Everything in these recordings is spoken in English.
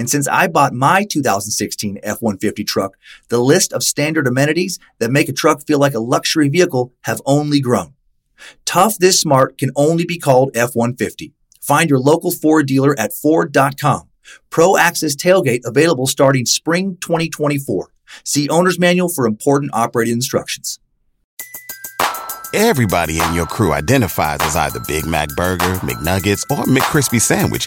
And since I bought my 2016 F-150 truck, the list of standard amenities that make a truck feel like a luxury vehicle have only grown. Tough this smart can only be called F-150. Find your local Ford dealer at Ford.com. Pro Access Tailgate available starting spring 2024. See owner's manual for important operating instructions. Everybody in your crew identifies as either Big Mac Burger, McNuggets, or McCrispy Sandwich.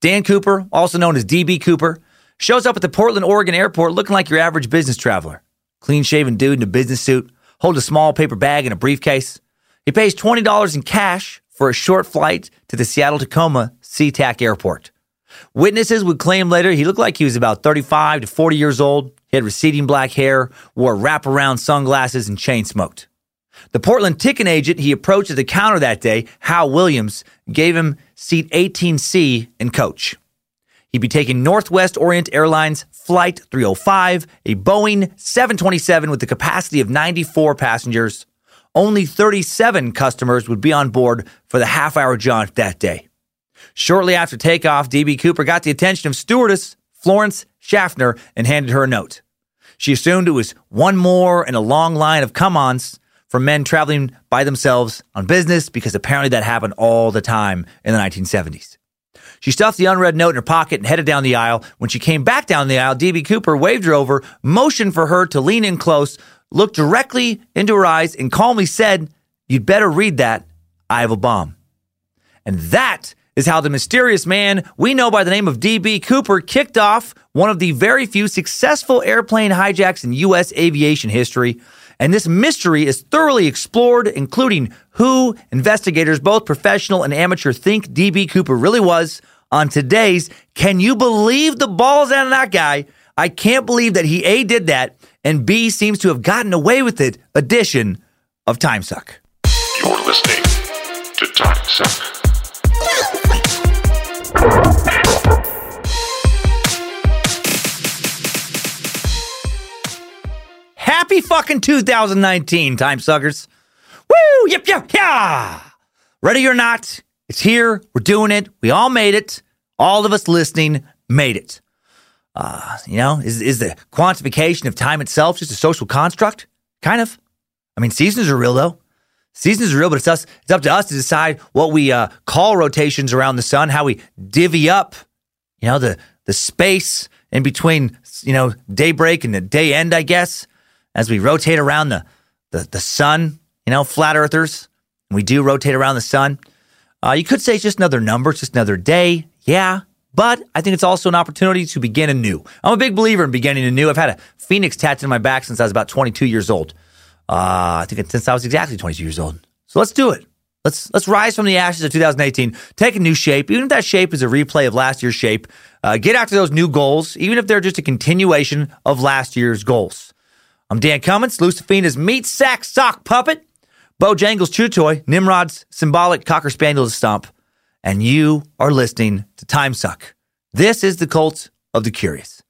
Dan Cooper, also known as DB Cooper, shows up at the Portland, Oregon airport looking like your average business traveler. Clean shaven dude in a business suit, holds a small paper bag and a briefcase. He pays $20 in cash for a short flight to the Seattle Tacoma SeaTac airport. Witnesses would claim later he looked like he was about 35 to 40 years old. He had receding black hair, wore wraparound sunglasses, and chain smoked. The Portland ticket agent he approached at the counter that day, Hal Williams, gave him seat 18C and coach. He'd be taking Northwest Orient Airlines Flight 305, a Boeing 727 with the capacity of 94 passengers. Only 37 customers would be on board for the half hour jaunt that day. Shortly after takeoff, DB Cooper got the attention of stewardess Florence Schaffner and handed her a note. She assumed it was one more in a long line of come ons men traveling by themselves on business because apparently that happened all the time in the 1970s. She stuffed the unread note in her pocket and headed down the aisle. When she came back down the aisle, DB Cooper waved her over, motioned for her to lean in close, looked directly into her eyes, and calmly said, You'd better read that. I have a bomb. And that is how the mysterious man we know by the name of DB Cooper kicked off one of the very few successful airplane hijacks in U.S. aviation history. And this mystery is thoroughly explored, including who investigators, both professional and amateur, think DB Cooper really was on today's Can You Believe the Balls out of that guy? I can't believe that he A did that and B seems to have gotten away with it edition of Time Suck. You're listening to Time Suck. Happy fucking 2019, time suckers. Woo! Yep, yep, yeah! Ready or not, it's here. We're doing it. We all made it. All of us listening made it. Uh, you know, is, is the quantification of time itself just a social construct? Kind of. I mean, seasons are real though. Seasons are real, but it's us. It's up to us to decide what we uh, call rotations around the sun, how we divvy up, you know, the the space in between, you know, daybreak and the day end. I guess as we rotate around the the, the sun, you know, flat earthers, we do rotate around the sun. Uh, you could say it's just another number, it's just another day. Yeah, but I think it's also an opportunity to begin anew. I'm a big believer in beginning anew. I've had a phoenix tattooed on my back since I was about 22 years old. Uh, I think it's since I was exactly 22 years old. So let's do it. Let's let's rise from the ashes of 2018, take a new shape, even if that shape is a replay of last year's shape. Uh, get after those new goals, even if they're just a continuation of last year's goals. I'm Dan Cummins, Lucifina's meat sack sock puppet, Bojangles chew toy, Nimrod's symbolic cocker spaniel stomp, and you are listening to Time Suck. This is the cult of the curious.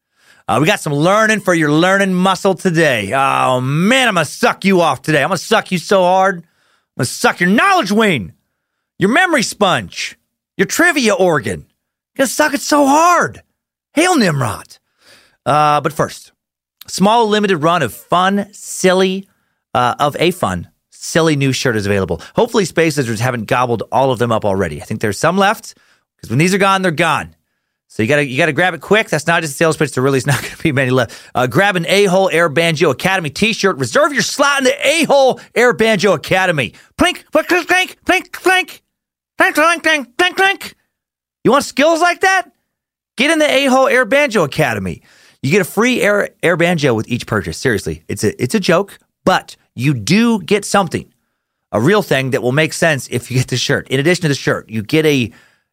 Uh, we got some learning for your learning muscle today. Oh man, I'm gonna suck you off today. I'm gonna suck you so hard. I'm gonna suck your knowledge wing, your memory sponge, your trivia organ. I'm gonna suck it so hard. Hail Nimrod. Uh, but first, small limited run of fun, silly, uh, of a fun, silly new shirt is available. Hopefully, Space Lizards haven't gobbled all of them up already. I think there's some left because when these are gone, they're gone. So you gotta you gotta grab it quick. That's not just a sales pitch. There really is not gonna be many left. Uh, grab an A Hole Air Banjo Academy T-shirt. Reserve your slot in the A Hole Air Banjo Academy. Plink, plink, plink, plink, plink, plink, plink, plink, plink, plink. You want skills like that? Get in the A Hole Air Banjo Academy. You get a free air air banjo with each purchase. Seriously, it's a it's a joke, but you do get something, a real thing that will make sense if you get the shirt. In addition to the shirt, you get a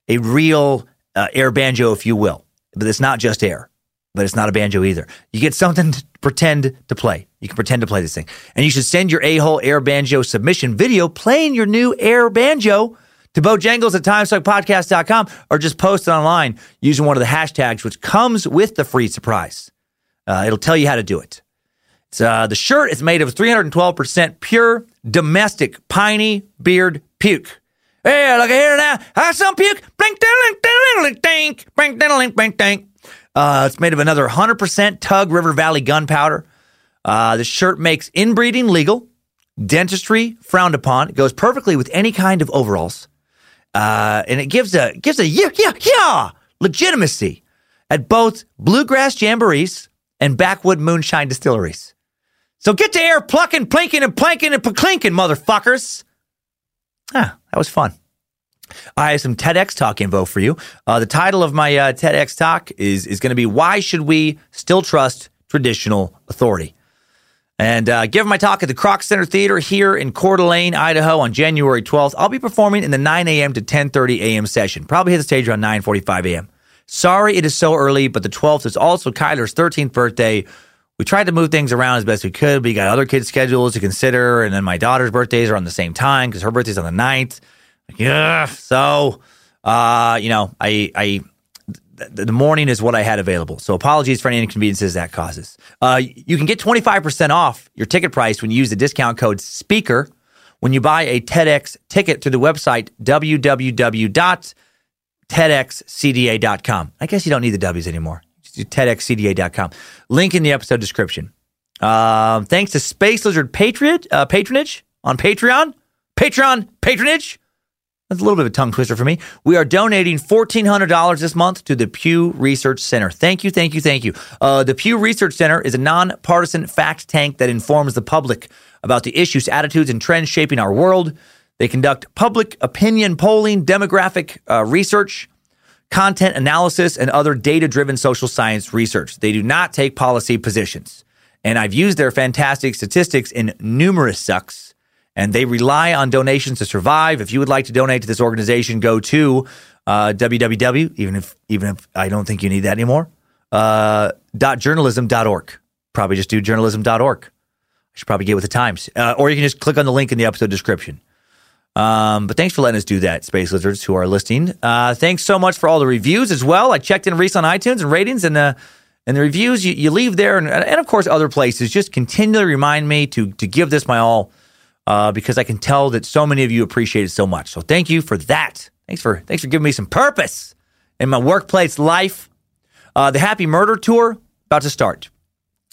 a real uh, air banjo, if you will, but it's not just air. But it's not a banjo either. You get something to pretend to play. You can pretend to play this thing. And you should send your a hole air banjo submission video playing your new air banjo to Bojangles at TimeSuckPodcast.com or just post it online using one of the hashtags, which comes with the free surprise. Uh, it'll tell you how to do it. Uh, the shirt is made of 312% pure domestic piney beard puke. Hey, look here now. Have some puke. Blink, ding, ding, ding, blink, ding, blink, ding. Uh, it's made of another 100% Tug River Valley gunpowder. Uh, the shirt makes inbreeding legal, dentistry frowned upon. It goes perfectly with any kind of overalls. Uh, and it gives a gives a yeah yeah yeah legitimacy at both bluegrass jamborees and backwood moonshine distilleries. So get to air plucking, plinking, and planking and paclinking, motherfuckers. Ah, that was fun. I have some TEDx talk info for you. Uh, the title of my uh, TEDx talk is is going to be "Why Should We Still Trust Traditional Authority?" And uh, give my talk at the Kroc Center Theater here in Coeur d'Alene, Idaho, on January 12th. I'll be performing in the 9 a.m. to 10:30 a.m. session. Probably hit the stage around 9:45 a.m. Sorry it is so early, but the 12th is also Kyler's 13th birthday. We tried to move things around as best we could, We got other kids' schedules to consider, and then my daughter's birthdays are on the same time because her birthday's on the 9th. Yeah, so uh, you know, I I the, morning is what I had available. So apologies for any inconveniences that causes. Uh, you can get 25% off your ticket price when you use the discount code SPEAKER when you buy a TEDx ticket through the website www.tedxcda.com. I guess you don't need the W's anymore. TEDxcda.com. Link in the episode description. Um, thanks to Space Lizard Patriot, uh, patronage on Patreon. Patreon patronage. That's a little bit of a tongue twister for me. We are donating $1,400 this month to the Pew Research Center. Thank you, thank you, thank you. Uh, the Pew Research Center is a nonpartisan fact tank that informs the public about the issues, attitudes, and trends shaping our world. They conduct public opinion polling, demographic uh, research, content analysis, and other data driven social science research. They do not take policy positions. And I've used their fantastic statistics in numerous sucks and they rely on donations to survive. If you would like to donate to this organization, go to uh, www. Even if even if I don't think you need that anymore, uh, dot journalism.org. Probably just do journalism.org. I should probably get with the times, uh, or you can just click on the link in the episode description. Um, but thanks for letting us do that, Space Lizards, who are listening. Uh, thanks so much for all the reviews as well. I checked in recently on iTunes and ratings and the and the reviews you, you leave there, and, and of course other places. Just continually remind me to to give this my all uh, because I can tell that so many of you appreciate it so much. So thank you for that. Thanks for thanks for giving me some purpose in my workplace life. Uh, the Happy Murder Tour about to start.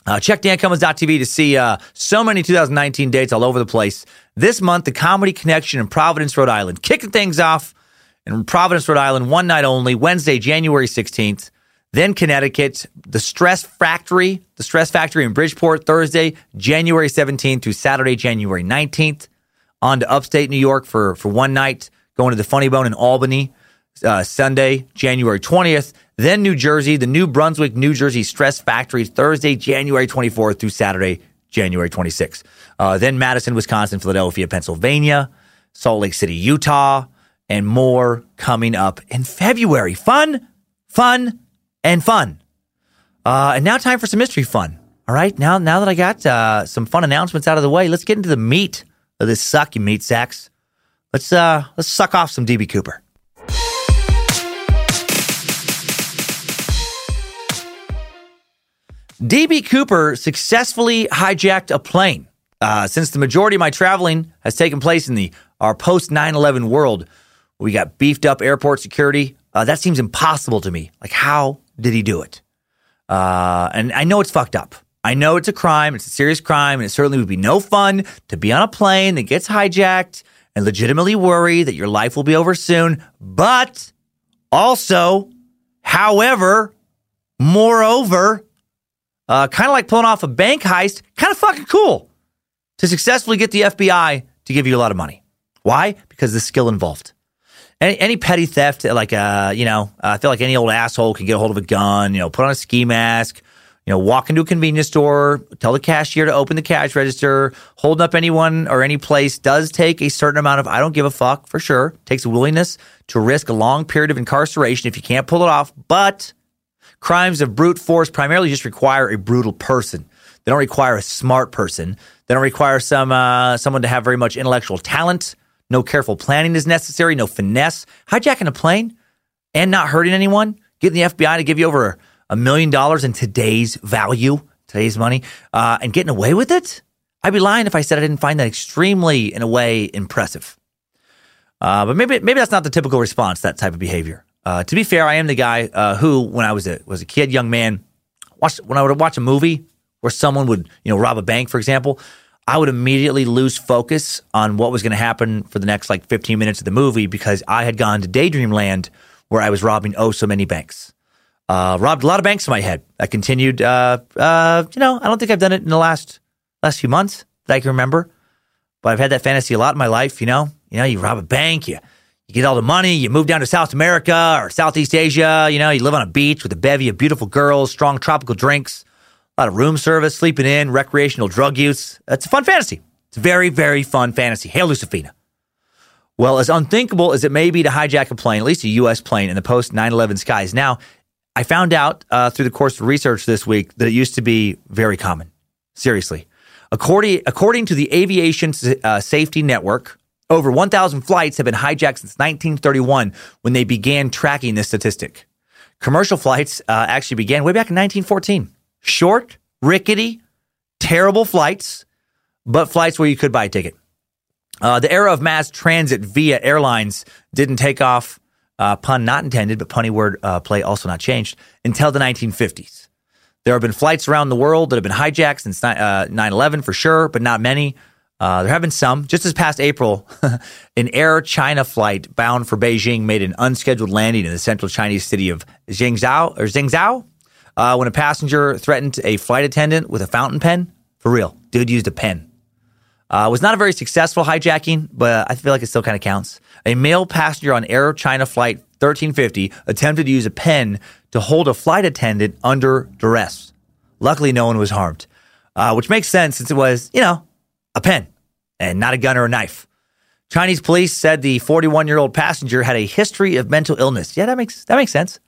Uh, check dancummins.tv to see uh, so many 2019 dates all over the place. This month, the Comedy Connection in Providence, Rhode Island, kicking things off in Providence, Rhode Island, one night only, Wednesday, January 16th. Then Connecticut, the Stress Factory, the Stress Factory in Bridgeport, Thursday, January 17th through Saturday, January 19th. On to upstate New York for, for one night, going to the Funny Bone in Albany, uh, Sunday, January 20th. Then New Jersey, the New Brunswick, New Jersey Stress Factory, Thursday, January 24th through Saturday, January 26th. Uh, then Madison, Wisconsin, Philadelphia, Pennsylvania, Salt Lake City, Utah, and more coming up in February. Fun, fun, and fun. Uh, and now time for some mystery fun. All right, now now that I got uh, some fun announcements out of the way, let's get into the meat of this suck, you meat sacks. Let's uh, let's suck off some DB Cooper. DB Cooper successfully hijacked a plane. Uh, since the majority of my traveling has taken place in the our post 9/11 world, we got beefed up airport security. Uh, that seems impossible to me. Like, how did he do it? Uh, and I know it's fucked up. I know it's a crime. It's a serious crime, and it certainly would be no fun to be on a plane that gets hijacked and legitimately worry that your life will be over soon. But also, however, moreover, uh, kind of like pulling off a bank heist, kind of fucking cool to successfully get the FBI to give you a lot of money. Why? Because the skill involved. Any, any petty theft, like, uh, you know, I feel like any old asshole can get a hold of a gun, you know, put on a ski mask, you know, walk into a convenience store, tell the cashier to open the cash register, holding up anyone or any place does take a certain amount of I don't give a fuck for sure. Takes a willingness to risk a long period of incarceration if you can't pull it off. But crimes of brute force primarily just require a brutal person. They don't require a smart person. They don't require some uh, someone to have very much intellectual talent. No careful planning is necessary. No finesse. Hijacking a plane and not hurting anyone. Getting the FBI to give you over a million dollars in today's value, today's money, uh, and getting away with it. I'd be lying if I said I didn't find that extremely, in a way, impressive. Uh, but maybe maybe that's not the typical response. That type of behavior. Uh, to be fair, I am the guy uh, who, when I was a was a kid, young man, watched when I would watch a movie where someone would you know rob a bank, for example. I would immediately lose focus on what was going to happen for the next like 15 minutes of the movie because I had gone to daydream land where I was robbing oh so many banks. Uh, robbed a lot of banks in my head. I continued. Uh, uh, you know, I don't think I've done it in the last last few months that I can remember, but I've had that fantasy a lot in my life. You know, you know, you rob a bank, you you get all the money, you move down to South America or Southeast Asia. You know, you live on a beach with a bevy of beautiful girls, strong tropical drinks lot of room service, sleeping in, recreational drug use. It's a fun fantasy. It's a very, very fun fantasy. Hail Lucifina. Well, as unthinkable as it may be to hijack a plane, at least a U.S. plane in the post 9 11 skies, now I found out uh, through the course of research this week that it used to be very common. Seriously. According, according to the Aviation uh, Safety Network, over 1,000 flights have been hijacked since 1931 when they began tracking this statistic. Commercial flights uh, actually began way back in 1914 short, rickety, terrible flights, but flights where you could buy a ticket. Uh, the era of mass transit via airlines didn't take off, uh, pun not intended, but punny word uh, play also not changed, until the 1950s. There have been flights around the world that have been hijacked since 9 uh, 11 for sure, but not many. Uh, there have been some. Just this past April, an Air China flight bound for Beijing made an unscheduled landing in the central Chinese city of Zhengzhou or Zhengzhou uh, when a passenger threatened a flight attendant with a fountain pen. For real, dude used a pen. Uh, was not a very successful hijacking, but I feel like it still kind of counts. A male passenger on Air China Flight 1350 attempted to use a pen to hold a flight attendant under duress. Luckily, no one was harmed, uh, which makes sense since it was, you know, a pen and not a gun or a knife. Chinese police said the 41 year old passenger had a history of mental illness. Yeah, that makes that makes sense.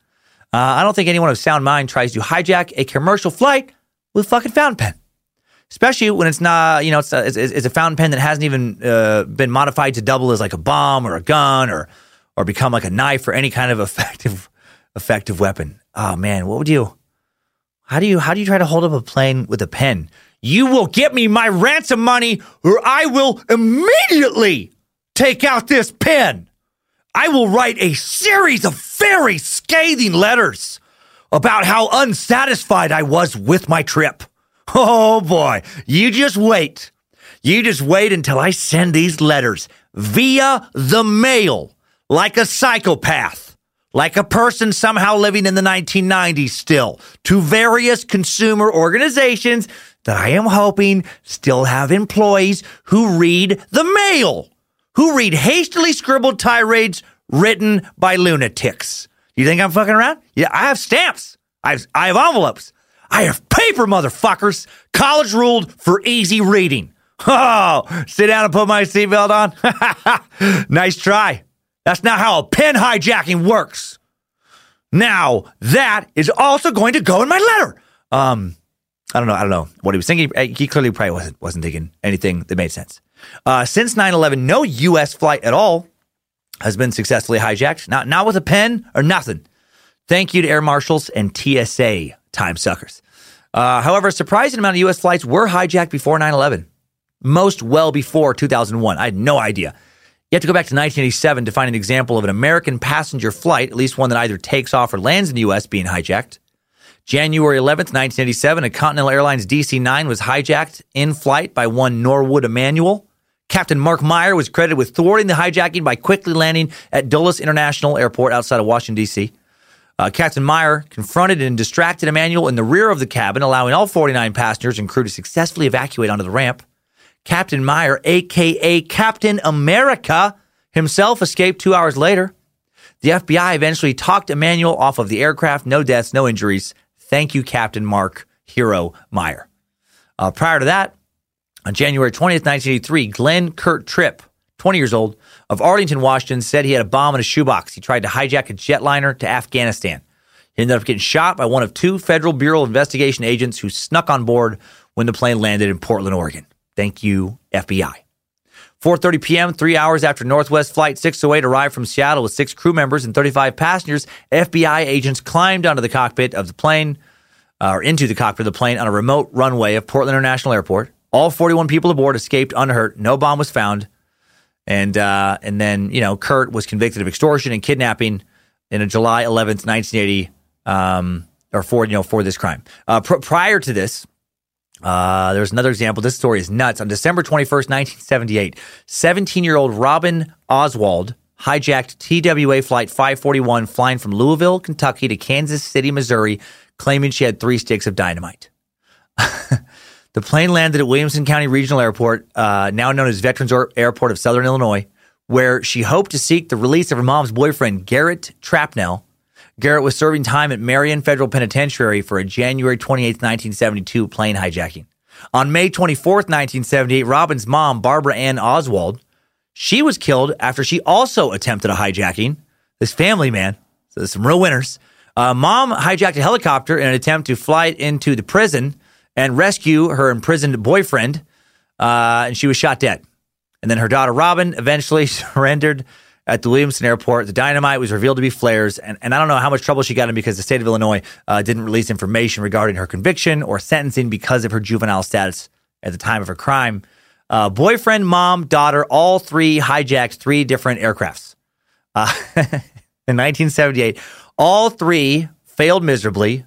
Uh, I don't think anyone of sound mind tries to hijack a commercial flight with a fucking fountain pen, especially when it's not, you know, it's a, it's, it's a fountain pen that hasn't even uh, been modified to double as like a bomb or a gun or or become like a knife or any kind of effective effective weapon. Oh man, what would you? How do you how do you try to hold up a plane with a pen? You will get me my ransom money, or I will immediately take out this pen. I will write a series of very scathing letters about how unsatisfied I was with my trip. Oh boy, you just wait. You just wait until I send these letters via the mail like a psychopath, like a person somehow living in the 1990s still, to various consumer organizations that I am hoping still have employees who read the mail who read hastily scribbled tirades written by lunatics. You think I'm fucking around? Yeah, I have stamps. I have, I have envelopes. I have paper, motherfuckers. College ruled for easy reading. Oh, sit down and put my seatbelt on. nice try. That's not how a pen hijacking works. Now, that is also going to go in my letter. Um, I don't know. I don't know what he was thinking. He clearly probably wasn't, wasn't thinking anything that made sense. Uh, since 9 11, no U.S. flight at all has been successfully hijacked. Not, not with a pen or nothing. Thank you to air marshals and TSA time suckers. Uh, however, a surprising amount of U.S. flights were hijacked before 9 11, most well before 2001. I had no idea. You have to go back to 1987 to find an example of an American passenger flight, at least one that either takes off or lands in the U.S., being hijacked. January 11th, 1987, a Continental Airlines DC 9 was hijacked in flight by one Norwood Emanuel. Captain Mark Meyer was credited with thwarting the hijacking by quickly landing at Dulles International Airport outside of Washington, D.C. Uh, Captain Meyer confronted and distracted Emanuel in the rear of the cabin, allowing all 49 passengers and crew to successfully evacuate onto the ramp. Captain Meyer, aka Captain America, himself escaped two hours later. The FBI eventually talked Emanuel off of the aircraft. No deaths, no injuries. Thank you, Captain Mark Hero Meyer. Uh, prior to that, on January 20th, 1983, Glenn Kurt Tripp, 20 years old, of Arlington, Washington, said he had a bomb in a shoebox. He tried to hijack a jetliner to Afghanistan. He ended up getting shot by one of two Federal Bureau of Investigation agents who snuck on board when the plane landed in Portland, Oregon. Thank you, FBI. 4:30 p.m., 3 hours after Northwest Flight 608 arrived from Seattle with 6 crew members and 35 passengers, FBI agents climbed onto the cockpit of the plane uh, or into the cockpit of the plane on a remote runway of Portland International Airport. All 41 people aboard escaped unhurt. No bomb was found. And uh, and then, you know, Kurt was convicted of extortion and kidnapping in a July 11th, 1980 um, or for, you know, for this crime. Uh, pr- prior to this, uh, there's another example. This story is nuts. On December 21st, 1978, 17 year old Robin Oswald hijacked TWA Flight 541 flying from Louisville, Kentucky to Kansas City, Missouri, claiming she had three sticks of dynamite. the plane landed at Williamson County Regional Airport, uh, now known as Veterans Airport of Southern Illinois, where she hoped to seek the release of her mom's boyfriend, Garrett Trapnell. Garrett was serving time at Marion Federal Penitentiary for a January 28, 1972 plane hijacking. On May 24, 1978, Robin's mom, Barbara Ann Oswald, she was killed after she also attempted a hijacking. This family, man, so some real winners. Uh, mom hijacked a helicopter in an attempt to fly it into the prison and rescue her imprisoned boyfriend, uh, and she was shot dead. And then her daughter Robin eventually surrendered at the Williamson airport. The dynamite was revealed to be flares, and, and I don't know how much trouble she got in because the state of Illinois uh, didn't release information regarding her conviction or sentencing because of her juvenile status at the time of her crime. Uh, boyfriend, mom, daughter, all three hijacked three different aircrafts. Uh, in 1978, all three failed miserably.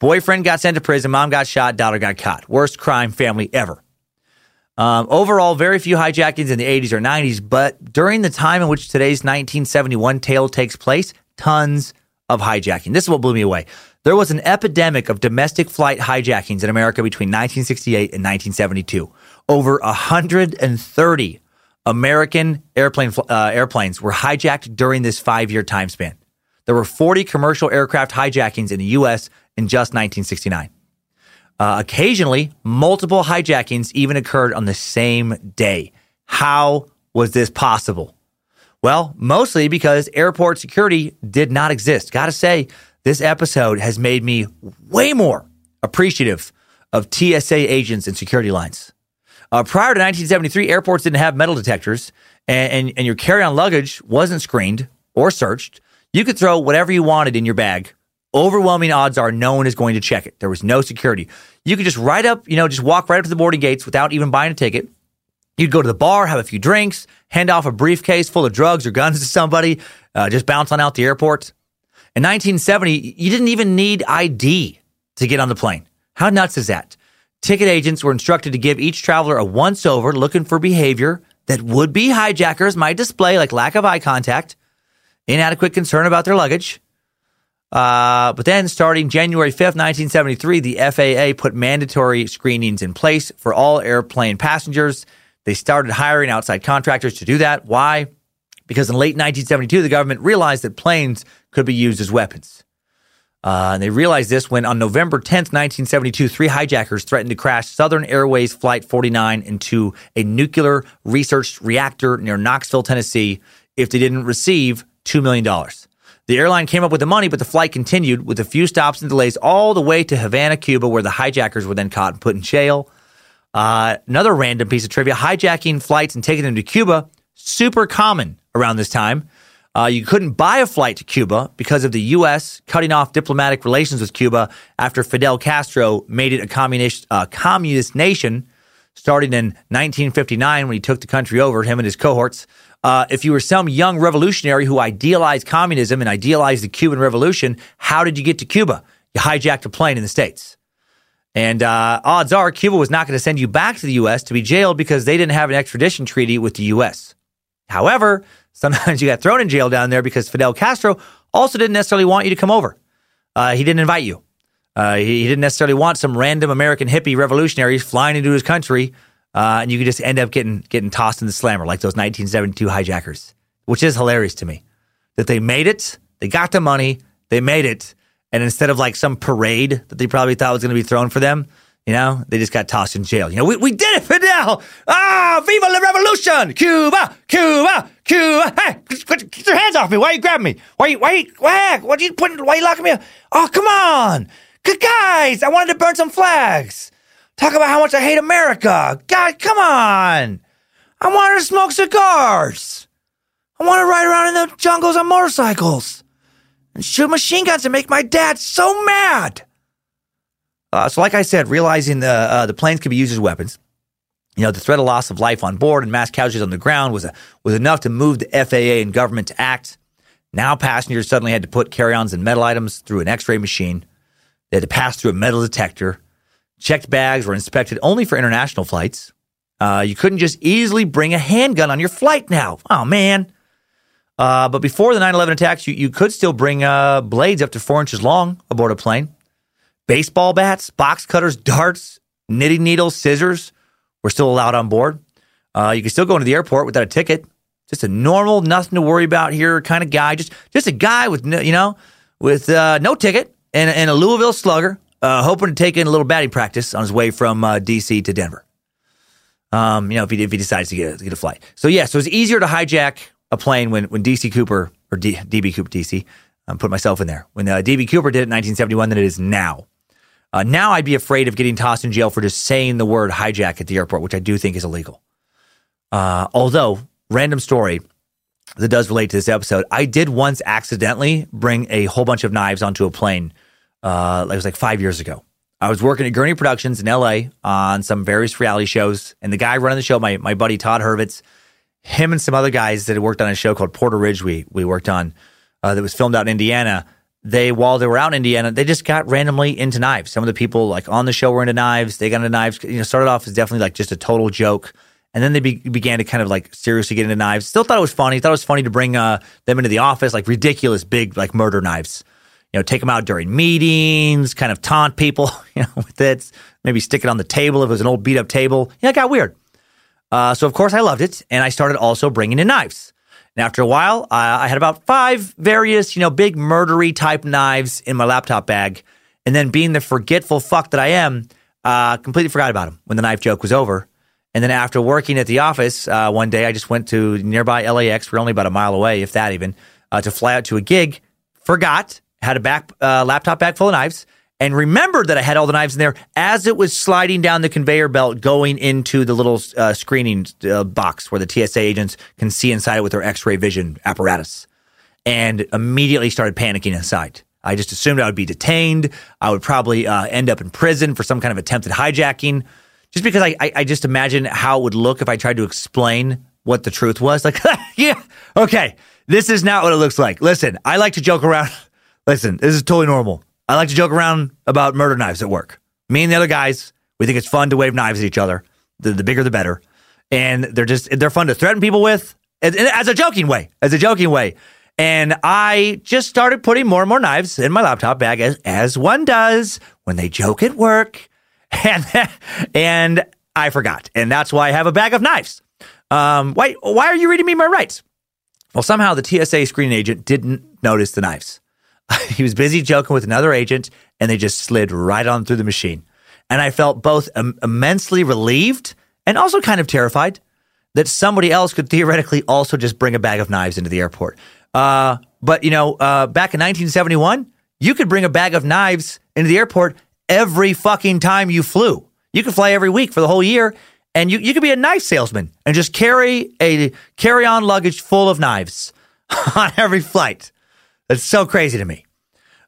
Boyfriend got sent to prison, mom got shot, daughter got caught. Worst crime family ever. Um, overall, very few hijackings in the 80s or 90s, but during the time in which today's 1971 tale takes place, tons of hijacking. This is what blew me away. There was an epidemic of domestic flight hijackings in America between 1968 and 1972. Over 130 American airplane uh, airplanes were hijacked during this five year time span. There were 40 commercial aircraft hijackings in the U.S. in just 1969. Uh, occasionally, multiple hijackings even occurred on the same day. How was this possible? Well, mostly because airport security did not exist. Gotta say, this episode has made me way more appreciative of TSA agents and security lines. Uh, prior to 1973, airports didn't have metal detectors, and, and, and your carry on luggage wasn't screened or searched. You could throw whatever you wanted in your bag overwhelming odds are no one is going to check it. There was no security. You could just ride up, you know, just walk right up to the boarding gates without even buying a ticket. You'd go to the bar, have a few drinks, hand off a briefcase full of drugs or guns to somebody, uh, just bounce on out the airport. In 1970, you didn't even need ID to get on the plane. How nuts is that? Ticket agents were instructed to give each traveler a once over looking for behavior that would be hijackers might display, like lack of eye contact, inadequate concern about their luggage, uh, but then, starting January 5th, 1973, the FAA put mandatory screenings in place for all airplane passengers. They started hiring outside contractors to do that. Why? Because in late 1972, the government realized that planes could be used as weapons. Uh, and they realized this when on November 10th, 1972, three hijackers threatened to crash Southern Airways Flight 49 into a nuclear research reactor near Knoxville, Tennessee, if they didn't receive $2 million. The airline came up with the money, but the flight continued with a few stops and delays all the way to Havana, Cuba, where the hijackers were then caught and put in jail. Uh, another random piece of trivia hijacking flights and taking them to Cuba, super common around this time. Uh, you couldn't buy a flight to Cuba because of the U.S. cutting off diplomatic relations with Cuba after Fidel Castro made it a communist, uh, communist nation starting in 1959 when he took the country over, him and his cohorts. Uh, if you were some young revolutionary who idealized communism and idealized the Cuban Revolution, how did you get to Cuba? You hijacked a plane in the States. And uh, odds are Cuba was not going to send you back to the U.S. to be jailed because they didn't have an extradition treaty with the U.S. However, sometimes you got thrown in jail down there because Fidel Castro also didn't necessarily want you to come over. Uh, he didn't invite you. Uh, he, he, didn't necessarily want some random American hippie revolutionaries flying into his country, uh, and you could just end up getting getting tossed in the slammer like those 1972 hijackers, which is hilarious to me. That they made it, they got the money, they made it, and instead of like some parade that they probably thought was going to be thrown for them, you know, they just got tossed in jail. You know, we, we did it, Fidel! Ah, viva la revolution! Cuba, Cuba, Cuba! Hey, get, your hands off me! Why are you grabbing me? Why, you, why, why, what are you putting? Why are you locking me up? Oh, come on, good guys! I wanted to burn some flags. Talk about how much I hate America. God, come on! I wanted to smoke cigars. I want to ride around in the jungles on motorcycles and shoot machine guns and make my dad so mad. Uh, so, like I said, realizing the uh, the planes could be used as weapons, you know, the threat of loss of life on board and mass casualties on the ground was a, was enough to move the FAA and government to act. Now, passengers suddenly had to put carry-ons and metal items through an X-ray machine. They had to pass through a metal detector. Checked bags were inspected only for international flights. Uh, you couldn't just easily bring a handgun on your flight now. Oh man. Uh, but before the 9/11 attacks, you, you could still bring uh, blades up to four inches long aboard a plane. Baseball bats, box cutters, darts, knitting needles, scissors were still allowed on board. Uh, you could still go into the airport without a ticket. Just a normal, nothing to worry about here kind of guy. Just just a guy with no, you know with uh, no ticket and, and a Louisville Slugger, uh, hoping to take in a little batting practice on his way from uh, D.C. to Denver. Um, you know, if he if he decides to get, to get a flight. So yeah, so it's easier to hijack a plane when when DC Cooper or DB Cooper DC. I'm putting myself in there. When uh, DB Cooper did it in 1971 than it is now. Uh, now I'd be afraid of getting tossed in jail for just saying the word hijack at the airport, which I do think is illegal. Uh, although, random story that does relate to this episode, I did once accidentally bring a whole bunch of knives onto a plane. Uh, it was like five years ago. I was working at Gurney Productions in LA on some various reality shows, and the guy running the show, my my buddy Todd Hurvitz, him and some other guys that had worked on a show called Porter Ridge, we we worked on uh, that was filmed out in Indiana they while they were out in Indiana, they just got randomly into knives. Some of the people like on the show were into knives. They got into knives. You know, started off as definitely like just a total joke, and then they be, began to kind of like seriously get into knives. Still thought it was funny. Thought it was funny to bring uh, them into the office, like ridiculous big like murder knives. You know, take them out during meetings, kind of taunt people. You know, with it, maybe stick it on the table if it was an old beat up table. Yeah, it got weird. Uh, so of course I loved it, and I started also bringing in knives. And after a while, I had about five various, you know, big murdery type knives in my laptop bag. And then, being the forgetful fuck that I am, uh, completely forgot about them when the knife joke was over. And then, after working at the office uh, one day, I just went to nearby LAX. We're only about a mile away, if that even, uh, to fly out to a gig. Forgot, had a back uh, laptop bag full of knives and remembered that I had all the knives in there as it was sliding down the conveyor belt going into the little uh, screening uh, box where the TSA agents can see inside it with their x ray vision apparatus. And immediately started panicking inside. I just assumed I would be detained. I would probably uh, end up in prison for some kind of attempted hijacking. Just because I, I, I just imagine how it would look if I tried to explain what the truth was. Like, yeah, okay, this is not what it looks like. Listen, I like to joke around. Listen, this is totally normal. I like to joke around about murder knives at work. Me and the other guys, we think it's fun to wave knives at each other. The, the bigger, the better. And they're just, they're fun to threaten people with as, as a joking way, as a joking way. And I just started putting more and more knives in my laptop bag as, as one does when they joke at work. And, and I forgot. And that's why I have a bag of knives. Um, why, why are you reading me my rights? Well, somehow the TSA screening agent didn't notice the knives. he was busy joking with another agent, and they just slid right on through the machine. And I felt both Im- immensely relieved and also kind of terrified that somebody else could theoretically also just bring a bag of knives into the airport. Uh, but, you know, uh, back in 1971, you could bring a bag of knives into the airport every fucking time you flew. You could fly every week for the whole year, and you, you could be a knife salesman and just carry a carry on luggage full of knives on every flight. That's so crazy to me.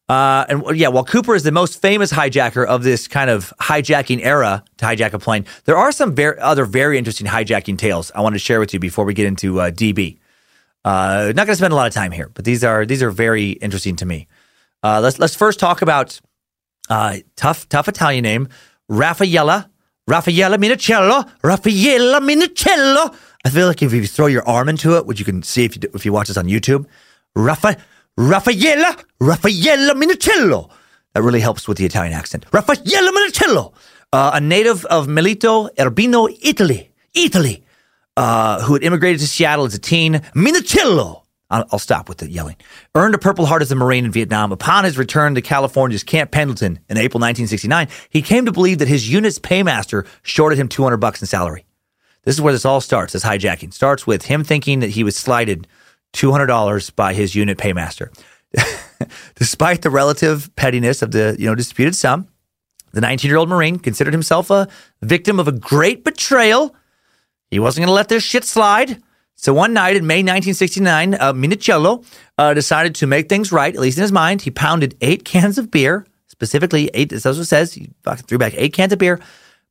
Uh, and yeah, while Cooper is the most famous hijacker of this kind of hijacking era to hijack a plane, there are some ver- other very interesting hijacking tales I want to share with you before we get into uh, DB. Uh, not going to spend a lot of time here, but these are these are very interesting to me. Uh, let's let's first talk about uh, tough tough Italian name Raffaella Raffaella Minichiello Raffaella Minichiello. I feel like if you throw your arm into it, which you can see if you if you watch this on YouTube, Raffa Raffaella Raffaella Minichiello. That really helps with the Italian accent. Raffaella Minichiello, uh, a native of Melito Irpino, Italy, Italy, uh, who had immigrated to Seattle as a teen. Minichiello. I'll stop with the yelling. Earned a Purple Heart as a Marine in Vietnam. Upon his return to California's Camp Pendleton in April 1969, he came to believe that his unit's paymaster shorted him 200 bucks in salary. This is where this all starts. This hijacking starts with him thinking that he was slighted $200 by his unit paymaster. Despite the relative pettiness of the you know disputed sum, the 19-year-old Marine considered himself a victim of a great betrayal. He wasn't going to let this shit slide. So one night in May 1969, uh, Minichiello uh, decided to make things right, at least in his mind. He pounded eight cans of beer, specifically eight, as it says, he threw back eight cans of beer,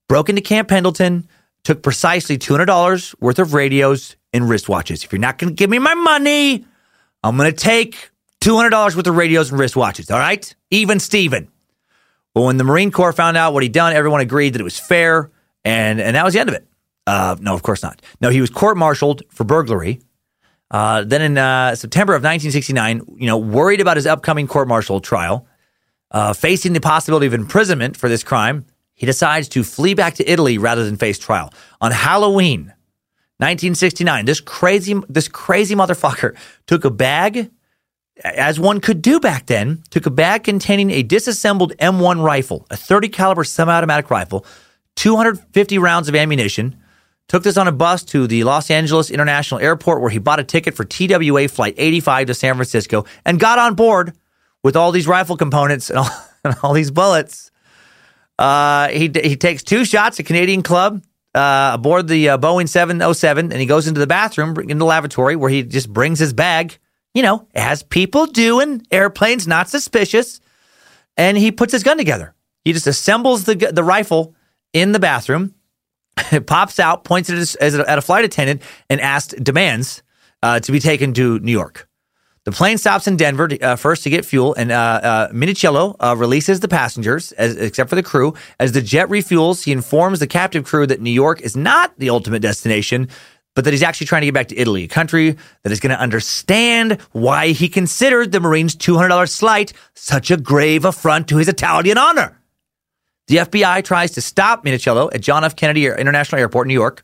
broke into Camp Pendleton, took precisely $200 worth of radios and wristwatches. If you're not going to give me my money, I'm going to take $200 worth of radios and wristwatches. All right? Even Steven. But when the Marine Corps found out what he'd done, everyone agreed that it was fair, and, and that was the end of it. Uh, no, of course not. No, he was court-martialed for burglary. Uh, then in uh, September of 1969, you know, worried about his upcoming court-martial trial, uh, facing the possibility of imprisonment for this crime, he decides to flee back to Italy rather than face trial. On Halloween, 1969, this crazy, this crazy motherfucker took a bag, as one could do back then, took a bag containing a disassembled M1 rifle, a 30 caliber semi-automatic rifle, 250 rounds of ammunition, Took this on a bus to the Los Angeles International Airport where he bought a ticket for TWA Flight 85 to San Francisco and got on board with all these rifle components and all, and all these bullets. Uh, he, he takes two shots at Canadian Club uh, aboard the uh, Boeing 707 and he goes into the bathroom, in the lavatory where he just brings his bag, you know, as people do in airplanes, not suspicious. And he puts his gun together. He just assembles the, the rifle in the bathroom it pops out, points at, a, at a flight attendant, and asked, demands uh, to be taken to New York. The plane stops in Denver to, uh, first to get fuel, and uh, uh Minichiello uh, releases the passengers, as, except for the crew. As the jet refuels, he informs the captive crew that New York is not the ultimate destination, but that he's actually trying to get back to Italy, a country that is going to understand why he considered the Marines' $200 slight such a grave affront to his Italian honor. The FBI tries to stop Minichiello at John F. Kennedy International Airport, New York,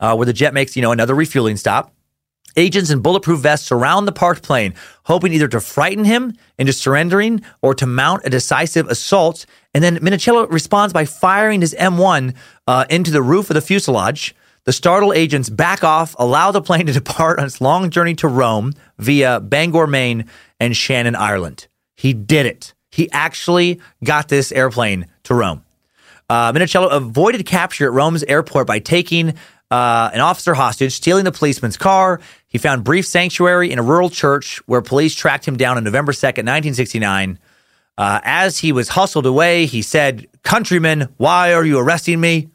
uh, where the jet makes you know another refueling stop. Agents in bulletproof vests surround the parked plane, hoping either to frighten him into surrendering or to mount a decisive assault. And then Minichiello responds by firing his M1 uh, into the roof of the fuselage. The startled agents back off, allow the plane to depart on its long journey to Rome via Bangor, Maine, and Shannon, Ireland. He did it. He actually got this airplane to Rome. Uh, Minichiello avoided capture at Rome's airport by taking uh, an officer hostage, stealing the policeman's car. He found brief sanctuary in a rural church where police tracked him down on November 2nd, 1969. Uh, as he was hustled away, he said, Countrymen, why are you arresting me?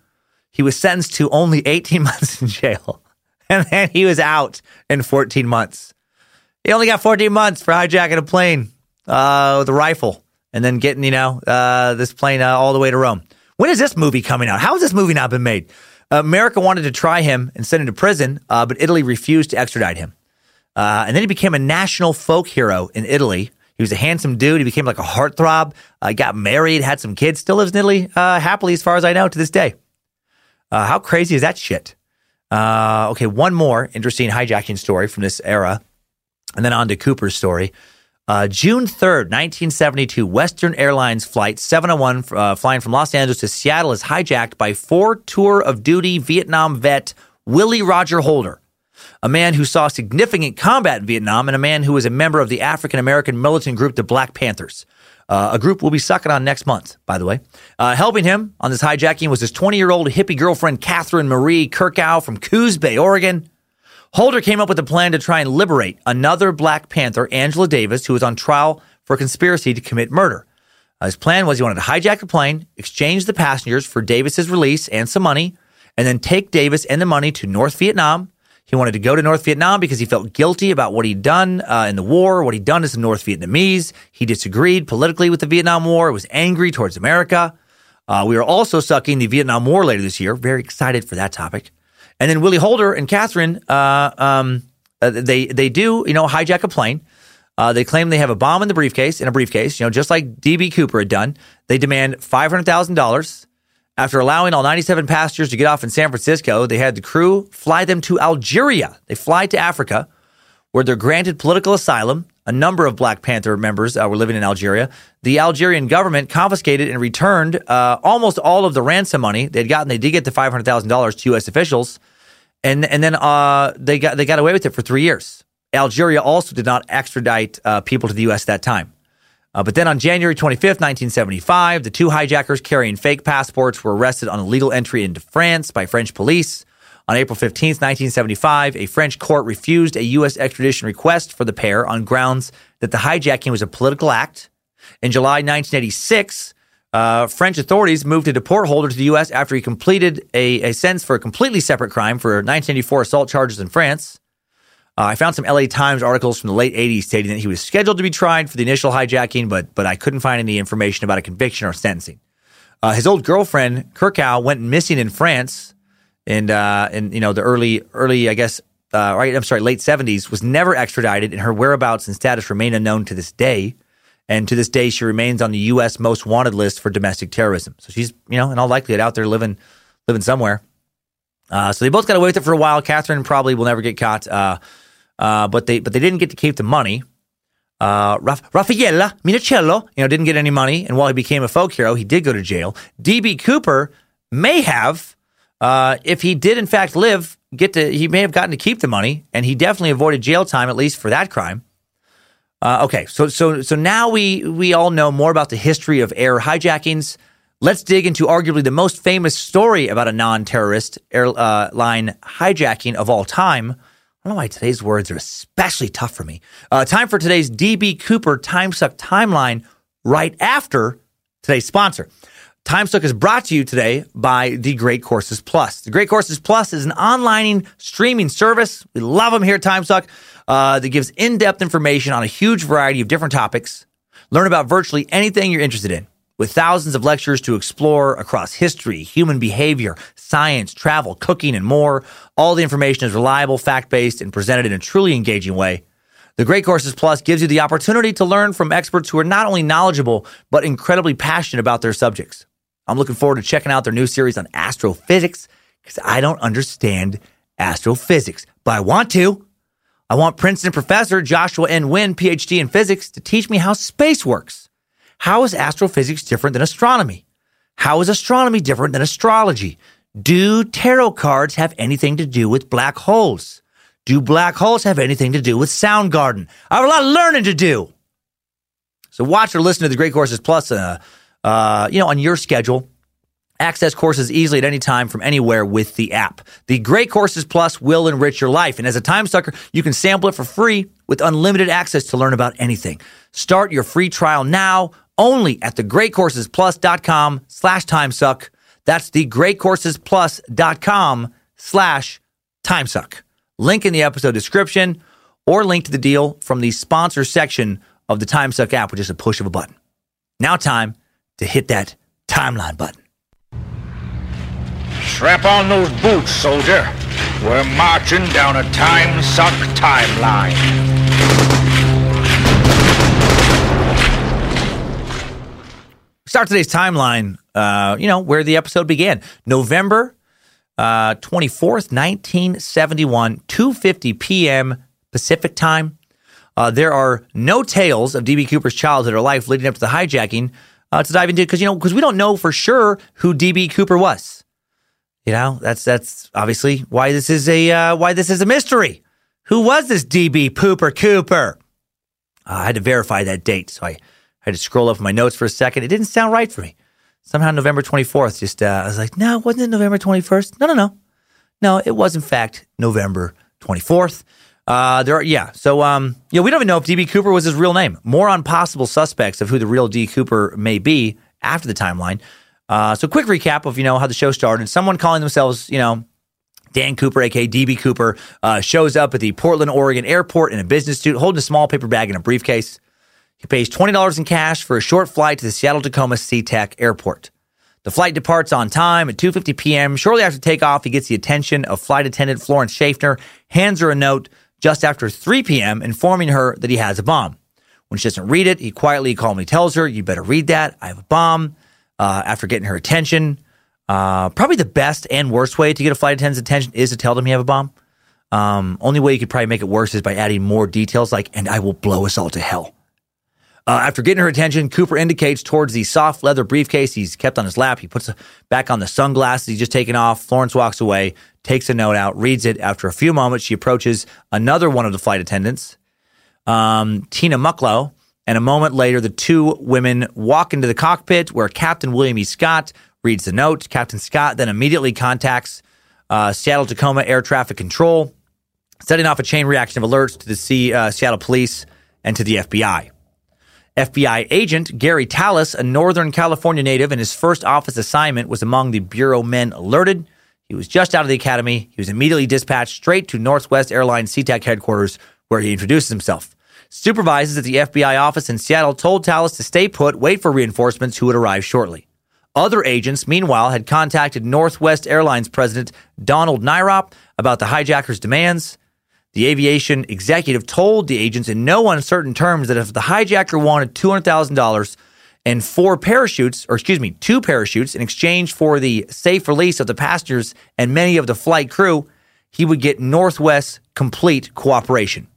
He was sentenced to only 18 months in jail. And then he was out in 14 months. He only got 14 months for hijacking a plane uh, with a rifle and then getting, you know, uh, this plane uh, all the way to Rome. When is this movie coming out? How has this movie not been made? Uh, America wanted to try him and send him to prison, uh, but Italy refused to extradite him. Uh, and then he became a national folk hero in Italy. He was a handsome dude. He became like a heartthrob. Uh, got married, had some kids, still lives in Italy happily, as far as I know, to this day. how crazy is that shit? okay, one more interesting hijacking story from this era, and then on to Cooper's story. Uh, June 3rd, 1972, Western Airlines Flight 701, uh, flying from Los Angeles to Seattle, is hijacked by four tour of duty Vietnam vet Willie Roger Holder, a man who saw significant combat in Vietnam and a man who was a member of the African American militant group, the Black Panthers. Uh, a group we'll be sucking on next month, by the way. Uh, helping him on this hijacking was his 20 year old hippie girlfriend, Catherine Marie Kerkow from Coos Bay, Oregon. Holder came up with a plan to try and liberate another Black Panther, Angela Davis, who was on trial for conspiracy to commit murder. Uh, his plan was he wanted to hijack the plane, exchange the passengers for Davis's release and some money, and then take Davis and the money to North Vietnam. He wanted to go to North Vietnam because he felt guilty about what he'd done uh, in the war, what he'd done as a North Vietnamese. He disagreed politically with the Vietnam War, was angry towards America. Uh, we are also sucking the Vietnam War later this year. Very excited for that topic. And then Willie Holder and Catherine, uh, um, uh, they they do you know hijack a plane. Uh, they claim they have a bomb in the briefcase, in a briefcase, you know, just like DB Cooper had done. They demand five hundred thousand dollars. After allowing all 97 passengers to get off in San Francisco, they had the crew fly them to Algeria. They fly to Africa, where they're granted political asylum. A number of Black Panther members uh, were living in Algeria. The Algerian government confiscated and returned uh, almost all of the ransom money they'd gotten. They did get the five hundred thousand dollars to U.S. officials, and and then uh, they got they got away with it for three years. Algeria also did not extradite uh, people to the U.S. At that time. Uh, but then on January 25th, 1975, the two hijackers carrying fake passports were arrested on illegal entry into France by French police. On April 15th, 1975, a French court refused a U.S. extradition request for the pair on grounds that the hijacking was a political act. In July 1986, uh, French authorities moved to deport Holder to the U.S. after he completed a, a sentence for a completely separate crime for 1984 assault charges in France. Uh, I found some LA Times articles from the late 80s stating that he was scheduled to be tried for the initial hijacking, but but I couldn't find any information about a conviction or sentencing. Uh, his old girlfriend Kerkow, went missing in France, and uh, in you know the early early I guess uh, right I'm sorry late 70s was never extradited, and her whereabouts and status remain unknown to this day. And to this day, she remains on the U.S. most wanted list for domestic terrorism. So she's you know in all likelihood out there living living somewhere. Uh, so they both got away with it for a while. Catherine probably will never get caught. Uh, uh, but they but they didn't get to keep the money. Uh, Raffaella Minichiello, you know, didn't get any money, and while he became a folk hero, he did go to jail. DB Cooper may have, uh, if he did in fact live, get to he may have gotten to keep the money, and he definitely avoided jail time at least for that crime. Uh, okay, so so so now we we all know more about the history of air hijackings. Let's dig into arguably the most famous story about a non-terrorist airline hijacking of all time I don't know why today's words are especially tough for me. Uh, time for today's DB Cooper Time Suck timeline right after today's sponsor. TimeSuck is brought to you today by The Great Courses Plus. The Great Courses Plus is an online streaming service. We love them here at TimeSuck uh, that gives in depth information on a huge variety of different topics. Learn about virtually anything you're interested in with thousands of lectures to explore across history, human behavior, science, travel, cooking, and more. All the information is reliable, fact based, and presented in a truly engaging way. The Great Courses Plus gives you the opportunity to learn from experts who are not only knowledgeable, but incredibly passionate about their subjects. I'm looking forward to checking out their new series on astrophysics because I don't understand astrophysics, but I want to. I want Princeton professor Joshua N. Winn, PhD in physics, to teach me how space works. How is astrophysics different than astronomy? How is astronomy different than astrology? Do tarot cards have anything to do with black holes? Do black holes have anything to do with Soundgarden? I have a lot of learning to do. So watch or listen to the Great Courses Plus, uh, uh, you know, on your schedule. Access courses easily at any time from anywhere with the app. The Great Courses Plus will enrich your life. And as a time sucker, you can sample it for free with unlimited access to learn about anything. Start your free trial now only at thegreatcoursesplus.com slash timesuck. That's thegreatcoursesplus.com slash timesuck. Link in the episode description or link to the deal from the sponsor section of the Timesuck app with just a push of a button. Now time to hit that timeline button. Strap on those boots, soldier. We're marching down a time suck timeline. Start today's timeline, uh, you know, where the episode began. November uh, 24th, 1971, 2.50 p.m. Pacific time. Uh, there are no tales of D.B. Cooper's childhood or life leading up to the hijacking uh, to dive into because, you know, because we don't know for sure who D.B. Cooper was. You know, that's that's obviously why this is a uh, why this is a mystery. Who was this DB Pooper Cooper? Uh, I had to verify that date, so I I had to scroll up my notes for a second. It didn't sound right for me. Somehow November 24th, just, uh, I was like, no, wasn't it November 21st? No, no, no. No, it was in fact November 24th. Uh, there are, yeah. So, um, know, we don't even know if DB Cooper was his real name. More on possible suspects of who the real D Cooper may be after the timeline. Uh, so, quick recap of you know how the show started. Someone calling themselves, you know, Dan Cooper, aka DB Cooper, uh, shows up at the Portland, Oregon airport in a business suit, holding a small paper bag and a briefcase. He pays twenty dollars in cash for a short flight to the Seattle Tacoma SeaTac Airport. The flight departs on time at 2:50 p.m. Shortly after takeoff, he gets the attention of flight attendant Florence Schaffner, hands her a note just after 3 p.m., informing her that he has a bomb. When she doesn't read it, he quietly, calmly tells her, You better read that. I have a bomb. Uh, after getting her attention, uh, probably the best and worst way to get a flight attendant's attention is to tell them you have a bomb. Um, only way you could probably make it worse is by adding more details like, and I will blow us all to hell. Uh, after getting her attention, Cooper indicates towards the soft leather briefcase he's kept on his lap. He puts back on the sunglasses he's just taken off. Florence walks away, takes a note out, reads it. After a few moments, she approaches another one of the flight attendants, um, Tina Mucklow. And a moment later, the two women walk into the cockpit where Captain William E. Scott reads the note. Captain Scott then immediately contacts uh, Seattle Tacoma Air Traffic Control, setting off a chain reaction of alerts to the C, uh, Seattle Police and to the FBI. FBI agent Gary Tallis, a Northern California native, and his first office assignment was among the Bureau men alerted. He was just out of the academy. He was immediately dispatched straight to Northwest Airlines SeaTac headquarters, where he introduces himself. Supervisors at the FBI office in Seattle told Tallis to stay put, wait for reinforcements who would arrive shortly. Other agents, meanwhile, had contacted Northwest Airlines president Donald Nyrop about the hijackers' demands. The aviation executive told the agents in no uncertain terms that if the hijacker wanted $200,000 and four parachutes, or excuse me, two parachutes in exchange for the safe release of the passengers and many of the flight crew, he would get Northwest complete cooperation.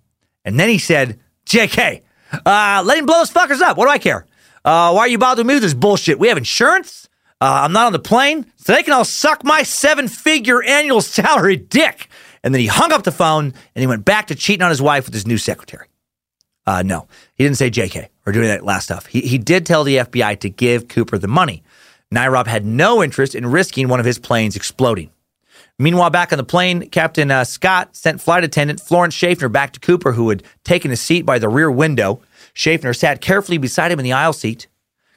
And then he said, JK, uh, let him blow those fuckers up. What do I care? Uh, why are you bothering me with this bullshit? We have insurance. Uh, I'm not on the plane, so they can all suck my seven figure annual salary dick. And then he hung up the phone and he went back to cheating on his wife with his new secretary. Uh, no, he didn't say JK or doing that last stuff. He, he did tell the FBI to give Cooper the money. Nyrop had no interest in risking one of his planes exploding. Meanwhile, back on the plane, Captain uh, Scott sent flight attendant Florence Schaffner back to Cooper, who had taken a seat by the rear window. Schaffner sat carefully beside him in the aisle seat.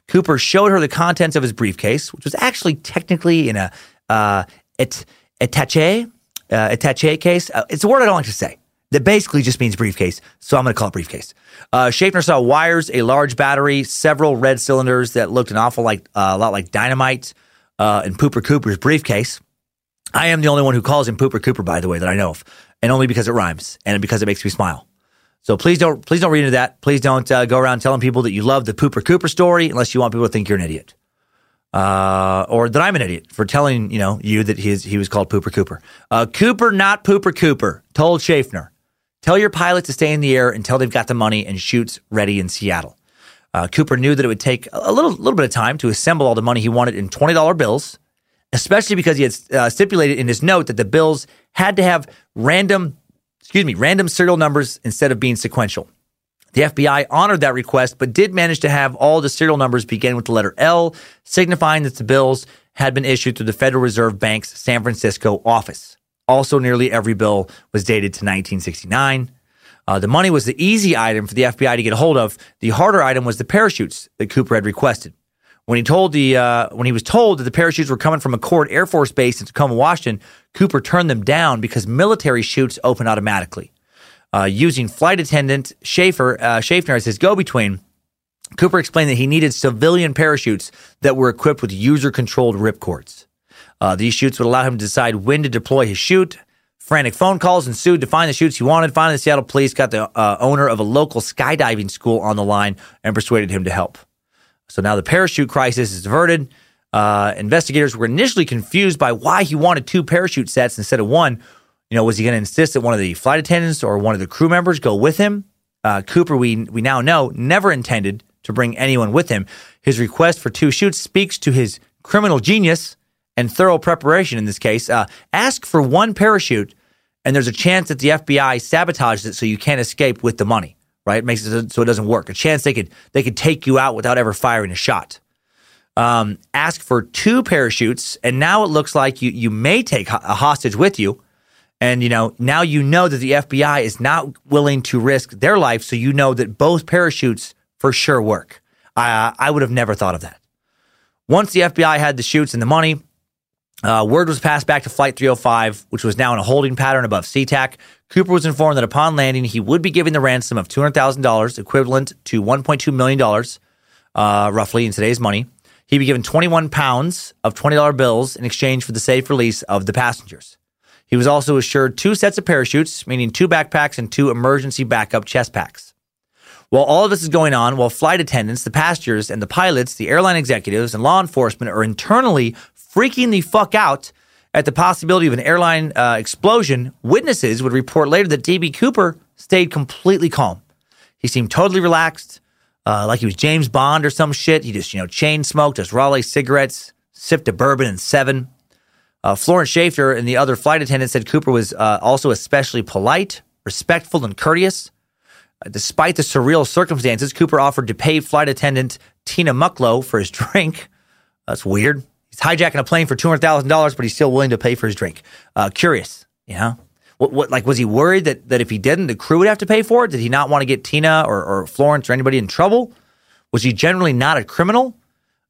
Cooper showed her the contents of his briefcase, which was actually technically in a uh, et, attache, uh, attache case. Uh, it's a word I don't like to say. That basically just means briefcase, so I'm going to call it briefcase. Uh, saw wires, a large battery, several red cylinders that looked an awful like uh, a lot like dynamite, uh, and Pooper Cooper's briefcase. I am the only one who calls him Pooper Cooper, by the way, that I know of, and only because it rhymes and because it makes me smile. So please don't please don't read into that. Please don't uh, go around telling people that you love the Pooper Cooper story unless you want people to think you're an idiot, uh, or that I'm an idiot for telling you know you that he he was called Pooper Cooper. Uh, Cooper, not Pooper Cooper, told Schaffner, tell your pilot to stay in the air until they've got the money and chutes ready in Seattle. Uh, Cooper knew that it would take a little little bit of time to assemble all the money he wanted in twenty dollar bills especially because he had uh, stipulated in his note that the bills had to have random, excuse me, random serial numbers instead of being sequential. The FBI honored that request, but did manage to have all the serial numbers begin with the letter L, signifying that the bills had been issued through the Federal Reserve Bank's San Francisco office. Also, nearly every bill was dated to 1969. Uh, the money was the easy item for the FBI to get a hold of. The harder item was the parachutes that Cooper had requested. When he told the uh, when he was told that the parachutes were coming from McChord Air Force Base in Tacoma, Washington, Cooper turned them down because military chutes open automatically. Uh, using flight attendant Schaefer, uh, as his go-between, Cooper explained that he needed civilian parachutes that were equipped with user-controlled ripcords. Uh, these chutes would allow him to decide when to deploy his chute. Frantic phone calls ensued to find the chutes he wanted. Finally, the Seattle police got the uh, owner of a local skydiving school on the line and persuaded him to help. So now the parachute crisis is averted. Uh, investigators were initially confused by why he wanted two parachute sets instead of one. You know, was he going to insist that one of the flight attendants or one of the crew members go with him? Uh, Cooper, we we now know, never intended to bring anyone with him. His request for two chutes speaks to his criminal genius and thorough preparation in this case. Uh, ask for one parachute, and there's a chance that the FBI sabotages it so you can't escape with the money right? Makes it so it doesn't work. A chance they could they could take you out without ever firing a shot. Um, ask for two parachutes, and now it looks like you you may take a hostage with you, And, you know, now you know that the FBI is not willing to risk their life. So you know that both parachutes for sure work. I, I would have never thought of that. Once the FBI had the chutes and the money, uh, word was passed back to Flight 305, which was now in a holding pattern above SeaTac. Cooper was informed that upon landing, he would be given the ransom of $200,000, equivalent to $1.2 million, uh, roughly in today's money. He'd be given 21 pounds of $20 bills in exchange for the safe release of the passengers. He was also assured two sets of parachutes, meaning two backpacks and two emergency backup chest packs. While all of this is going on, while flight attendants, the passengers, and the pilots, the airline executives, and law enforcement are internally freaking the fuck out at the possibility of an airline uh, explosion, witnesses would report later that DB Cooper stayed completely calm. He seemed totally relaxed, uh, like he was James Bond or some shit. He just, you know, chain smoked his Raleigh cigarettes, sipped a bourbon and seven. Uh, Florence Schaefer and the other flight attendants said Cooper was uh, also especially polite, respectful, and courteous. Uh, despite the surreal circumstances, Cooper offered to pay flight attendant Tina Mucklow for his drink. That's weird. He's hijacking a plane for two hundred thousand dollars, but he's still willing to pay for his drink. Uh, curious, you know, what, what like was he worried that that if he didn't, the crew would have to pay for it? Did he not want to get Tina or, or Florence or anybody in trouble? Was he generally not a criminal?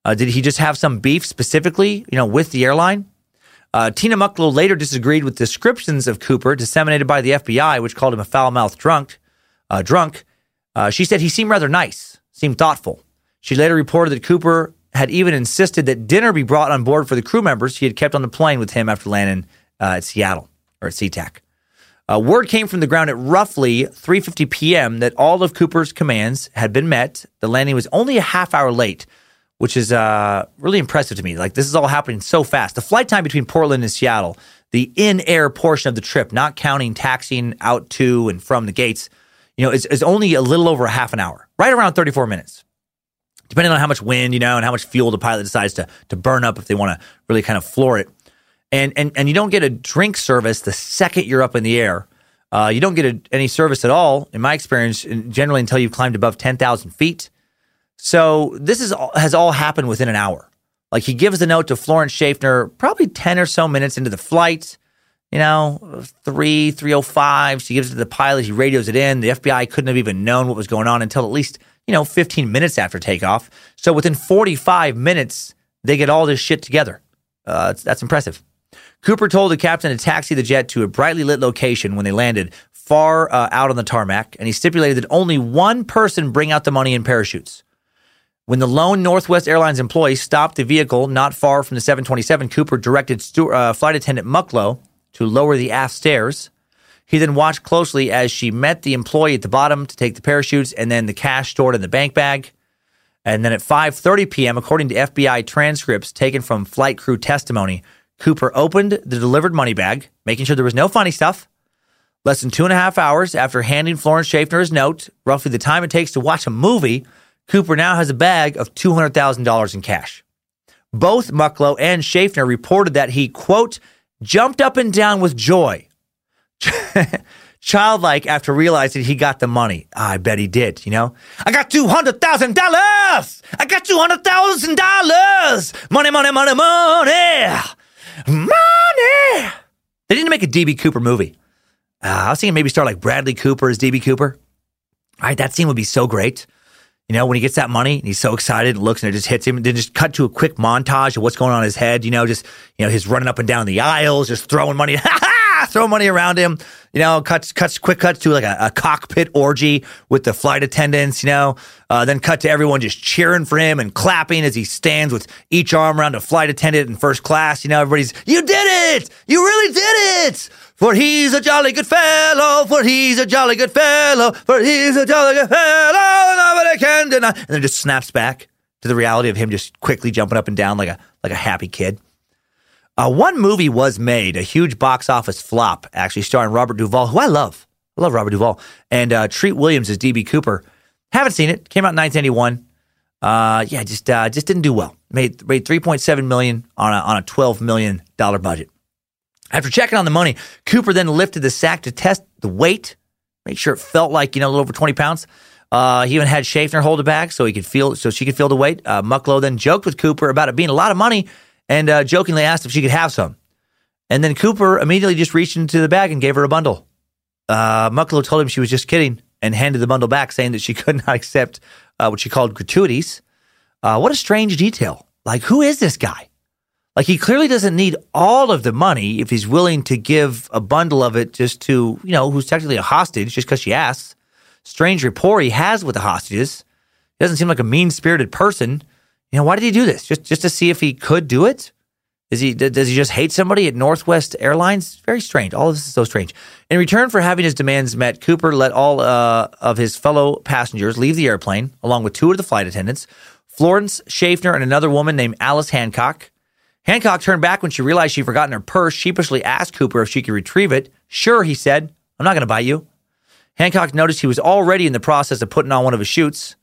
Uh, did he just have some beef specifically, you know, with the airline? Uh, Tina Mucklow later disagreed with descriptions of Cooper disseminated by the FBI, which called him a foul-mouthed drunk. Uh, drunk. Uh, she said he seemed rather nice, seemed thoughtful. She later reported that Cooper had even insisted that dinner be brought on board for the crew members he had kept on the plane with him after landing uh, at Seattle or at SeaTac. Uh, word came from the ground at roughly 3:50 p.m. that all of Cooper's commands had been met. The landing was only a half hour late, which is uh, really impressive to me. Like this is all happening so fast. The flight time between Portland and Seattle, the in-air portion of the trip, not counting taxiing out to and from the gates, you know, is, is only a little over a half an hour, right around 34 minutes depending on how much wind, you know, and how much fuel the pilot decides to to burn up if they want to really kind of floor it. And and and you don't get a drink service the second you're up in the air. Uh, you don't get a, any service at all, in my experience, generally until you've climbed above ten thousand feet. So this is has all happened within an hour. Like he gives the note to Florence Schaefer probably ten or so minutes into the flight. You know, three three oh five. She gives it to the pilot. He radios it in. The FBI couldn't have even known what was going on until at least you know, 15 minutes after takeoff. So within 45 minutes, they get all this shit together. Uh, that's, that's impressive. Cooper told the captain to taxi the jet to a brightly lit location when they landed far uh, out on the tarmac, and he stipulated that only one person bring out the money in parachutes. When the lone Northwest Airlines employee stopped the vehicle not far from the 727, Cooper directed uh, flight attendant Mucklow to lower the aft stairs. He then watched closely as she met the employee at the bottom to take the parachutes and then the cash stored in the bank bag. And then at 5:30 p.m., according to FBI transcripts taken from flight crew testimony, Cooper opened the delivered money bag, making sure there was no funny stuff. Less than two and a half hours after handing Florence Schaefer his note, roughly the time it takes to watch a movie, Cooper now has a bag of $200,000 in cash. Both Mucklow and Schaefer reported that he, quote, jumped up and down with joy childlike after realizing he got the money. I bet he did, you know? I got $200,000! I got $200,000! Money, money, money, money! Money! They didn't make a DB Cooper movie. Uh, I was thinking maybe start like Bradley Cooper as DB Cooper. All right, that scene would be so great. You know, when he gets that money and he's so excited looks and it just hits him, then just cut to a quick montage of what's going on in his head, you know, just, you know, he's running up and down the aisles, just throwing money. throw money around him. You know, cuts, cuts, quick cuts to like a, a cockpit orgy with the flight attendants. You know, uh, then cut to everyone just cheering for him and clapping as he stands with each arm around a flight attendant in first class. You know, everybody's, you did it! You really did it! For he's a jolly good fellow, for he's a jolly good fellow, for he's a jolly good fellow, nobody can deny. And then just snaps back to the reality of him just quickly jumping up and down like a like a happy kid. Uh, one movie was made, a huge box office flop, actually starring Robert Duvall, who I love. I love Robert Duvall. And uh, Treat Williams as DB Cooper. Haven't seen it. Came out in 1981. Uh, yeah, just uh, just didn't do well. Made made 3.7 million on a on a 12 million dollar budget. After checking on the money, Cooper then lifted the sack to test the weight, make sure it felt like you know a little over 20 pounds. Uh, he even had Schaefer hold it back so he could feel so she could feel the weight. Uh, Mucklow then joked with Cooper about it being a lot of money and uh, jokingly asked if she could have some. And then Cooper immediately just reached into the bag and gave her a bundle. Uh, Mucklow told him she was just kidding and handed the bundle back, saying that she could not accept uh, what she called gratuities. Uh, what a strange detail. Like, who is this guy? Like, he clearly doesn't need all of the money if he's willing to give a bundle of it just to, you know, who's technically a hostage just because she asks. Strange rapport he has with the hostages. He doesn't seem like a mean spirited person. You know, why did he do this? Just, just to see if he could do it? Is he does he just hate somebody at Northwest Airlines? Very strange. All of this is so strange. In return for having his demands met, Cooper let all uh, of his fellow passengers leave the airplane, along with two of the flight attendants, Florence Schaffner and another woman named Alice Hancock. Hancock turned back when she realized she'd forgotten her purse. Sheepishly asked Cooper if she could retrieve it. Sure, he said. I'm not going to bite you. Hancock noticed he was already in the process of putting on one of his chutes.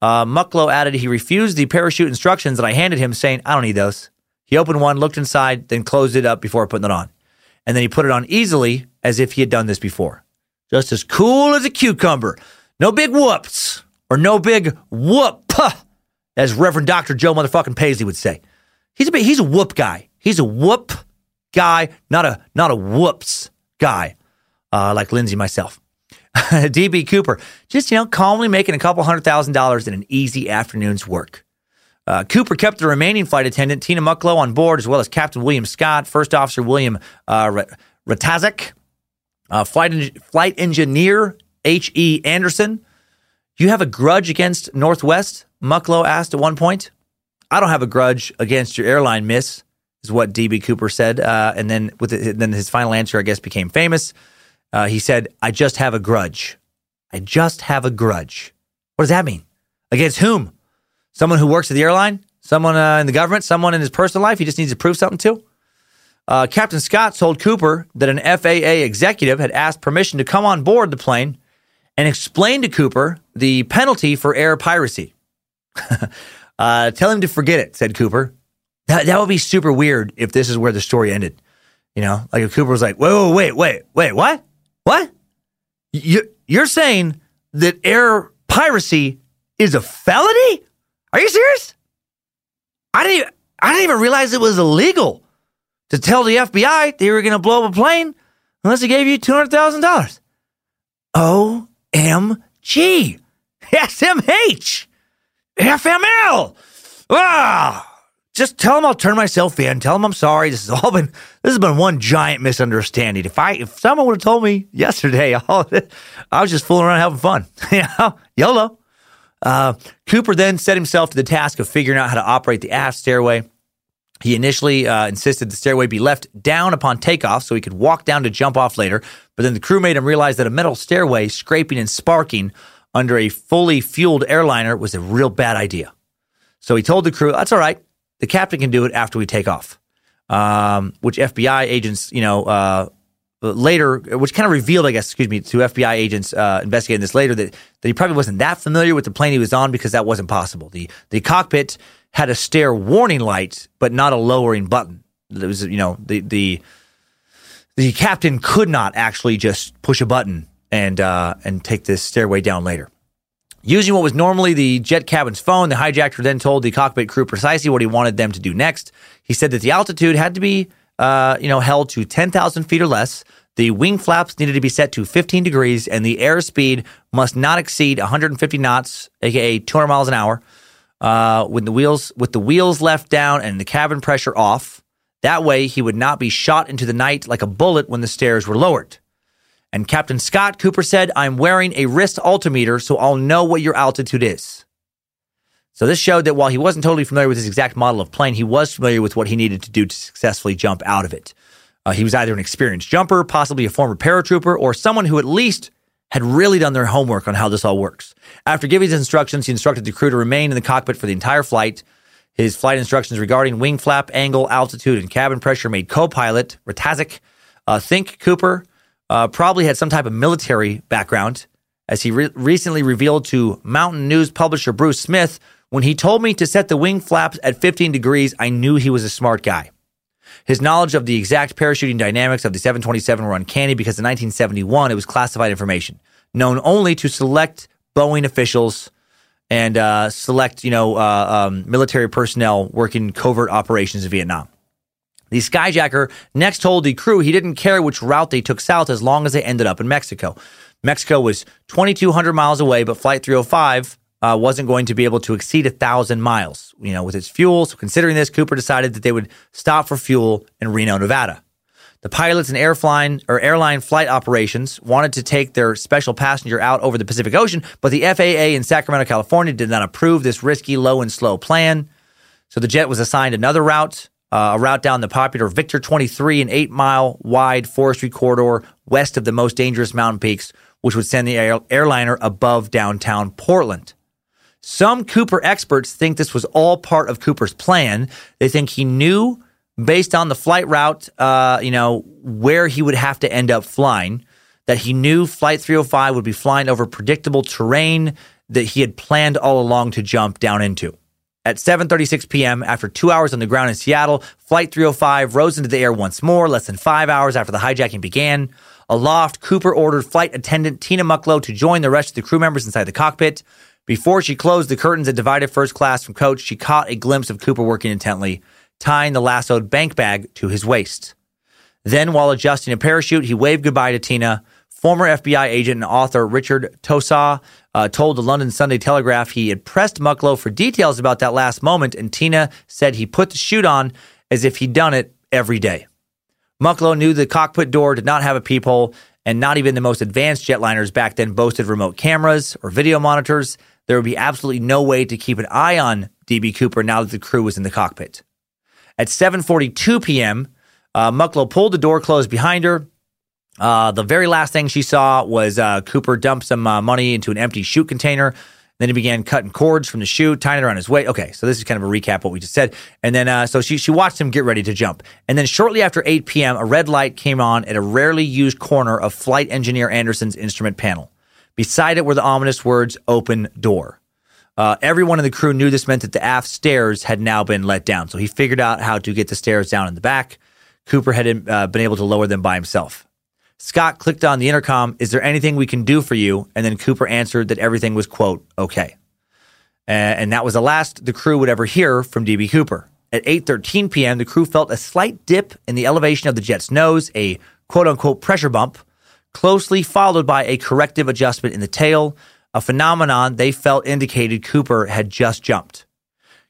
Uh, Mucklow added he refused the parachute instructions that I handed him, saying, I don't need those. He opened one, looked inside, then closed it up before putting it on. And then he put it on easily as if he had done this before. Just as cool as a cucumber. No big whoops or no big whoop, as Reverend Dr. Joe motherfucking Paisley would say. He's a big, he's a whoop guy. He's a whoop guy, not a not a whoops guy, uh, like Lindsay myself. DB Cooper, just you know, calmly making a couple hundred thousand dollars in an easy afternoon's work. Uh, Cooper kept the remaining flight attendant, Tina Mucklow, on board, as well as Captain William Scott, First Officer William uh, Rataczak, uh, flight, en- flight engineer H.E. Anderson. You have a grudge against Northwest? Mucklow asked at one point. I don't have a grudge against your airline, miss, is what DB Cooper said. Uh, and then with it, then his final answer, I guess, became famous. Uh, he said, I just have a grudge. I just have a grudge. What does that mean? Against whom? Someone who works at the airline? Someone uh, in the government? Someone in his personal life he just needs to prove something to? Uh, Captain Scott told Cooper that an FAA executive had asked permission to come on board the plane and explain to Cooper the penalty for air piracy. uh, tell him to forget it, said Cooper. That, that would be super weird if this is where the story ended. You know, like if Cooper was like, wait, wait, wait, wait, wait, what? What? You, you're saying that air piracy is a felony? Are you serious? I didn't. I didn't even realize it was illegal to tell the FBI they were going to blow up a plane unless they gave you two hundred thousand dollars. O M G S M H F M L. Ah! Just tell them I'll turn myself in. Tell them I'm sorry. This has all been this has been one giant misunderstanding. If I if someone would have told me yesterday, I was just fooling around having fun. know, YOLO. Uh, Cooper then set himself to the task of figuring out how to operate the aft stairway. He initially uh, insisted the stairway be left down upon takeoff so he could walk down to jump off later. But then the crew made him realize that a metal stairway scraping and sparking under a fully fueled airliner was a real bad idea. So he told the crew, "That's all right. The captain can do it after we take off." Um, which FBI agents, you know, uh, later, which kind of revealed, I guess, excuse me, to FBI agents uh, investigating this later that, that he probably wasn't that familiar with the plane he was on because that wasn't possible. The the cockpit had a stair warning light, but not a lowering button. It was, you know, the the the captain could not actually just push a button and uh, and take this stairway down later. Using what was normally the jet cabin's phone, the hijacker then told the cockpit crew precisely what he wanted them to do next. He said that the altitude had to be uh, you know, held to 10,000 feet or less. The wing flaps needed to be set to 15 degrees, and the airspeed must not exceed 150 knots, aka 200 miles an hour. Uh, with the wheels with the wheels left down and the cabin pressure off. That way, he would not be shot into the night like a bullet when the stairs were lowered. And Captain Scott Cooper said, "I'm wearing a wrist altimeter, so I'll know what your altitude is." So this showed that while he wasn't totally familiar with his exact model of plane, he was familiar with what he needed to do to successfully jump out of it. Uh, he was either an experienced jumper, possibly a former paratrooper, or someone who at least had really done their homework on how this all works. After giving his instructions, he instructed the crew to remain in the cockpit for the entire flight. His flight instructions regarding wing flap, angle, altitude, and cabin pressure made co-pilot Rataczak uh, think Cooper uh, probably had some type of military background, as he re- recently revealed to Mountain News publisher Bruce Smith, when he told me to set the wing flaps at 15 degrees, I knew he was a smart guy. His knowledge of the exact parachuting dynamics of the 727 were uncanny because in 1971 it was classified information, known only to select Boeing officials and uh, select, you know, uh, um, military personnel working covert operations in Vietnam. The skyjacker next told the crew he didn't care which route they took south as long as they ended up in Mexico. Mexico was 2,200 miles away, but Flight 305 uh, wasn't going to be able to exceed a thousand miles, you know, with its fuel. So considering this, Cooper decided that they would stop for fuel in Reno, Nevada. The pilots and airline or airline flight operations wanted to take their special passenger out over the Pacific Ocean, but the FAA in Sacramento, California did not approve this risky low and slow plan. So the jet was assigned another route, uh, a route down the popular Victor 23, an eight mile wide forestry corridor west of the most dangerous mountain peaks, which would send the air- airliner above downtown Portland. Some Cooper experts think this was all part of Cooper's plan. They think he knew based on the flight route, uh, you know, where he would have to end up flying, that he knew Flight 305 would be flying over predictable terrain that he had planned all along to jump down into. At 7:36 p.m., after 2 hours on the ground in Seattle, Flight 305 rose into the air once more, less than 5 hours after the hijacking began. Aloft, Cooper ordered flight attendant Tina Mucklow to join the rest of the crew members inside the cockpit. Before she closed the curtains that divided first class from coach, she caught a glimpse of Cooper working intently tying the lassoed bank bag to his waist. Then, while adjusting a parachute, he waved goodbye to Tina. Former FBI agent and author Richard Tosaw uh, told the London Sunday Telegraph he had pressed Mucklow for details about that last moment, and Tina said he put the chute on as if he'd done it every day. Mucklow knew the cockpit door did not have a peephole, and not even the most advanced jetliners back then boasted remote cameras or video monitors. There would be absolutely no way to keep an eye on DB Cooper now that the crew was in the cockpit. At 7:42 p.m., uh, Mucklow pulled the door closed behind her. Uh, the very last thing she saw was uh, Cooper dump some uh, money into an empty chute container. Then he began cutting cords from the chute, tying it around his waist. Okay, so this is kind of a recap of what we just said. And then, uh, so she she watched him get ready to jump. And then shortly after 8 p.m., a red light came on at a rarely used corner of Flight Engineer Anderson's instrument panel. Beside it were the ominous words "Open Door." Uh, everyone in the crew knew this meant that the aft stairs had now been let down. So he figured out how to get the stairs down in the back. Cooper had uh, been able to lower them by himself. Scott clicked on the intercom, Is there anything we can do for you? And then Cooper answered that everything was, quote, okay. and that was the last the crew would ever hear from DB Cooper. At 8:13 p.m., the crew felt a slight dip in the elevation of the jet's nose, a quote unquote pressure bump, closely followed by a corrective adjustment in the tail, a phenomenon they felt indicated Cooper had just jumped.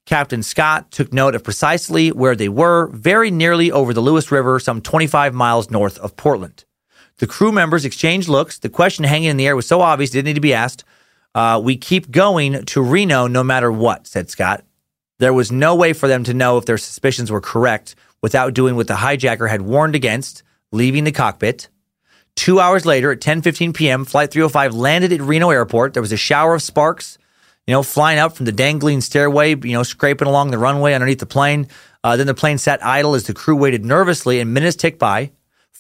Captain Scott took note of precisely where they were, very nearly over the Lewis River, some 25 miles north of Portland. The crew members exchanged looks. The question hanging in the air was so obvious, it didn't need to be asked. Uh, we keep going to Reno no matter what, said Scott. There was no way for them to know if their suspicions were correct without doing what the hijacker had warned against, leaving the cockpit. Two hours later, at 10:15 p.m., Flight 305 landed at Reno Airport. There was a shower of sparks, you know, flying up from the dangling stairway, you know, scraping along the runway underneath the plane. Uh, then the plane sat idle as the crew waited nervously, and minutes ticked by.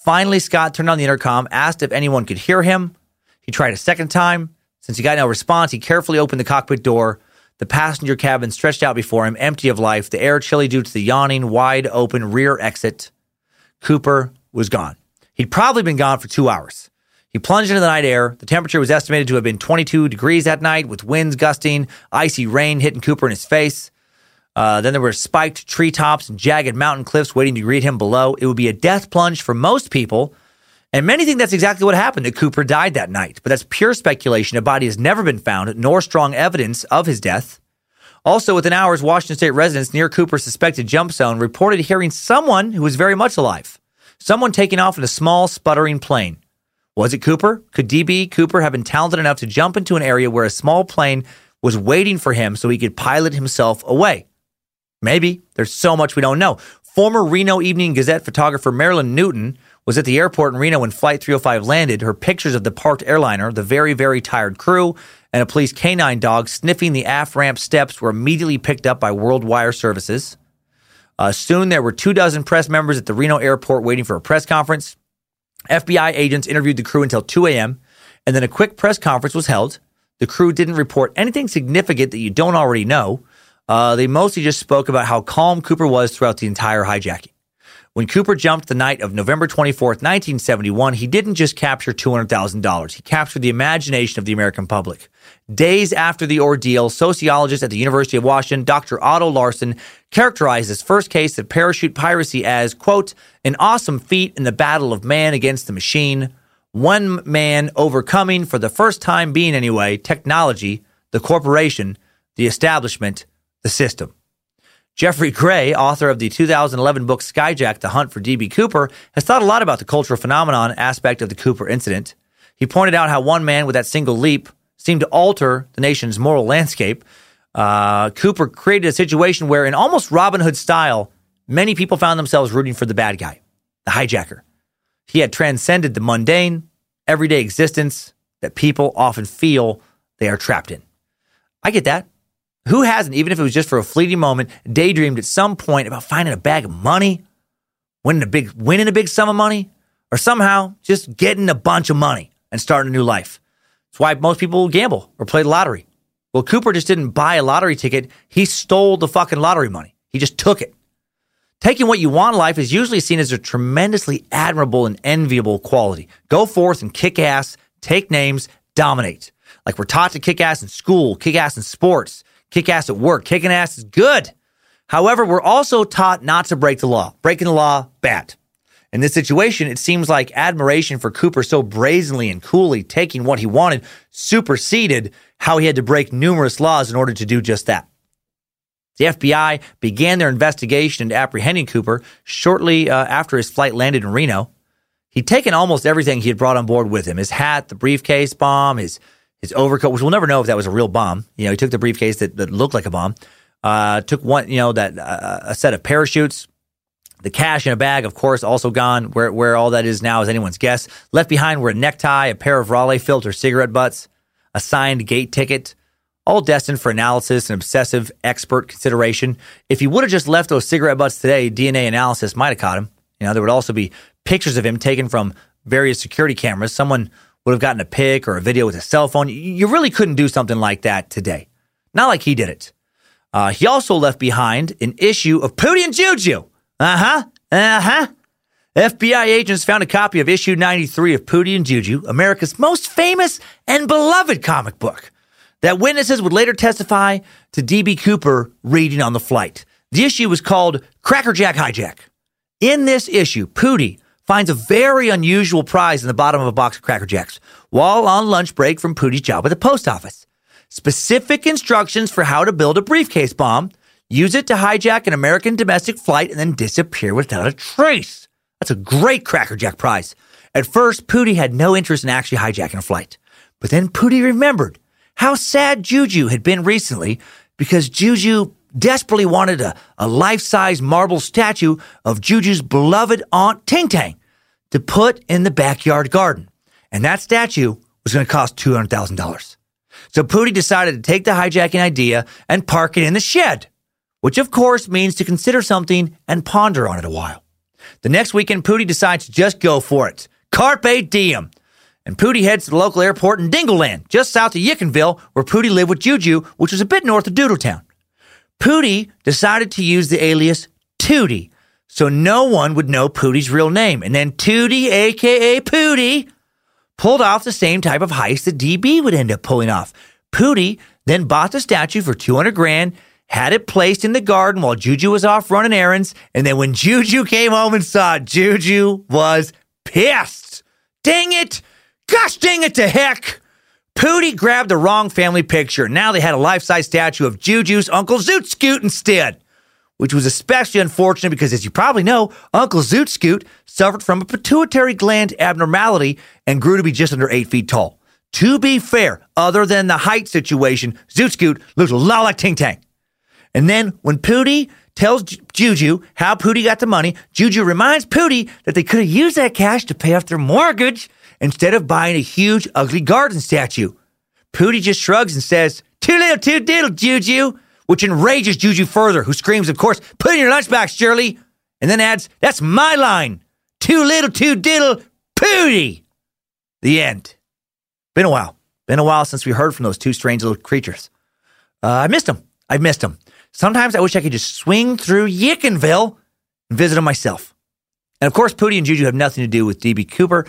Finally, Scott turned on the intercom, asked if anyone could hear him. He tried a second time. Since he got no response, he carefully opened the cockpit door. The passenger cabin stretched out before him, empty of life, the air chilly due to the yawning, wide open rear exit. Cooper was gone. He'd probably been gone for two hours. He plunged into the night air. The temperature was estimated to have been 22 degrees that night, with winds gusting, icy rain hitting Cooper in his face. Uh, then there were spiked treetops and jagged mountain cliffs waiting to greet him below. It would be a death plunge for most people. And many think that's exactly what happened, that Cooper died that night. But that's pure speculation. A body has never been found, nor strong evidence of his death. Also, within hours, Washington State residents near Cooper's suspected jump zone reported hearing someone who was very much alive. Someone taking off in a small, sputtering plane. Was it Cooper? Could DB Cooper have been talented enough to jump into an area where a small plane was waiting for him so he could pilot himself away? Maybe. There's so much we don't know. Former Reno Evening Gazette photographer Marilyn Newton was at the airport in Reno when Flight 305 landed. Her pictures of the parked airliner, the very, very tired crew, and a police canine dog sniffing the aft ramp steps were immediately picked up by World Wire Services. Uh, soon there were two dozen press members at the Reno airport waiting for a press conference. FBI agents interviewed the crew until 2 a.m., and then a quick press conference was held. The crew didn't report anything significant that you don't already know. Uh, they mostly just spoke about how calm Cooper was throughout the entire hijacking. When Cooper jumped the night of November 24th, 1971, he didn't just capture $200,000. He captured the imagination of the American public. Days after the ordeal, sociologist at the University of Washington, Dr. Otto Larsen, characterized his first case of parachute piracy as, quote, an awesome feat in the battle of man against the machine. One man overcoming, for the first time being anyway, technology, the corporation, the establishment, the system. Geoffrey Gray, author of the 2011 book Skyjack The Hunt for D.B. Cooper, has thought a lot about the cultural phenomenon aspect of the Cooper incident. He pointed out how one man with that single leap seemed to alter the nation's moral landscape. Uh, Cooper created a situation where, in almost Robin Hood style, many people found themselves rooting for the bad guy, the hijacker. He had transcended the mundane, everyday existence that people often feel they are trapped in. I get that. Who hasn't, even if it was just for a fleeting moment, daydreamed at some point about finding a bag of money, winning a big winning a big sum of money, or somehow just getting a bunch of money and starting a new life? That's why most people gamble or play the lottery. Well, Cooper just didn't buy a lottery ticket. He stole the fucking lottery money. He just took it. Taking what you want in life is usually seen as a tremendously admirable and enviable quality. Go forth and kick ass, take names, dominate. Like we're taught to kick ass in school, kick ass in sports, kick ass at work. Kicking ass is good. However, we're also taught not to break the law. Breaking the law, bad. In this situation, it seems like admiration for Cooper so brazenly and coolly taking what he wanted superseded how he had to break numerous laws in order to do just that. The FBI began their investigation into apprehending Cooper shortly uh, after his flight landed in Reno. He'd taken almost everything he had brought on board with him his hat, the briefcase bomb, his his overcoat, which we'll never know if that was a real bomb. You know, he took the briefcase that, that looked like a bomb, uh, took one, you know, that uh, a set of parachutes, the cash in a bag, of course, also gone. Where where all that is now is anyone's guess. Left behind were a necktie, a pair of Raleigh filter cigarette butts, a signed gate ticket, all destined for analysis and obsessive expert consideration. If he would have just left those cigarette butts today, DNA analysis might have caught him. You know, there would also be pictures of him taken from various security cameras. Someone would have gotten a pic or a video with a cell phone. You really couldn't do something like that today. Not like he did it. Uh, he also left behind an issue of Pootie and Juju. Uh huh. Uh huh. FBI agents found a copy of issue 93 of Pootie and Juju, America's most famous and beloved comic book, that witnesses would later testify to D.B. Cooper reading on the flight. The issue was called Crackerjack Hijack. In this issue, Pootie finds a very unusual prize in the bottom of a box of Cracker Jacks while on lunch break from Pootie's job at the post office. Specific instructions for how to build a briefcase bomb, use it to hijack an American domestic flight, and then disappear without a trace. That's a great Cracker Jack prize. At first, Pootie had no interest in actually hijacking a flight. But then Pootie remembered how sad Juju had been recently because Juju desperately wanted a, a life size marble statue of Juju's beloved Aunt Ting Tang to put in the backyard garden. And that statue was going to cost $200,000. So Pootie decided to take the hijacking idea and park it in the shed, which of course means to consider something and ponder on it a while. The next weekend, Pootie decides to just go for it. Carpe diem. And Pootie heads to the local airport in Dingleland, just south of Yickenville, where Pootie lived with Juju, which was a bit north of Doodletown. Pootie decided to use the alias Tootie, so no one would know Pootie's real name. And then Tootie, aka Pootie, pulled off the same type of heist that DB would end up pulling off. Pootie then bought the statue for 200 grand, had it placed in the garden while Juju was off running errands, and then when Juju came home and saw it, Juju was pissed. Dang it! Gosh dang it to heck! Pootie grabbed the wrong family picture. Now they had a life-size statue of Juju's Uncle Zoot Scoot instead which was especially unfortunate because, as you probably know, Uncle Zoot Scoot suffered from a pituitary gland abnormality and grew to be just under eight feet tall. To be fair, other than the height situation, Zoot Scoot looked a lot like Ting Tang. And then when Pootie tells Juju how Pootie got the money, Juju reminds Pootie that they could have used that cash to pay off their mortgage instead of buying a huge, ugly garden statue. Pootie just shrugs and says, Too little, too diddle, Juju which enrages Juju further, who screams, of course, put in your lunchbox, Shirley, and then adds, that's my line. Too little, too diddle, Pootie. The end. Been a while. Been a while since we heard from those two strange little creatures. Uh, I missed them. I've missed them. Sometimes I wish I could just swing through Yickenville and visit them myself. And of course, Pootie and Juju have nothing to do with DB Cooper.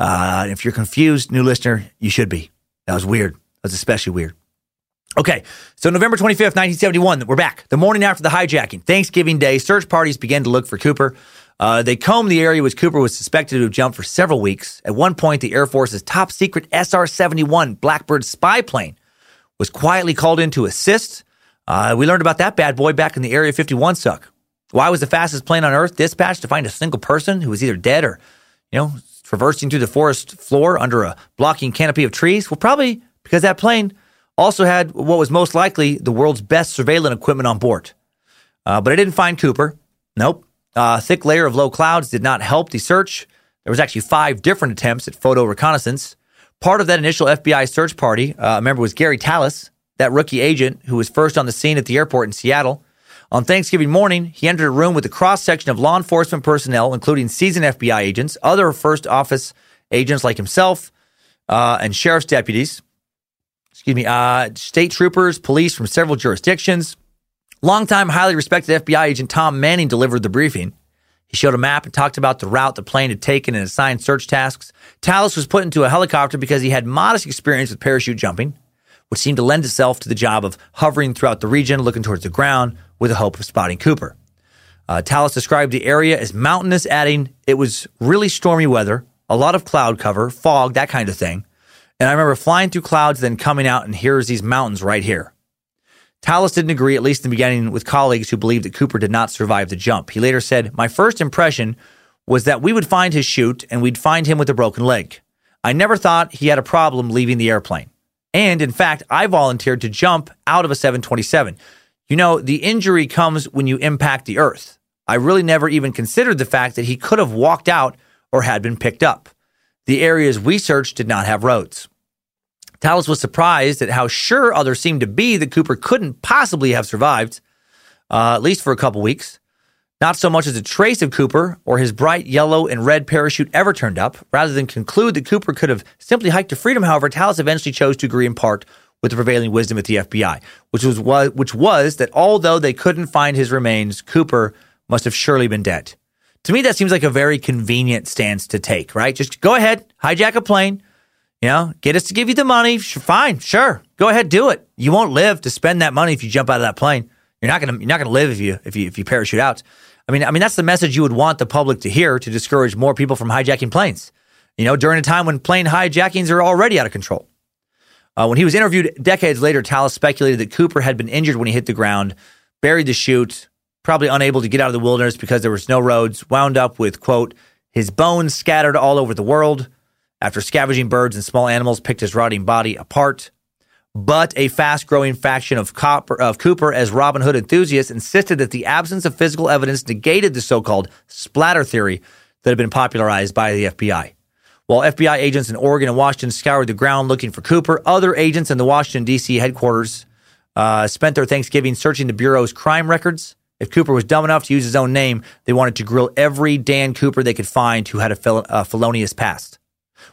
Uh, if you're confused, new listener, you should be. That was weird. That was especially weird. Okay, so November 25th, 1971, we're back. The morning after the hijacking, Thanksgiving Day, search parties began to look for Cooper. Uh, they combed the area which Cooper was suspected to have jumped for several weeks. At one point, the Air Force's top secret SR 71 Blackbird spy plane was quietly called in to assist. Uh, we learned about that bad boy back in the Area 51 suck. Why was the fastest plane on Earth dispatched to find a single person who was either dead or, you know, traversing through the forest floor under a blocking canopy of trees? Well, probably because that plane also had what was most likely the world's best surveillance equipment on board. Uh, but I didn't find Cooper. Nope. A uh, thick layer of low clouds did not help the search. There was actually five different attempts at photo reconnaissance. Part of that initial FBI search party, uh, member was Gary Tallis, that rookie agent who was first on the scene at the airport in Seattle. On Thanksgiving morning, he entered a room with a cross section of law enforcement personnel, including seasoned FBI agents, other first office agents like himself, uh, and sheriff's deputies excuse me, uh, state troopers, police from several jurisdictions. Longtime, highly respected FBI agent Tom Manning delivered the briefing. He showed a map and talked about the route the plane had taken and assigned search tasks. Talas was put into a helicopter because he had modest experience with parachute jumping, which seemed to lend itself to the job of hovering throughout the region, looking towards the ground with the hope of spotting Cooper. Uh, Talas described the area as mountainous, adding it was really stormy weather, a lot of cloud cover, fog, that kind of thing. And I remember flying through clouds, then coming out, and here's these mountains right here. Talas didn't agree, at least in the beginning, with colleagues who believed that Cooper did not survive the jump. He later said, My first impression was that we would find his chute and we'd find him with a broken leg. I never thought he had a problem leaving the airplane. And in fact, I volunteered to jump out of a 727. You know, the injury comes when you impact the earth. I really never even considered the fact that he could have walked out or had been picked up. The areas we searched did not have roads. Talas was surprised at how sure others seemed to be that Cooper couldn't possibly have survived, uh, at least for a couple weeks. Not so much as a trace of Cooper or his bright yellow and red parachute ever turned up. Rather than conclude that Cooper could have simply hiked to freedom, however, Talas eventually chose to agree in part with the prevailing wisdom at the FBI, which was which was that although they couldn't find his remains, Cooper must have surely been dead. To me, that seems like a very convenient stance to take, right? Just go ahead, hijack a plane, you know, get us to give you the money. Fine, sure, go ahead, do it. You won't live to spend that money if you jump out of that plane. You're not gonna you're not gonna live if you if you if you parachute out. I mean, I mean that's the message you would want the public to hear to discourage more people from hijacking planes. You know, during a time when plane hijackings are already out of control. Uh, when he was interviewed decades later, Talas speculated that Cooper had been injured when he hit the ground, buried the chute, probably unable to get out of the wilderness because there was no roads, wound up with quote his bones scattered all over the world after scavenging birds and small animals picked his rotting body apart. But a fast growing faction of, Copper, of Cooper as Robin Hood enthusiasts insisted that the absence of physical evidence negated the so called splatter theory that had been popularized by the FBI. While FBI agents in Oregon and Washington scoured the ground looking for Cooper, other agents in the Washington, D.C. headquarters uh, spent their Thanksgiving searching the Bureau's crime records. If Cooper was dumb enough to use his own name, they wanted to grill every Dan Cooper they could find who had a fel- felonious past.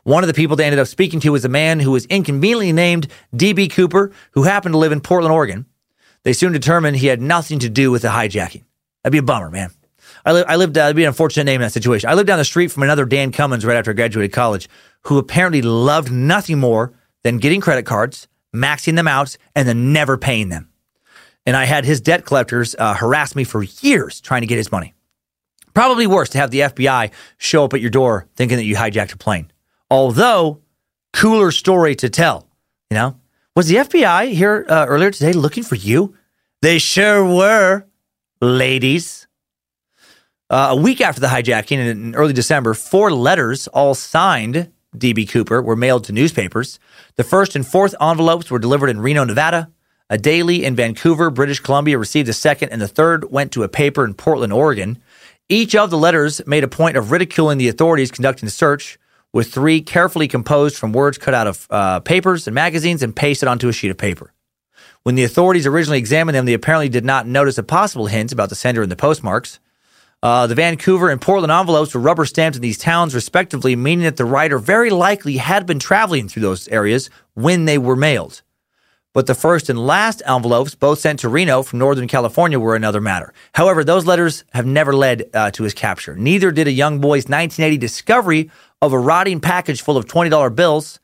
One of the people they ended up speaking to was a man who was inconveniently named D.B. Cooper, who happened to live in Portland, Oregon. They soon determined he had nothing to do with the hijacking. That'd be a bummer, man. I, li- I lived, uh, that'd be an unfortunate name in that situation. I lived down the street from another Dan Cummins right after I graduated college, who apparently loved nothing more than getting credit cards, maxing them out, and then never paying them. And I had his debt collectors uh, harass me for years trying to get his money. Probably worse to have the FBI show up at your door thinking that you hijacked a plane. Although, cooler story to tell. You know, was the FBI here uh, earlier today looking for you? They sure were, ladies. Uh, a week after the hijacking in early December, four letters, all signed DB Cooper, were mailed to newspapers. The first and fourth envelopes were delivered in Reno, Nevada. A daily in Vancouver, British Columbia received the second, and the third went to a paper in Portland, Oregon. Each of the letters made a point of ridiculing the authorities conducting the search with three carefully composed from words cut out of uh, papers and magazines and pasted onto a sheet of paper. When the authorities originally examined them, they apparently did not notice a possible hint about the sender and the postmarks. Uh, the Vancouver and Portland envelopes were rubber stamped in these towns, respectively, meaning that the writer very likely had been traveling through those areas when they were mailed. but the first and last envelopes, both sent to Reno from Northern California, were another matter. However, those letters have never led uh, to his capture. Neither did a young boy's 1980 discovery of a rotting package full of $20 bills,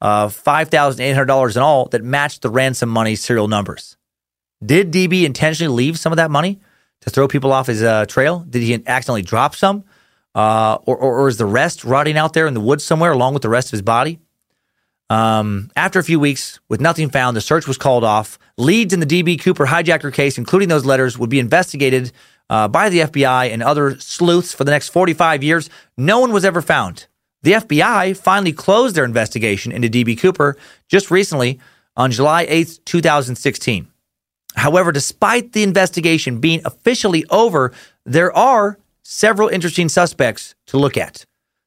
uh, $5,800 in all, that matched the ransom money serial numbers. Did DB intentionally leave some of that money to throw people off his uh, trail? Did he accidentally drop some? Uh, or, or, or is the rest rotting out there in the woods somewhere along with the rest of his body? Um, after a few weeks, with nothing found, the search was called off. Leads in the DB Cooper hijacker case, including those letters, would be investigated uh, by the FBI and other sleuths for the next 45 years. No one was ever found. The FBI finally closed their investigation into DB Cooper just recently on July 8th, 2016. However, despite the investigation being officially over, there are several interesting suspects to look at.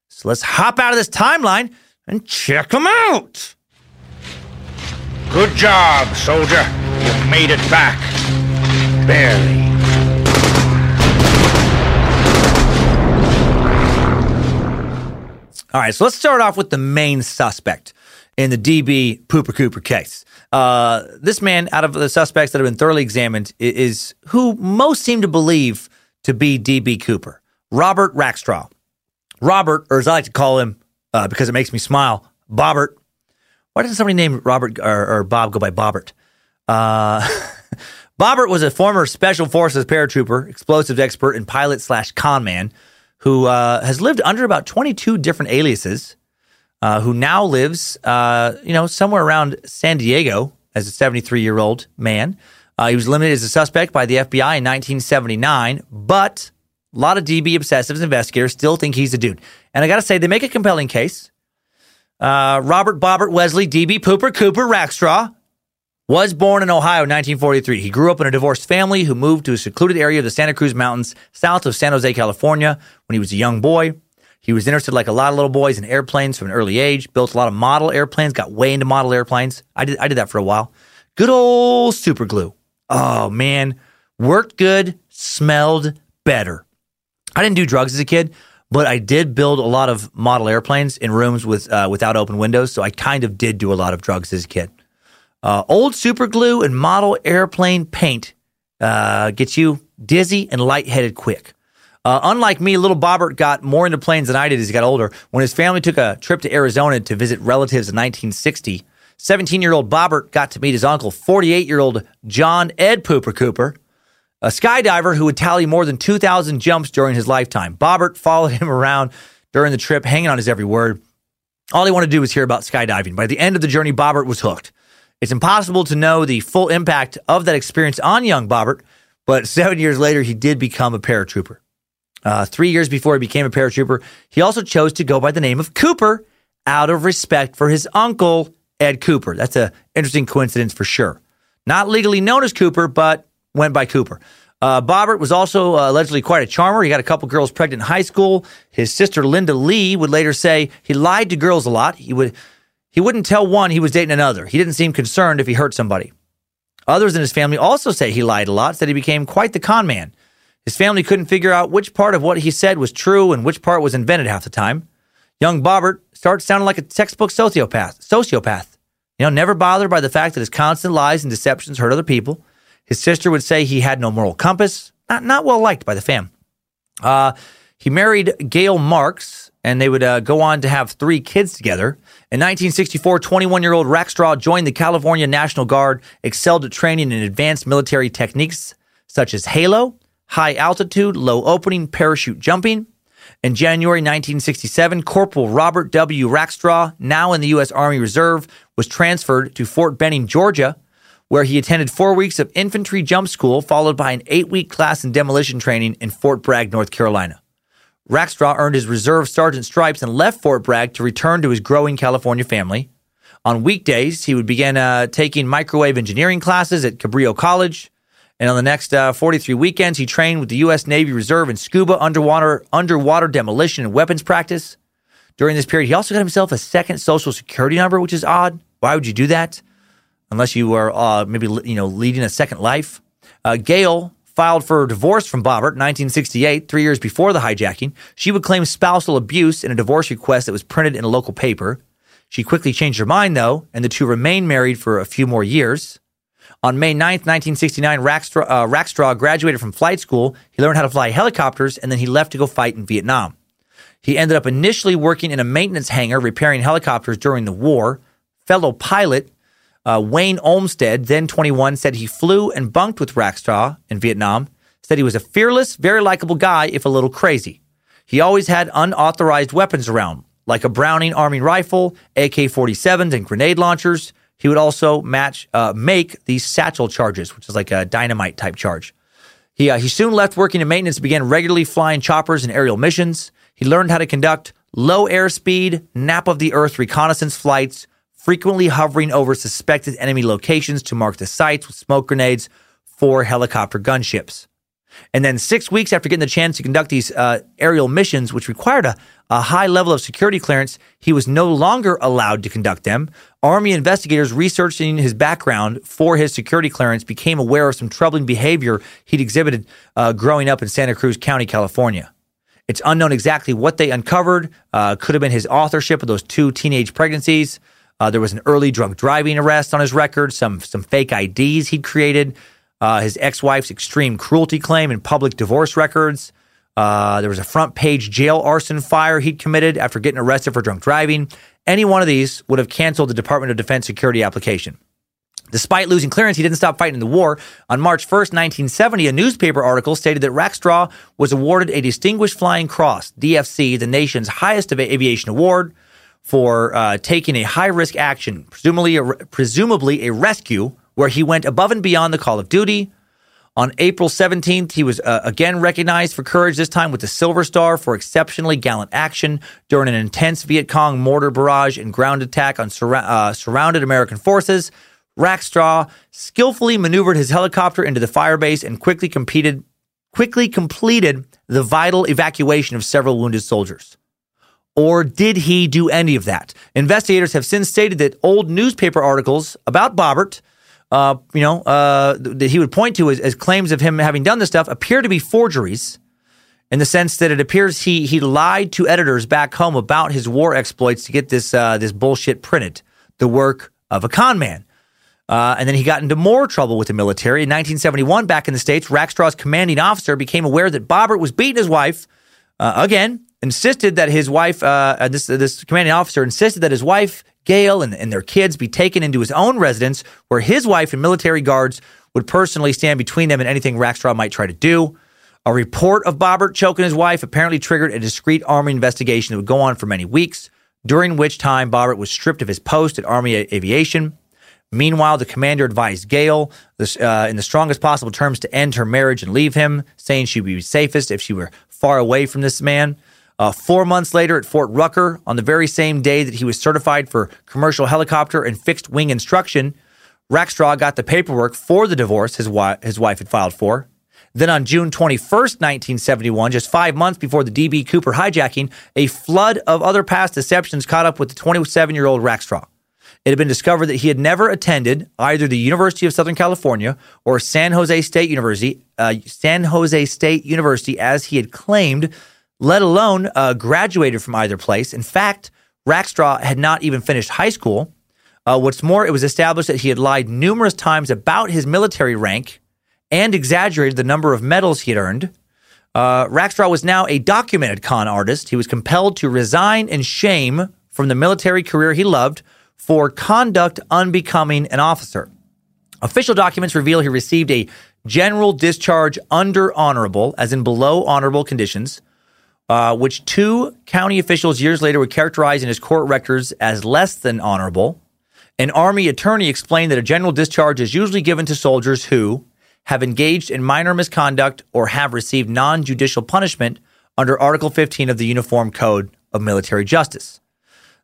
So let's hop out of this timeline and check them out. Good job, soldier. You made it back. Barely. All right, so let's start off with the main suspect in the DB Pooper Cooper case. Uh, this man, out of the suspects that have been thoroughly examined, is who most seem to believe to be DB Cooper, Robert Rackstraw. Robert, or as I like to call him uh, because it makes me smile, Bobbert. Why doesn't somebody named Robert or, or Bob go by Bobbert? Uh, Bobbert was a former Special Forces paratrooper, explosives expert, and pilot slash con man who uh, has lived under about 22 different aliases, uh, who now lives, uh, you know, somewhere around San Diego as a 73 year old man. Uh, he was limited as a suspect by the FBI in 1979, but a lot of DB obsessives investigators still think he's a dude. And I got to say, they make a compelling case. Uh, Robert Bobbert Wesley, DB Pooper Cooper Rackstraw, was born in Ohio in 1943. He grew up in a divorced family who moved to a secluded area of the Santa Cruz Mountains south of San Jose, California when he was a young boy. He was interested, like a lot of little boys, in airplanes from an early age, built a lot of model airplanes, got way into model airplanes. I did, I did that for a while. Good old super glue. Oh, man. Worked good, smelled better. I didn't do drugs as a kid, but I did build a lot of model airplanes in rooms with uh, without open windows. So I kind of did do a lot of drugs as a kid. Uh, old super glue and model airplane paint uh, gets you dizzy and lightheaded quick. Uh, unlike me, little Bobbert got more into planes than I did as he got older. When his family took a trip to Arizona to visit relatives in 1960, 17 year old Bobbert got to meet his uncle, 48 year old John Ed Pooper Cooper, a skydiver who would tally more than 2,000 jumps during his lifetime. Bobbert followed him around during the trip, hanging on his every word. All he wanted to do was hear about skydiving. By the end of the journey, Bobbert was hooked. It's impossible to know the full impact of that experience on young Bobbert, but seven years later, he did become a paratrooper. Uh, three years before he became a paratrooper, he also chose to go by the name of Cooper out of respect for his uncle, Ed Cooper. That's an interesting coincidence for sure. Not legally known as Cooper, but went by Cooper. Uh, Bobbert was also uh, allegedly quite a charmer. He got a couple girls pregnant in high school. His sister Linda Lee would later say he lied to girls a lot. He would he wouldn't tell one he was dating another. He didn't seem concerned if he hurt somebody. Others in his family also say he lied a lot, said he became quite the con man. His family couldn't figure out which part of what he said was true and which part was invented half the time. Young Bobbert started sounding like a textbook sociopath. Sociopath. You know, never bothered by the fact that his constant lies and deceptions hurt other people. His sister would say he had no moral compass. Not, not well liked by the fam. Uh, he married Gail Marks, and they would uh, go on to have three kids together. In 1964, 21 year old Rackstraw joined the California National Guard, excelled at training in advanced military techniques such as halo, high altitude, low opening, parachute jumping. In January 1967, Corporal Robert W. Rackstraw, now in the U.S. Army Reserve, was transferred to Fort Benning, Georgia, where he attended four weeks of infantry jump school, followed by an eight week class in demolition training in Fort Bragg, North Carolina. Rackstraw earned his reserve sergeant stripes and left Fort Bragg to return to his growing California family. On weekdays, he would begin uh, taking microwave engineering classes at Cabrillo College. And on the next uh, 43 weekends, he trained with the U.S. Navy Reserve in scuba, underwater, underwater demolition, and weapons practice. During this period, he also got himself a second social security number, which is odd. Why would you do that? Unless you were uh, maybe you know leading a second life. Uh, Gail filed for a divorce from Bobbert in 1968, three years before the hijacking. She would claim spousal abuse in a divorce request that was printed in a local paper. She quickly changed her mind, though, and the two remained married for a few more years. On May 9th, 1969, Rackstraw, uh, Rackstraw graduated from flight school. He learned how to fly helicopters, and then he left to go fight in Vietnam. He ended up initially working in a maintenance hangar repairing helicopters during the war. Fellow pilot uh, Wayne Olmsted, then 21, said he flew and bunked with Rackstraw in Vietnam. Said he was a fearless, very likable guy, if a little crazy. He always had unauthorized weapons around, like a Browning Army rifle, AK 47s, and grenade launchers. He would also match uh, make these satchel charges, which is like a dynamite type charge. He, uh, he soon left working in maintenance and began regularly flying choppers and aerial missions. He learned how to conduct low airspeed, nap of the earth reconnaissance flights, frequently hovering over suspected enemy locations to mark the sites with smoke grenades for helicopter gunships. And then six weeks after getting the chance to conduct these uh, aerial missions, which required a, a high level of security clearance, he was no longer allowed to conduct them. Army investigators researching his background for his security clearance became aware of some troubling behavior he'd exhibited uh, growing up in Santa Cruz County, California. It's unknown exactly what they uncovered. Uh, could have been his authorship of those two teenage pregnancies. Uh, there was an early drunk driving arrest on his record, some some fake IDs he'd created, uh, his ex-wife's extreme cruelty claim and public divorce records. Uh, there was a front page jail arson fire he'd committed after getting arrested for drunk driving. Any one of these would have canceled the Department of Defense security application. Despite losing clearance, he didn't stop fighting the war. On March 1st, 1970, a newspaper article stated that Rackstraw was awarded a Distinguished Flying Cross, DFC, the nation's highest aviation award for uh, taking a high risk action, presumably a, presumably a rescue, where he went above and beyond the call of duty. On April 17th, he was uh, again recognized for courage, this time with the Silver Star for exceptionally gallant action during an intense Viet Cong mortar barrage and ground attack on uh, surrounded American forces. Rackstraw skillfully maneuvered his helicopter into the firebase and quickly competed, quickly completed the vital evacuation of several wounded soldiers. Or did he do any of that? Investigators have since stated that old newspaper articles about Bobbert, uh, you know, uh, that he would point to as, as claims of him having done this stuff appear to be forgeries in the sense that it appears he he lied to editors back home about his war exploits to get this uh, this bullshit printed, the work of a con man. Uh, and then he got into more trouble with the military. In 1971, back in the States, Rackstraw's commanding officer became aware that Bobbert was beating his wife uh, again insisted that his wife, uh, this this commanding officer insisted that his wife Gail and, and their kids be taken into his own residence, where his wife and military guards would personally stand between them and anything Rackstraw might try to do. A report of Bobbert choking his wife apparently triggered a discreet Army investigation that would go on for many weeks, during which time Bobbert was stripped of his post at Army Aviation. Meanwhile, the commander advised Gail, uh, in the strongest possible terms, to end her marriage and leave him, saying she would be safest if she were far away from this man. Uh, four months later at Fort Rucker, on the very same day that he was certified for commercial helicopter and fixed wing instruction, Rackstraw got the paperwork for the divorce his, his wife had filed for. Then on June 21st, 1971, just five months before the DB Cooper hijacking, a flood of other past deceptions caught up with the 27 year old Rackstraw. It had been discovered that he had never attended either the University of Southern California or San Jose State University, uh, San Jose State University, as he had claimed let alone uh, graduated from either place. In fact, Rackstraw had not even finished high school. Uh, what's more, it was established that he had lied numerous times about his military rank and exaggerated the number of medals he had earned. Uh, Rackstraw was now a documented con artist. He was compelled to resign in shame from the military career he loved for conduct unbecoming an officer. Official documents reveal he received a general discharge under honorable, as in below honorable conditions, uh, which two county officials years later would characterize in his court records as less than honorable. An Army attorney explained that a general discharge is usually given to soldiers who have engaged in minor misconduct or have received non judicial punishment under Article 15 of the Uniform Code of Military Justice.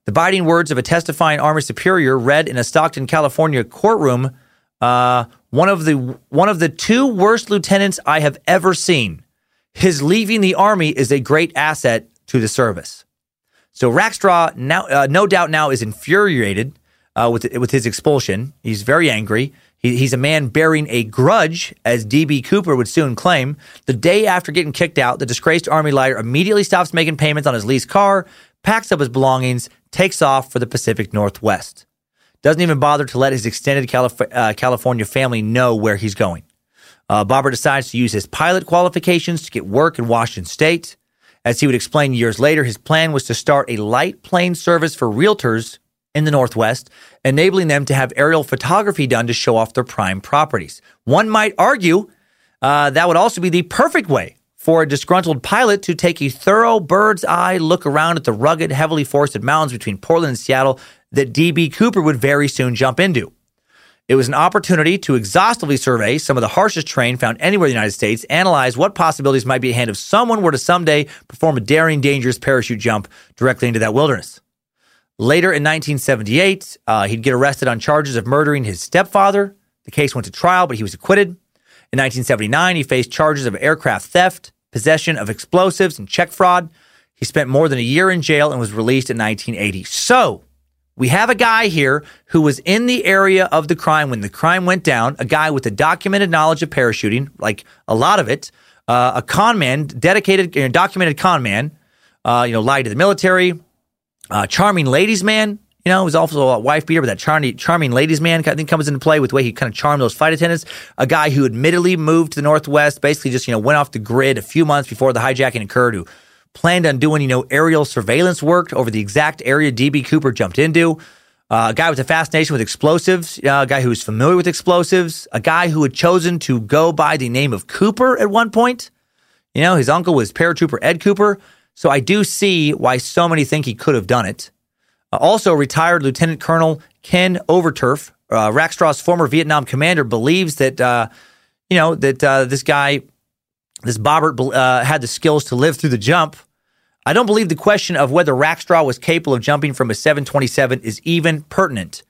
The biting words of a testifying Army superior read in a Stockton, California courtroom uh, one of the one of the two worst lieutenants I have ever seen. His leaving the army is a great asset to the service. So Rackstraw now, uh, no doubt, now is infuriated. uh, with with his expulsion. He's very angry. He, he's a man bearing a grudge, as DB Cooper would soon claim. The day after getting kicked out, the disgraced Army lighter immediately stops making payments on his leased car, packs up his belongings, takes off for the Pacific Northwest. Doesn't even bother to let his extended Calif- uh, California family know where he's going. Uh, Bobbert decides to use his pilot qualifications to get work in Washington State. As he would explain years later, his plan was to start a light plane service for realtors in the Northwest, enabling them to have aerial photography done to show off their prime properties. One might argue uh, that would also be the perfect way for a disgruntled pilot to take a thorough bird's eye look around at the rugged, heavily forested mountains between Portland and Seattle that DB Cooper would very soon jump into. It was an opportunity to exhaustively survey some of the harshest terrain found anywhere in the United States, analyze what possibilities might be at hand if someone were to someday perform a daring, dangerous parachute jump directly into that wilderness. Later in 1978, uh, he'd get arrested on charges of murdering his stepfather. The case went to trial, but he was acquitted. In 1979, he faced charges of aircraft theft, possession of explosives, and check fraud. He spent more than a year in jail and was released in 1980. So, we have a guy here who was in the area of the crime when the crime went down, a guy with a documented knowledge of parachuting, like a lot of it, uh, a con man, dedicated, you know, documented con man, uh, you know, lied to the military, uh, charming ladies man, you know, was also a wife beater, but that charming, charming ladies man I think comes into play with the way he kind of charmed those flight attendants. A guy who admittedly moved to the Northwest, basically just, you know, went off the grid a few months before the hijacking occurred, who planned on doing, you know, aerial surveillance work over the exact area DB Cooper jumped into. Uh, a guy with a fascination with explosives, uh, a guy who was familiar with explosives, a guy who had chosen to go by the name of Cooper at one point. You know, his uncle was paratrooper Ed Cooper. So I do see why so many think he could have done it. Uh, also, retired Lieutenant Colonel Ken Overturf, uh, Rackstraw's former Vietnam commander, believes that, uh, you know, that uh, this guy, this Bobbert, uh, had the skills to live through the jump. I don't believe the question of whether Rackstraw was capable of jumping from a 727 is even pertinent,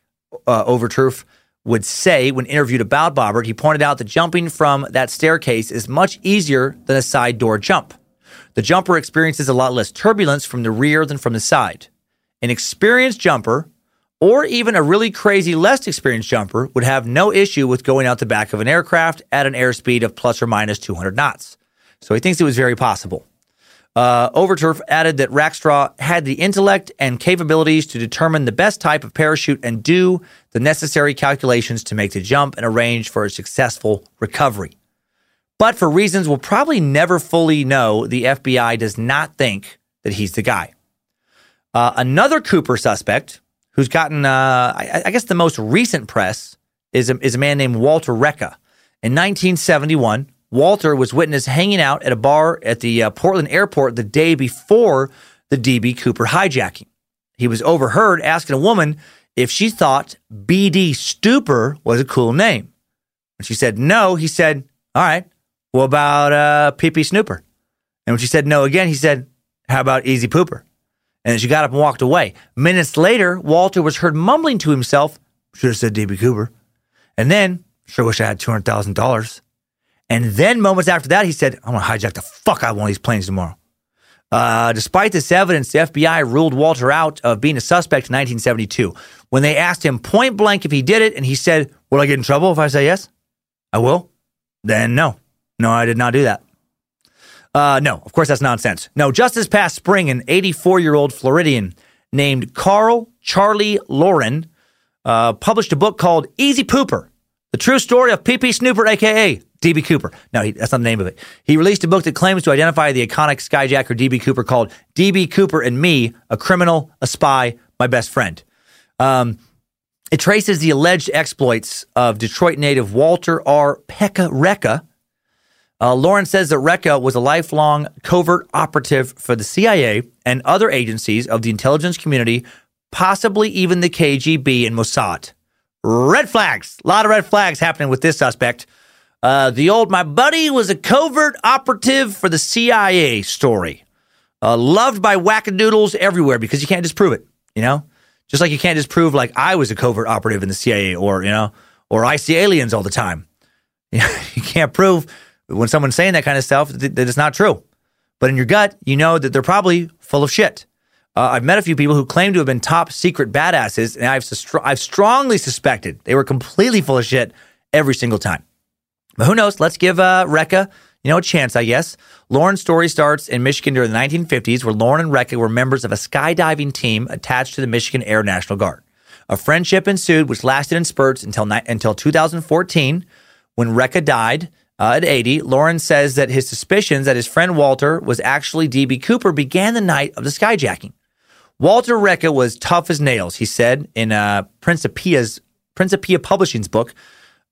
uh, Overturf would say when interviewed about Bobbert. He pointed out that jumping from that staircase is much easier than a side door jump. The jumper experiences a lot less turbulence from the rear than from the side. An experienced jumper, or even a really crazy, less experienced jumper, would have no issue with going out the back of an aircraft at an airspeed of plus or minus 200 knots. So he thinks it was very possible. Uh, Overturf added that Rackstraw had the intellect and capabilities to determine the best type of parachute and do the necessary calculations to make the jump and arrange for a successful recovery. But for reasons we'll probably never fully know, the FBI does not think that he's the guy. Uh, another Cooper suspect who's gotten, uh, I, I, guess, the most recent press is a, is a man named Walter Reca. In 1971, Walter was witnessed hanging out at a bar at the uh, Portland airport the day before the DB Cooper hijacking. He was overheard asking a woman if she thought BD Stupor was a cool name. When she said no, he said, All right, what about uh, PP Snooper? And when she said no again, he said, How about Easy Pooper? And she got up and walked away. Minutes later, Walter was heard mumbling to himself, Should have said DB Cooper. And then, Sure wish I had $200,000. And then moments after that, he said, I'm going to hijack the fuck out of one of these planes tomorrow. Uh, despite this evidence, the FBI ruled Walter out of being a suspect in 1972. When they asked him point blank if he did it, and he said, Will I get in trouble if I say yes? I will. Then no. No, I did not do that. Uh, no, of course, that's nonsense. No, just this past spring, an 84 year old Floridian named Carl Charlie Laurin uh, published a book called Easy Pooper The True Story of PP Snooper, aka DB Cooper. No, he, that's not the name of it. He released a book that claims to identify the iconic skyjacker DB Cooper called DB Cooper and Me, a criminal, a spy, my best friend. Um, it traces the alleged exploits of Detroit native Walter R. Pekka Reca. Uh, Laurin says that Reca was a lifelong covert operative for the CIA and other agencies of the intelligence community, possibly even the KGB and Mossad. Red flags. A lot of red flags happening with this suspect. Uh, the old my buddy was a covert operative for the CIA story. Uh, loved by wackadoodles everywhere because you can't disprove it, you know? Just like you can't disprove like I was a covert operative in the CIA or, you know, or I see aliens all the time. you can't prove when someone's saying that kind of stuff that it's not true. But in your gut, you know that they're probably full of shit. Uh, I've met a few people who claim to have been top secret badasses, and I've, I've strongly suspected they were completely full of shit every single time. But who knows? Let's give uh, you know, a chance, I guess. Laurin's story starts in Michigan during the 1950s, where Laurin and Reca were members of a skydiving team attached to the Michigan Air National Guard. A friendship ensued, which lasted in spurts until, ni- until 2014, when Reca died uh, at 80. Laurin says that his suspicions that his friend Walter was actually DB Cooper began the night of the skyjacking. Walter Reca was tough as nails, he said in uh, Principia's Principia Publishing's book,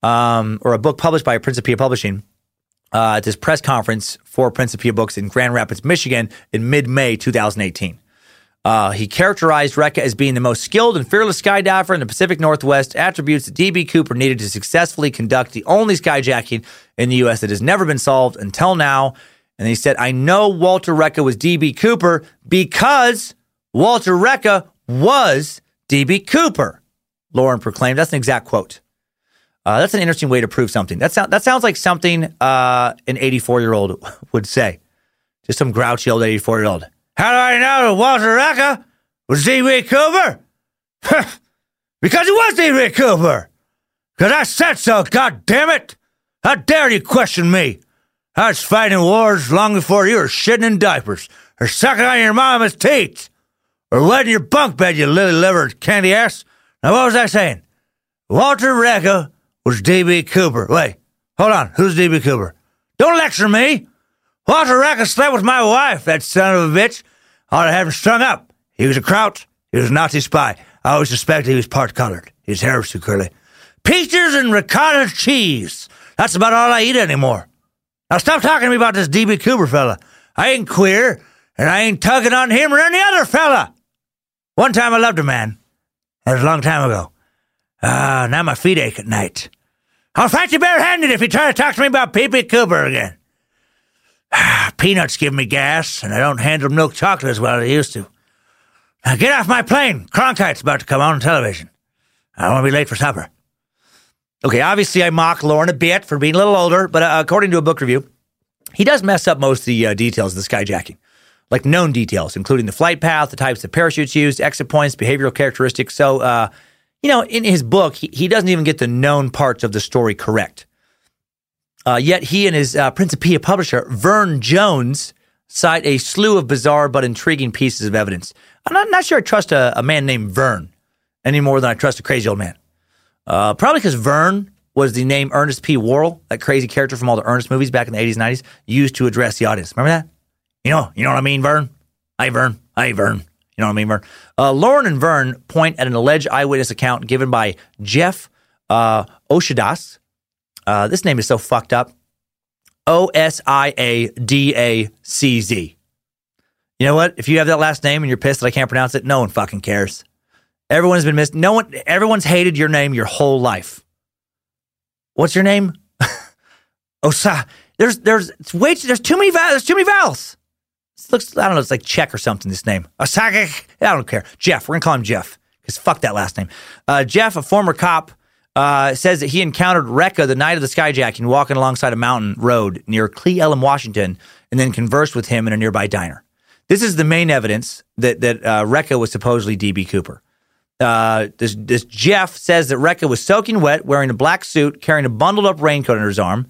um, or a book published by Principia Publishing uh, at this press conference for Principia Books in Grand Rapids, Michigan, in mid-May 2018. Uh, he characterized Reca as being the most skilled and fearless skydiver in the Pacific Northwest, attributes that DB Cooper needed to successfully conduct the only skyjacking in the U.S. that has never been solved until now. And he said, I know Walter Reca was DB Cooper because Walter Reca was DB Cooper, Laurin proclaimed. That's an exact quote. Uh, that's an interesting way to prove something. That, sound, that sounds like something uh, an 84 year old would say. Just some grouchy old 84 year old. How do I know Walter Reca was DB Cooper? because he was DB Cooper. Because I said so, God damn it! How dare you question me? I was fighting wars long before you were shitting in diapers or sucking on your mama's teats or wet in your bunk bed, you lily livered candy ass. Now, what was I saying? Walter Reca was D.B. Cooper. Wait, hold on. Who's D.B. Cooper? Don't lecture me. Walter Reca slept with my wife, that son of a bitch. Ought to have him strung up. He was a Kraut. He was a Nazi spy. I always suspected he was part colored. His hair was too curly. Peaches and ricotta cheese. That's about all I eat anymore. Now stop talking to me about this D.B. Cooper fella. I ain't queer, and I ain't tugging on him or any other fella. One time I loved a man. That was a long time ago. Ah, now my feet ache at night. I'll fight you barehanded if you try to talk to me about P.P. Cooper again. Ah, peanuts give me gas, and I don't handle milk chocolate as well as I used to. Now get off my plane. Cronkite's about to come on television. I don't want to be late for supper. Okay, obviously I mock Laurin a bit for being a little older, but uh, according to a book review, he does mess up most of the uh, details of the skyjacking, like known details, including the flight path, the types of parachutes used, exit points, behavioral characteristics. So, uh, you know, in his book, he, he, doesn't even get the known parts of the story correct. Uh, yet he and his uh, Principia publisher, Vern Jones, cite a slew of bizarre but intriguing pieces of evidence. I'm not, not sure I trust a, a, man named Vern any more than I trust a crazy old man. Uh, probably because Vern was the name Ernest P. Worrell, that crazy character from all the Ernest movies back in the 80s, and 90s, used to address the audience. Remember that? You know, you know what I mean, Vern? Hi, Vern. Hi, Vern. You know what I mean, Vern? Uh, Laurin and Vern point at an alleged eyewitness account given by Jeff uh, Oshadas. Uh, this name is so fucked up. O S I A D A C Z. You know what? If you have that last name and you're pissed that I can't pronounce it, no one fucking cares. Everyone's been missed. No one. Everyone's hated your name your whole life. What's your name? Osa. There's there's it's way too, there's too many vowels. There's too many vowels. It looks I don't know. It's like Czech or something. This name Osaka. I don't care. Jeff. We're gonna call him Jeff because fuck that last name. Uh, Jeff, a former cop, uh, says that he encountered Reca the night of the skyjacking walking alongside a mountain road near Cle Elum, Washington, and then conversed with him in a nearby diner. This is the main evidence that that uh, Reca was supposedly DB Cooper. Uh, this, this Jeff says that Reca was soaking wet, wearing a black suit, carrying a bundled up raincoat under his arm.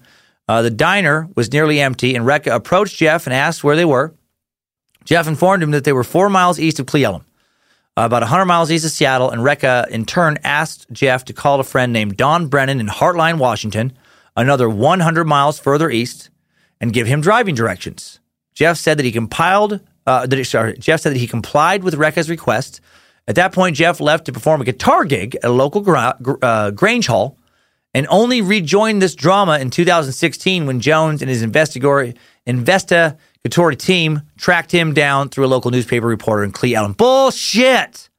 Uh, the diner was nearly empty, and Reca approached Jeff and asked where they were. Jeff informed him that they were four miles east of Cle Elum, uh, about 100 miles east of Seattle, and Reca, in turn, asked Jeff to call a friend named Don Brennan in Hartline, Washington, another 100 miles further east, and give him driving directions. Jeff said that he compiled, uh, that, sorry, Jeff said that he complied with Reca's request. At that point, Jeff left to perform a guitar gig at a local gra- uh, Grange Hall and only rejoined this drama in 2016 when Jones and his investigatory, investigatory team tracked him down through a local newspaper reporter in Cle Elum. Bullshit!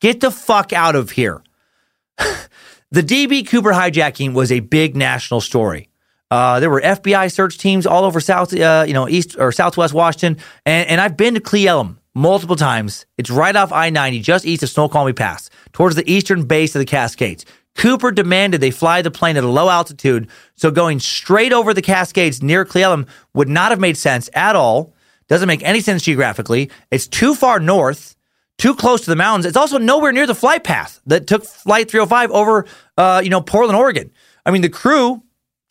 Get the fuck out of here. the DB Cooper hijacking was a big national story. Uh, there were FBI search teams all over South, uh, you know, East or Southwest Washington, and, and I've been to Cle Elum multiple times. It's right off I 90, just east of Snoqualmie Pass, towards the eastern base of the Cascades. Cooper demanded they fly the plane at a low altitude, so going straight over the Cascades near Cle Elum would not have made sense at all. Doesn't make any sense geographically. It's too far north, too close to the mountains. It's also nowhere near the flight path that took Flight 305 over, uh, you know, Portland, Oregon. I mean, the crew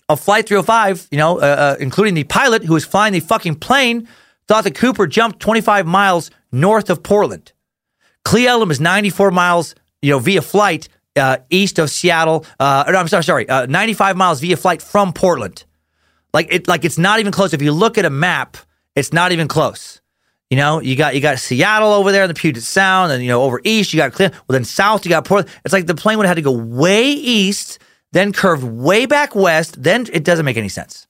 of Flight 305, you know, uh, uh, including the pilot who was flying the fucking plane, thought that Cooper jumped 25 miles north of Portland. Cle Elum is 94 miles, you know, via flight east of Seattle. Uh, I'm sorry, sorry, uh, 95 miles via flight from Portland. Like it, like it's not even close. If you look at a map, it's not even close. You know, you got you got Seattle over there in the Puget Sound, and you know over east you got Cle Elum, then south you got Portland. It's like the plane would have had to go way east, then curved way back west. Then it doesn't make any sense.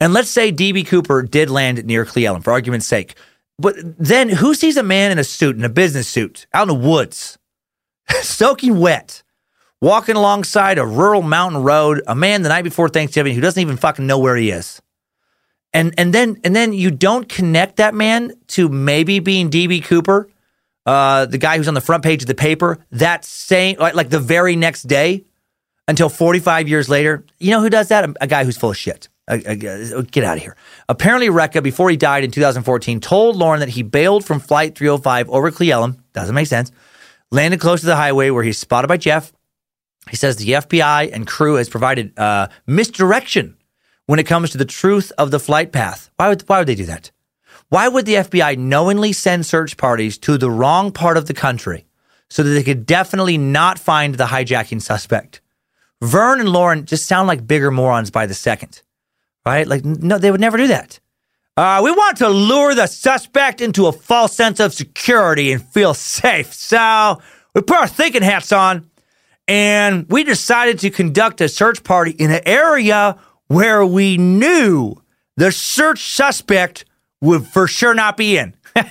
And let's say DB Cooper did land near Cle Elum, for argument's sake. But then who sees a man in a suit, in a business suit, out in the woods, soaking wet, walking alongside a rural mountain road, a man the night before Thanksgiving who doesn't even fucking know where he is? And and then and then you don't connect that man to maybe being DB Cooper, uh, the guy who's on the front page of the paper, that same like, like the very next day until 45 years later. You know who does that? A, a guy who's full of shit. get out of here. Apparently, Reca, before he died in 2014, told Laurin that he bailed from Flight 305 over Cle Elum. Doesn't make sense. Landed close to the highway where he's spotted by Jeff. He says the FBI and crew has provided uh, misdirection when it comes to the truth of the flight path. Why would, why would they do that? Why would the FBI knowingly send search parties to the wrong part of the country so that they could definitely not find the hijacking suspect? Vern and Laurin just sound like bigger morons by the second, right? Like, no, they would never do that. Uh, we want to lure the suspect into a false sense of security and feel safe. So we put our thinking hats on and we decided to conduct a search party in an area where we knew the search suspect would for sure not be in.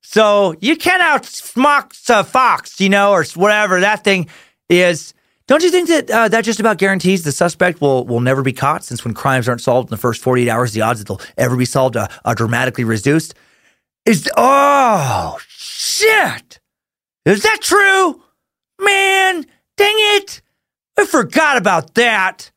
so you cannot smock a fox, you know, or whatever that thing is. Don't you think that uh, that just about guarantees the suspect will will never be caught? Since when crimes aren't solved in the first forty eight hours, the odds that they'll ever be solved are, are dramatically reduced. Is oh shit? Is that true, man? Dang it! I forgot about that.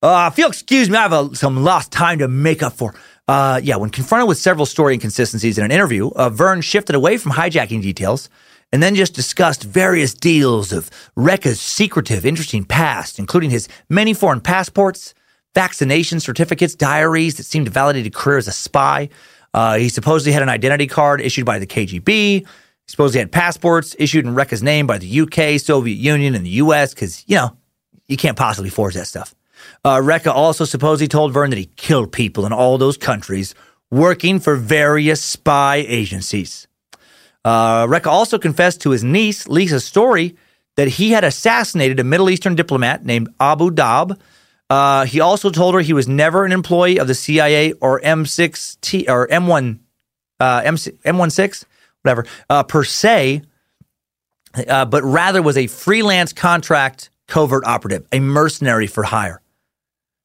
Uh, if you'll excuse me, I have a, some lost time to make up for. Uh, yeah, when confronted with several story inconsistencies in an interview, uh, Vern shifted away from hijacking details and then just discussed various deals of Reca's secretive, interesting past, including his many foreign passports, vaccination certificates, diaries that seemed to validate a career as a spy. Uh, he supposedly had an identity card issued by the KGB. He supposedly had passports issued in Reca's name by the UK, Soviet Union, and the US, because, you know, you can't possibly forge that stuff. Uh, Reca also supposedly told Vern that he killed people in all those countries working for various spy agencies. Uh, Reca also confessed to his niece, Lisa Story, that he had assassinated a Middle Eastern diplomat named Abu Dab. Uh, he also told her he was never an employee of the CIA or M6T or M1 uh, M M16, whatever, uh, per se, uh, but rather was a freelance contract covert operative, a mercenary for hire.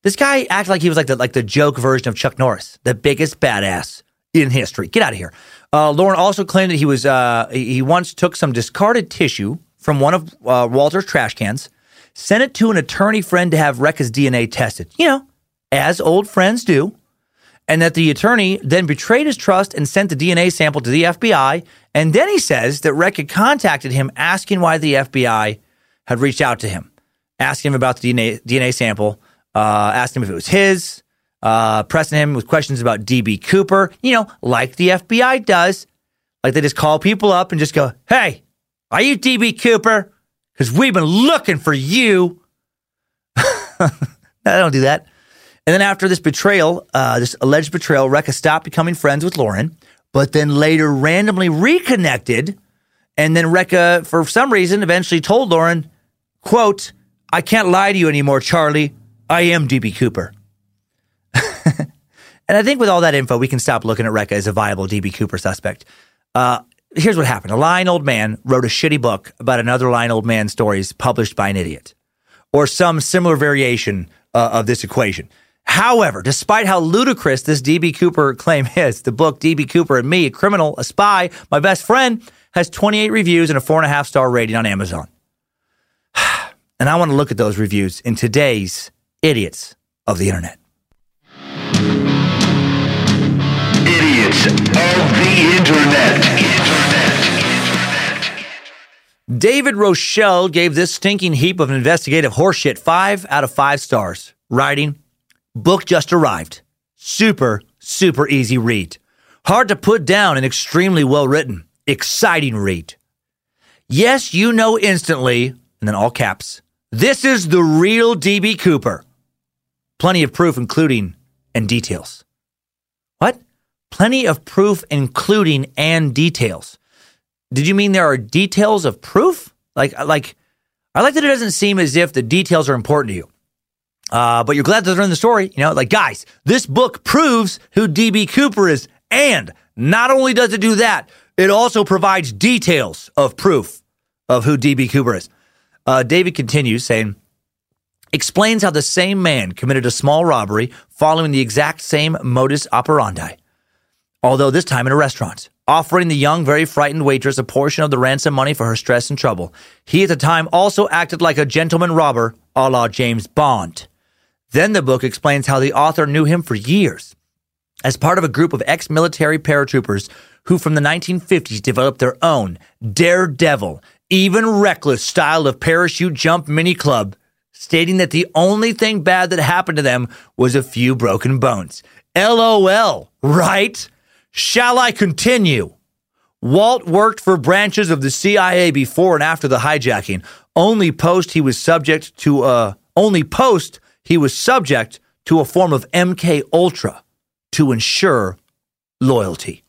This guy acted like he was like the like the joke version of Chuck Norris, the biggest badass in history. Get out of here. Uh, Laurin also claimed that he was uh, he once took some discarded tissue from one of uh, Walter's trash cans, sent it to an attorney friend to have Reca's DNA tested. You know, as old friends do. And that the attorney then betrayed his trust and sent the DNA sample to the FBI. And then he says that Reca contacted him asking why the FBI had reached out to him, asking him about the DNA, DNA sample uh, asked him if it was his, uh, pressing him with questions about DB Cooper, you know, like the FBI does. Like they just call people up and just go, hey, are you DB Cooper? Because we've been looking for you. I don't do that. And then after this betrayal, uh, this alleged betrayal, Reca stopped becoming friends with Laurin, but then later randomly reconnected. And then Reca, for some reason, eventually told Laurin, quote, I can't lie to you anymore, Charlie. I am DB Cooper. and I think with all that info, we can stop looking at Reca as a viable DB Cooper suspect. Uh, here's what happened. A lying old man wrote a shitty book about another lying old man's stories published by an idiot or some similar variation uh, of this equation. However, despite how ludicrous this DB Cooper claim is, the book DB Cooper and Me, a criminal, a spy, my best friend, has 28 reviews and a four and a half star rating on Amazon. and I want to look at those reviews in today's idiots of the internet. Idiot. hits of the internet. David Rochelle gave this stinking heap of investigative horseshit five out of five stars. Writing, book just arrived. Super, super easy read. Hard to put down and extremely well written. Exciting read. Yes, you know instantly, and then all caps, this is the real DB Cooper. Plenty of proof, including and details. What? Plenty of proof, including and details. Did you mean there are details of proof? Like, like, I like that it doesn't seem as if the details are important to you. Uh, but you're glad that they're in the story. You know, like, guys, this book proves who DB Cooper is. And not only does it do that, it also provides details of proof of who DB Cooper is. Uh, David continues saying, explains how the same man committed a small robbery following the exact same modus operandi, although this time in a restaurant, offering the young, very frightened waitress a portion of the ransom money for her stress and trouble. He at the time also acted like a gentleman robber, a la James Bond. Then the book explains how the author knew him for years as part of a group of ex military paratroopers who from the 1950s developed their own daredevil, even reckless style of parachute jump mini club, stating that the only thing bad that happened to them was a few broken bones. LOL, right? Shall I continue? Walt worked for branches of the CIA before and after the hijacking. Only post he was subject to uh only post he was subject to a form of MK Ultra to ensure loyalty.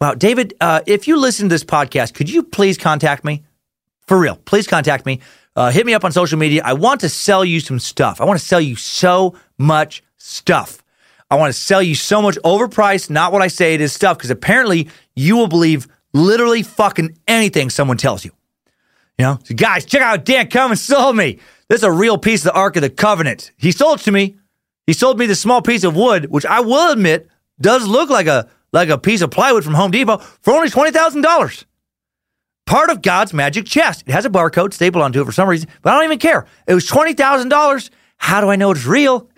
Wow, David, uh, if you listen to this podcast, could you please contact me? For real, please contact me. Uh, hit me up on social media. I want to sell you some stuff. I want to sell you so much stuff. I want to sell you so much overpriced, not what I say it is stuff, because apparently you will believe literally fucking anything someone tells you. You know, so guys, check out Dan Cummins sold me. This is a real piece of the Ark of the Covenant. He sold it to me. He sold me this small piece of wood, which I will admit does look like a like a piece of plywood from Home Depot for only twenty thousand dollars. Part of God's magic chest. It has a barcode stapled onto it for some reason, but I don't even care. It was twenty thousand dollars. How do I know it's real?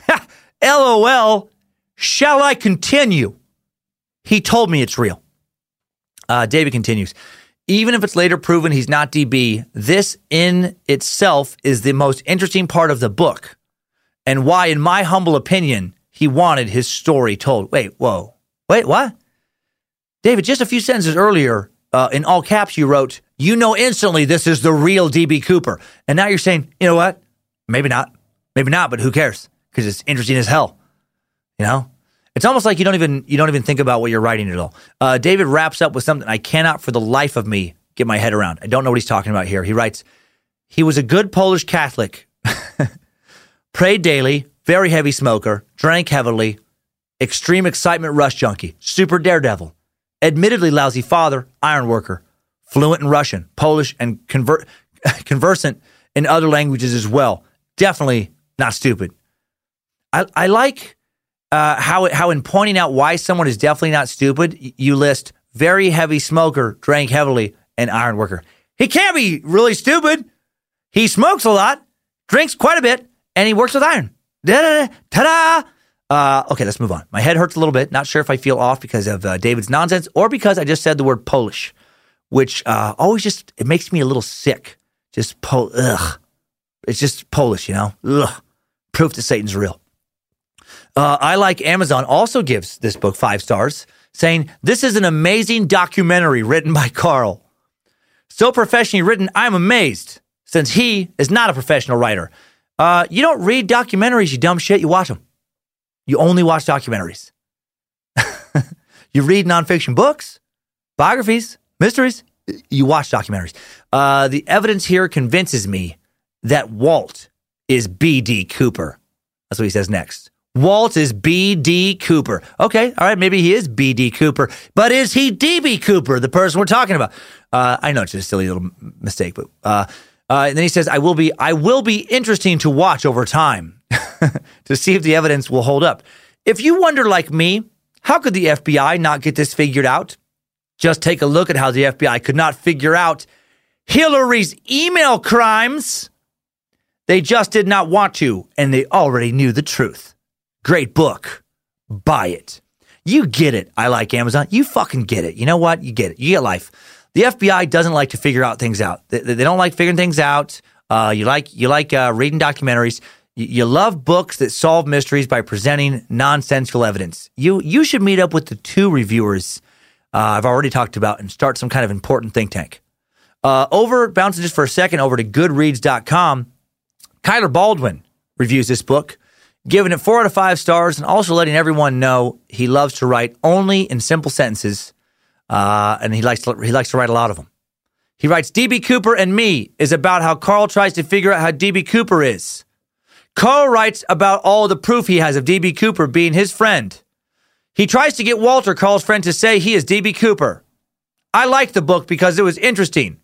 LOL. Shall I continue? He told me it's real. Uh, David continues. Even if it's later proven he's not DB, this in itself is the most interesting part of the book and why, in my humble opinion, he wanted his story told. Wait, whoa. Wait, what? David, just a few sentences earlier, uh, in all caps, you wrote, You know instantly this is the real DB Cooper. And now you're saying, You know what? Maybe not. Maybe not, but who cares? Because it's interesting as hell. You know? It's almost like you don't even you don't even think about what you're writing at all. Uh, David wraps up with something I cannot for the life of me get my head around. I don't know what he's talking about here. He writes, he was a good Polish Catholic, prayed daily, very heavy smoker, drank heavily, extreme excitement rush junkie, super daredevil, admittedly lousy father, iron worker, fluent in Russian, Polish, and conversant in other languages as well. Definitely not stupid. I, I like uh, how how in pointing out why someone is definitely not stupid, you list very heavy smoker, drank heavily, and iron worker. He can't be really stupid. He smokes a lot, drinks quite a bit, and he works with iron. Ta-da! Uh, okay, let's move on. My head hurts a little bit. Not sure if I feel off because of uh, David's nonsense or because I just said the word Polish, which uh, always just it makes me a little sick. Just po ugh. It's just Polish, you know. Ugh. Proof that Satan's real. Uh, I Like Amazon also gives this book five stars, saying, This is an amazing documentary written by Carl. So professionally written, I'm amazed, since he is not a professional writer. Uh, you don't read documentaries, you dumb shit, you watch them. You only watch documentaries. you read nonfiction books, biographies, mysteries, you watch documentaries. Uh, the evidence here convinces me that Walt is B.D. Cooper. That's what he says next. Walt is B.D. Cooper. Okay, all right, maybe he is B.D. Cooper, but is he D.B. Cooper, the person we're talking about? Uh, I know it's just a silly little mistake, but uh, uh, and then he says, "I will be, I will be interesting to watch over time to see if the evidence will hold up." If you wonder, like me, how could the FBI not get this figured out? Just take a look at how the FBI could not figure out Hillary's email crimes. They just did not want to, and they already knew the truth. Great book. Buy it. You get it. I like Amazon. You fucking get it. You know what? You get it. You get life. The FBI doesn't like to figure out things out. They, they don't like figuring things out. Uh, you like you like uh, reading documentaries. You, you love books that solve mysteries by presenting nonsensical evidence. You you should meet up with the two reviewers uh, I've already talked about and start some kind of important think tank. Uh, over bouncing just for a second over to Goodreads.com. Kyler Baldwin reviews this book giving it four out of five stars and also letting everyone know he loves to write only in simple sentences, uh, and he likes to, he likes to write a lot of them. He writes, DB Cooper and Me is about how Carl tries to figure out how DB Cooper is. Carl writes about all the proof he has of DB Cooper being his friend. He tries to get Walter, Carl's friend, to say he is DB Cooper. I liked the book because it was interesting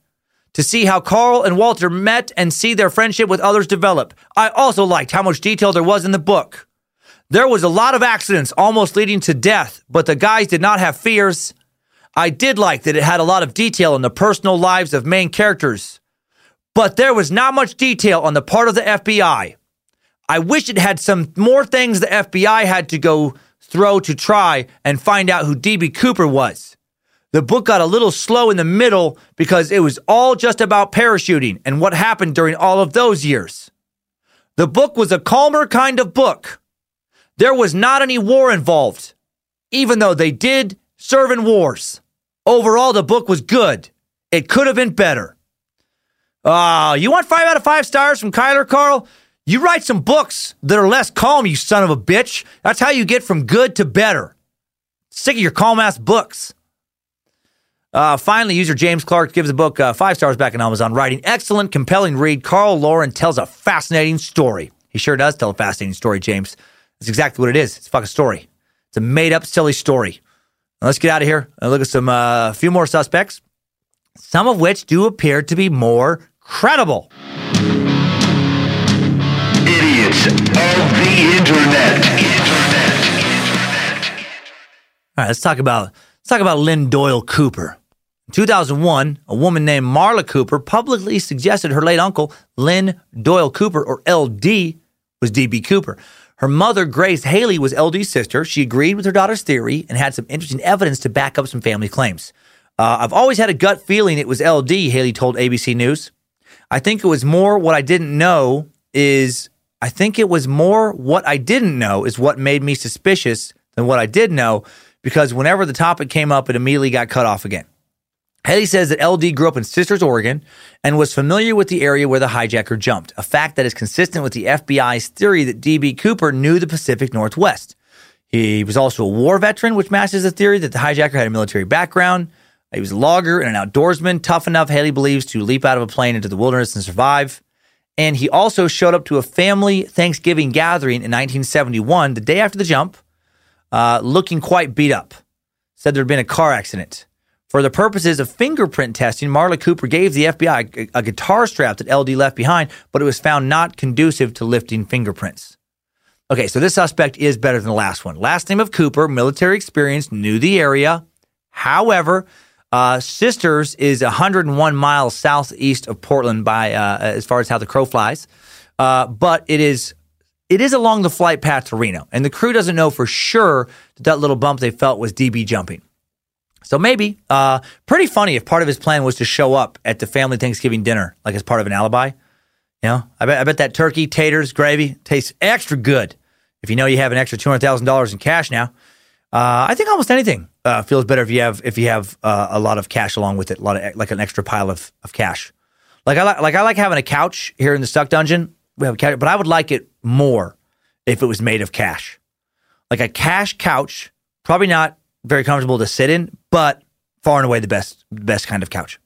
to see how Carl and Walter met and see their friendship with others develop. I also liked how much detail there was in the book. There was a lot of accidents almost leading to death, but the guys did not have fears. I did like that it had a lot of detail in the personal lives of main characters, but there was not much detail on the part of the FBI. I wish it had some more things the FBI had to go throw to try and find out who DB Cooper was. The book got a little slow in the middle because it was all just about parachuting and what happened during all of those years. The book was a calmer kind of book. There was not any war involved, even though they did serve in wars. Overall, the book was good. It could have been better. Ah, uh, you want five out of five stars from Kyler Carl? You write some books that are less calm, you son of a bitch. That's how you get from good to better. Sick of your calm ass books. Uh, finally, user James Clark gives the book uh, five stars back on Amazon, writing excellent, compelling read. Carl Laurin tells a fascinating story. He sure does tell a fascinating story, James. That's exactly what it is. It's a fucking story. It's a made up, silly story. Now let's get out of here and look at some a uh, few more suspects, some of which do appear to be more credible. Idiots of the internet. Internet. All right, let's talk about let's talk about Lynn Doyle Cooper. In 2001, a woman named Marla Cooper publicly suggested her late uncle, Lynn Doyle Cooper, or LD, was DB Cooper. Her mother, Grace Haley, was LD's sister. She agreed with her daughter's theory and had some interesting evidence to back up some family claims. Uh, I've always had a gut feeling it was LD, Haley told ABC News. I think it was more what I didn't know is, I think it was more what I didn't know is what made me suspicious than what I did know because whenever the topic came up, it immediately got cut off again. Haley says that LD grew up in Sisters, Oregon, and was familiar with the area where the hijacker jumped, a fact that is consistent with the FBI's theory that DB Cooper knew the Pacific Northwest. He was also a war veteran, which matches the theory that the hijacker had a military background. He was a logger and an outdoorsman, tough enough, Haley believes, to leap out of a plane into the wilderness and survive. And he also showed up to a family Thanksgiving gathering in 1971, the day after the jump, uh, looking quite beat up. Said there had been a car accident. For the purposes of fingerprint testing, Marla Cooper gave the FBI a, a, guitar strap that LD left behind, but it was found not conducive to lifting fingerprints. Okay, so this suspect is better than the last one. Last name of Cooper, military experience, knew the area. However, uh, Sisters is 101 miles southeast of Portland by uh, as far as how the crow flies, uh, but it is it is along the flight path to Reno, and the crew doesn't know for sure that that little bump they felt was DB jumping. So maybe, uh, pretty funny if part of his plan was to show up at the family Thanksgiving dinner, like as part of an alibi. You know, I bet, I bet that turkey, taters, gravy tastes extra good if you know you have an extra two hundred thousand dollars in cash now. Uh, I think almost anything uh, feels better if you have if you have uh, a lot of cash along with it, a lot of like an extra pile of, of cash. Like I like like I like having a couch here in the Stuck Dungeon. We have a couch, but I would like it more if it was made of cash, like a cash couch. Probably not very comfortable to sit in, but far and away the best best kind of couch.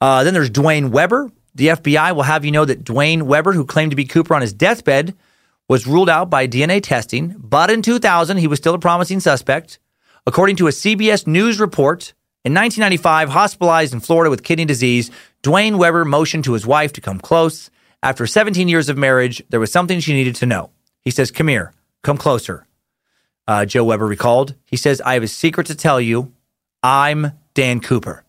Uh, then there's Dwayne Weber. The FBI will have you know that Dwayne Weber, who claimed to be Cooper on his deathbed, was ruled out by DNA testing, but in 2000 he was still a promising suspect. According to a CBS News report, in 1995, hospitalized in Florida with kidney disease, Dwayne Weber motioned to his wife to come close. After 17 years of marriage, there was something she needed to know. He says, Come here, come closer uh, Joe Weber recalled. He says, I have a secret to tell you. I'm Dan Cooper.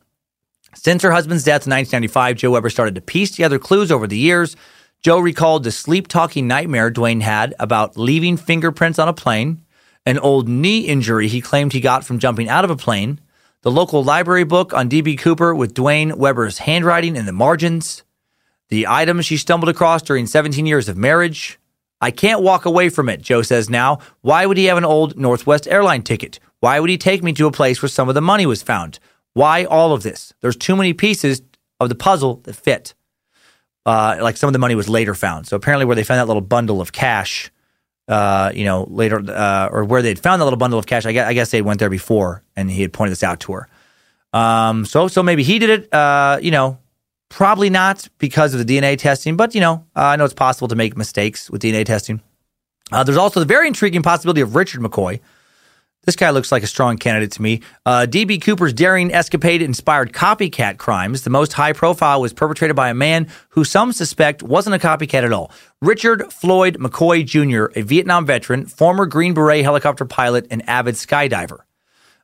Since her husband's death in 1995, Joe Weber started to piece together clues over the years. Joe recalled the sleep talking nightmare Dwayne had about leaving fingerprints on a plane. an old knee injury he claimed he got from jumping out of a plane, the local library book on D.B. Cooper with Dwayne Weber's handwriting in the margins, the items she stumbled across during 17 years of marriage. I can't walk away from it, Joe says now. Why would he have an old Northwest airline ticket? Why would he take me to a place where some of the money was found? Why all of this? There's too many pieces of the puzzle that fit. Uh, like some of the money was later found. So apparently, where they found that little bundle of cash, uh, you know, later, uh, or where they'd found that little bundle of cash, I guess, I guess they went there before, and he had pointed this out to her. Um, so, so maybe he did it. Uh, you know, probably not because of the DNA testing, but you know, uh, I know it's possible to make mistakes with DNA testing. Uh, there's also the very intriguing possibility of Richard McCoy. This guy looks like a strong candidate to me. Uh, D.B. Cooper's daring escapade inspired copycat crimes. The most high profile was perpetrated by a man who some suspect wasn't a copycat at all. Richard Floyd McCoy Jr., a Vietnam veteran, former Green Beret helicopter pilot, and avid skydiver,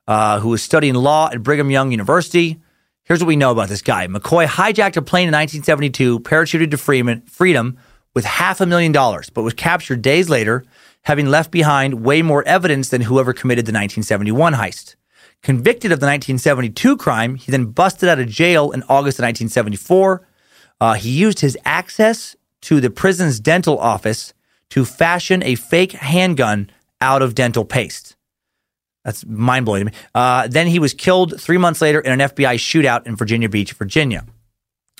uh, who was studying law at Brigham Young University. Here's what we know about this guy McCoy hijacked a plane in 1972, parachuted to freedom with half a million dollars, but was captured days later having left behind way more evidence than whoever committed the 1971 heist. Convicted of the 1972 crime, he then busted out of jail in August of 1974. Uh, he used his access to the prison's dental office to fashion a fake handgun out of dental paste. That's mind blowing to me. Uh, then he was killed three months later in an FBI shootout in Virginia Beach, Virginia.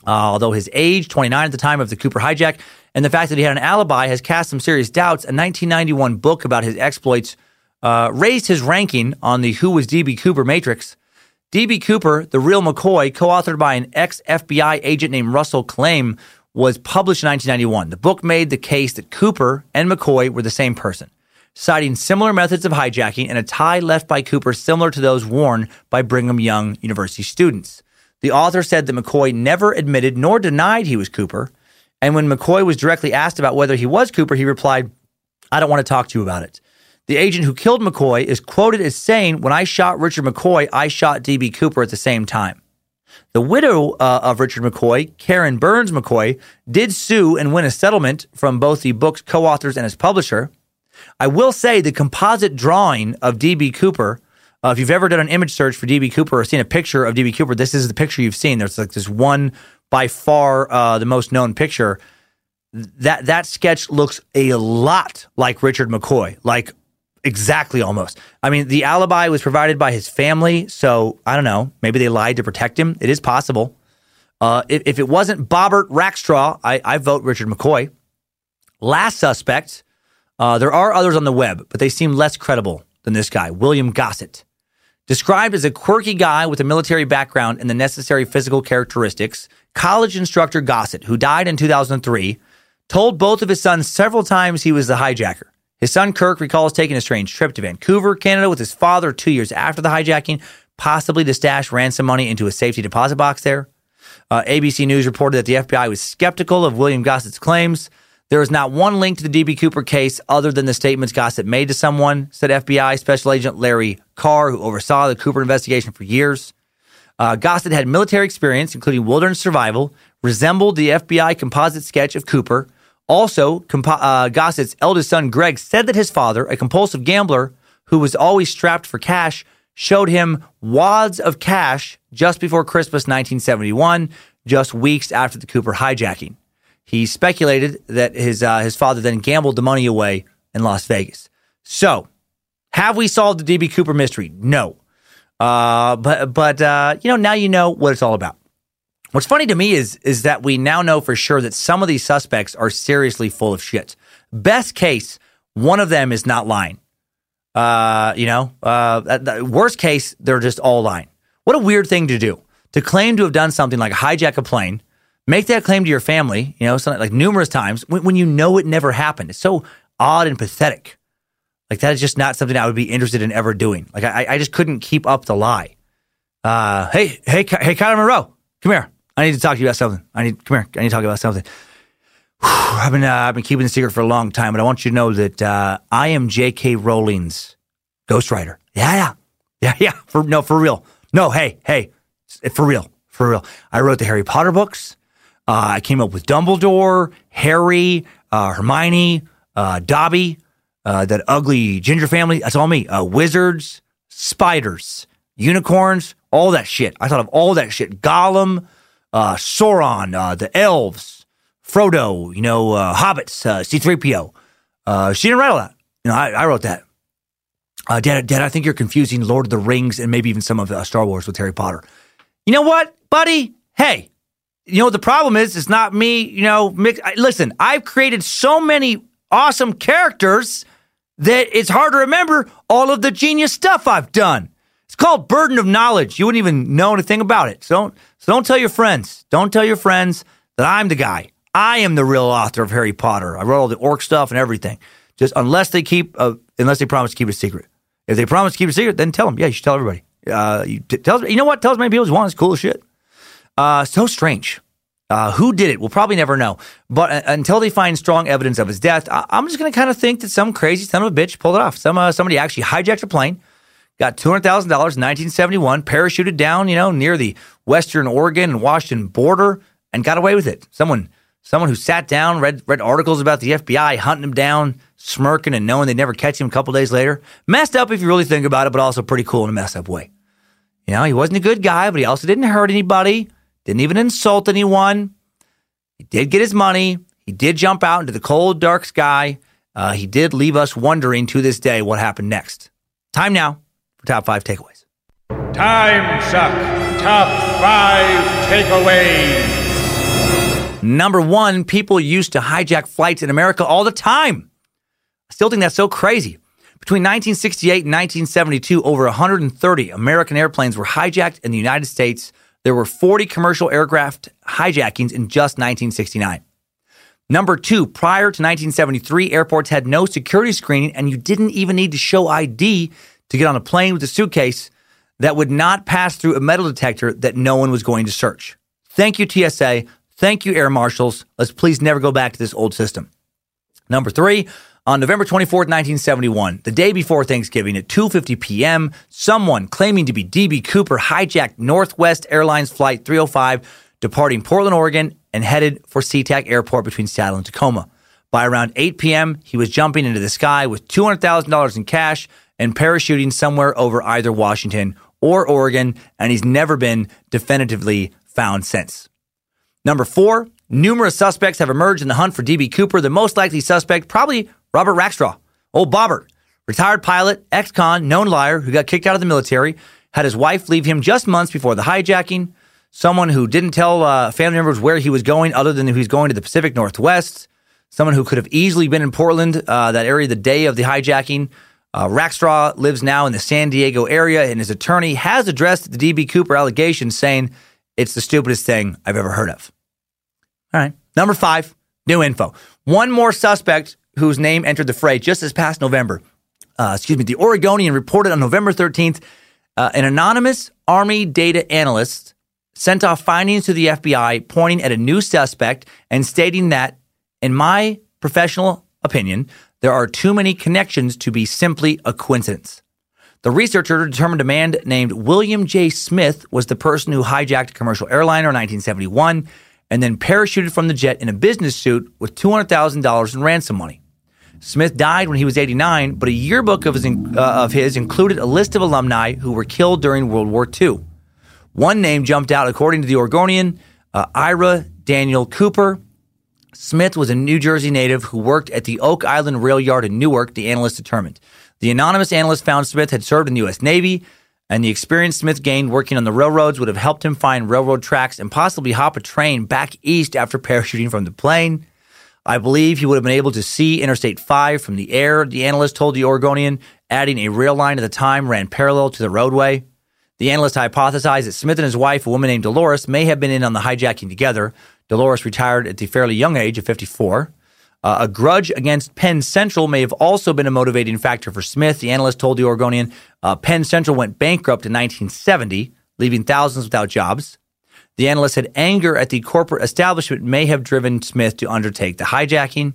Uh, although his age, 29 at the time of the Cooper hijack, and the fact that he had an alibi has cast some serious doubts. A 1991 book about his exploits uh, raised his ranking on the Who Was DB Cooper matrix. DB Cooper, The Real McCoy, co authored by an ex FBI agent named Russell Calame, was published in 1991. The book made the case that Cooper and McCoy were the same person, citing similar methods of hijacking and a tie left by Cooper similar to those worn by Brigham Young University students. The author said that McCoy never admitted nor denied he was Cooper. And when McCoy was directly asked about whether he was Cooper, he replied, I don't want to talk to you about it. The agent who killed McCoy is quoted as saying, When I shot Richard McCoy, I shot D.B. Cooper at the same time. The widow uh, of Richard McCoy, Karen Burns McCoy, did sue and win a settlement from both the book's co authors and its publisher. I will say the composite drawing of D.B. Cooper uh, if you've ever done an image search for DB Cooper or seen a picture of DB Cooper, this is the picture you've seen. There's like this one by far uh, the most known picture. That that sketch looks a lot like Richard McCoy, like exactly almost. I mean, the alibi was provided by his family, so I don't know. Maybe they lied to protect him. It is possible. Uh, if, if, it wasn't Bobbert Rackstraw, I, I vote Richard McCoy. Last suspect, uh, there are others on the web, but they seem less credible than this guy, William Gossett. Described as a quirky guy with a military background and the necessary physical characteristics, college instructor Gossett, who died in 2003, told both of his sons several times he was the hijacker. His son Kirk recalls taking a strange trip to Vancouver, Canada with his father two years after the hijacking, possibly to stash ransom money into a safety deposit box there. Uh, ABC News reported that the FBI was skeptical of William Gossett's claims. There is not one link to the DB Cooper case other than the statements Gossett made to someone, said FBI Special Agent Larry Carr, who oversaw the Cooper investigation for years. Uh, Gossett had military experience, including wilderness survival, resembled the FBI composite sketch of Cooper. Also, compo- uh, Gossett's eldest son, Greg, said that his father, a compulsive gambler who was always strapped for cash, showed him wads of cash just before Christmas 1971, just weeks after the Cooper hijacking. He speculated that his uh, his father then gambled the money away in Las Vegas. So, have we solved the DB Cooper mystery? No. Uh, but but uh, you know now you know what it's all about. What's funny to me is is that we now know for sure that some of these suspects are seriously full of shit. Best case, one of them is not lying. Uh, you know, uh, worst case, they're just all lying. What a weird thing to do to claim to have done something like hijack a plane, Make that claim to your family, you know, like numerous times when, when you know it never happened. It's so odd and pathetic. Like that is just not something I would be interested in ever doing. Like I, I just couldn't keep up the lie. Uh, hey, hey, hey, Kyler Monroe, come here. I need to talk to you about something. I need come here. I need to talk about something. Whew, I've been uh, I've been keeping the secret for a long time, but I want you to know that uh, I am J.K. Rowling's ghostwriter. Yeah, yeah, yeah, yeah. For no, for real. No, hey, hey, for real, for real. I wrote the Harry Potter books. Uh, I came up with Dumbledore, Harry, uh, Hermione, uh, Dobby. uh, that ugly ginger family. That's all me. Uh, wizards, spiders, unicorns, all that shit. I thought of all that shit. Gollum, uh, Sauron, the elves, Frodo, you know, hobbits, uh, C3PO. Uh, she didn't write all that. You know, I, I wrote that. Dad, Dad, I think you're confusing Lord of the Rings and maybe even some of Star Wars with Harry Potter. You know what, buddy? Hey, you know the problem is it's not me. You know, mix, listen, I've created so many awesome characters that it's hard to remember all of the genius stuff I've done. It's called burden of knowledge. You wouldn't even know anything about it. So don't, so don't tell your friends. Don't tell your friends that I'm the guy. I am the real author of Harry Potter. I wrote all the orc stuff and everything. Just unless they keep, unless they promise to keep it secret. If they promise to keep it secret, then tell them. Yeah, you should tell everybody. Uh, you t- tell, you know what? Tell as many people you want. It's cool as shit. Uh, so strange. Uh, who did it? We'll probably never know. But uh, until they find strong evidence of his death, I- am just going to kind of think that some crazy son of a bitch pulled it off. Some uh, somebody actually hijacked a plane, got two hundred thousand dollars in 1971, parachuted down, you know, near the Western Oregon and Washington border, and got away with it. Someone, someone who sat down, read read articles about the FBI hunting him down, smirking and knowing they'd never catch him a couple days later. Messed up if you really think about it, but also pretty cool in a messed up way. You know, he wasn't a good guy, but he also didn't hurt anybody, didn't even insult anyone. He did get his money. He did jump out into the cold, dark sky. Uh, he did leave us wondering to this day what happened next. Time now for top five takeaways. Time suck. Top five takeaways. Number one, people used to hijack flights in America all the time. I still think that's so crazy. Between 1968 and 1972, over 130 American airplanes were hijacked in the United States. There were 40 commercial aircraft hijackings in just 1969. Number two, prior to 1973, airports had no security screening, and you didn't even need to show ID to get on a plane with a suitcase that would not pass through a metal detector that no one was going to search. Thank you, TSA. Thank you, air marshals. Let's please never go back to this old system. Number three, on November 24th, 1971, the day before Thanksgiving at 2:50 p.m., someone claiming to be DB Cooper hijacked Northwest Airlines flight 305 departing Portland, Oregon and headed for SeaTac Airport between Seattle and Tacoma. By around 8 p.m., he was jumping into the sky with $200,000 in cash and parachuting somewhere over either Washington or Oregon, and he's never been definitively found since. Number four, numerous suspects have emerged in the hunt for DB Cooper. The most likely suspect, probably Robert Rackstraw, old Bobbert, retired pilot, ex con, known liar who got kicked out of the military, had his wife leave him just months before the hijacking. Someone who didn't tell uh, family members where he was going, other than he was going to the Pacific Northwest. Someone who could have easily been in Portland, uh, that area, the day of the hijacking. Uh, Rackstraw lives now in the San Diego area, and his attorney has addressed the DB Cooper allegations, saying it's the stupidest thing I've ever heard of. All right. Number five, new info. One more suspect whose name entered the fray just this past November. Uh, excuse me, the Oregonian reported on November 13th uh, an anonymous Army data analyst sent off findings to the FBI pointing at a new suspect and stating that, in my professional opinion, there are too many connections to be simply a coincidence. The researcher determined a man named William J. Smith was the person who hijacked a commercial airliner in 1971 and then parachuted from the jet in a business suit with $200,000 in ransom money. Smith died when he was 89, but a yearbook of his, uh, of his included a list of alumni who were killed during World War II. One name jumped out, according to the Oregonian, uh, Ira Daniel Cooper. Smith was a New Jersey native who worked at the Oak Island Rail Yard in Newark, the analyst determined. The anonymous analyst found Smith had served in the U.S. Navy, and the experience Smith gained working on the railroads would have helped him find railroad tracks and possibly hop a train back east after parachuting from the plane. I believe he would have been able to see Interstate 5 from the air, the analyst told the Oregonian, adding a rail line at the time ran parallel to the roadway. The analyst hypothesized that Smith and his wife, a woman named Dolores, may have been in on the hijacking together. Dolores retired at the fairly young age of 54. Uh, a grudge against Penn Central may have also been a motivating factor for Smith. The analyst told the Oregonian uh, Penn Central went bankrupt in 1970, leaving thousands without jobs. The analyst said anger at the corporate establishment may have driven Smith to undertake the hijacking.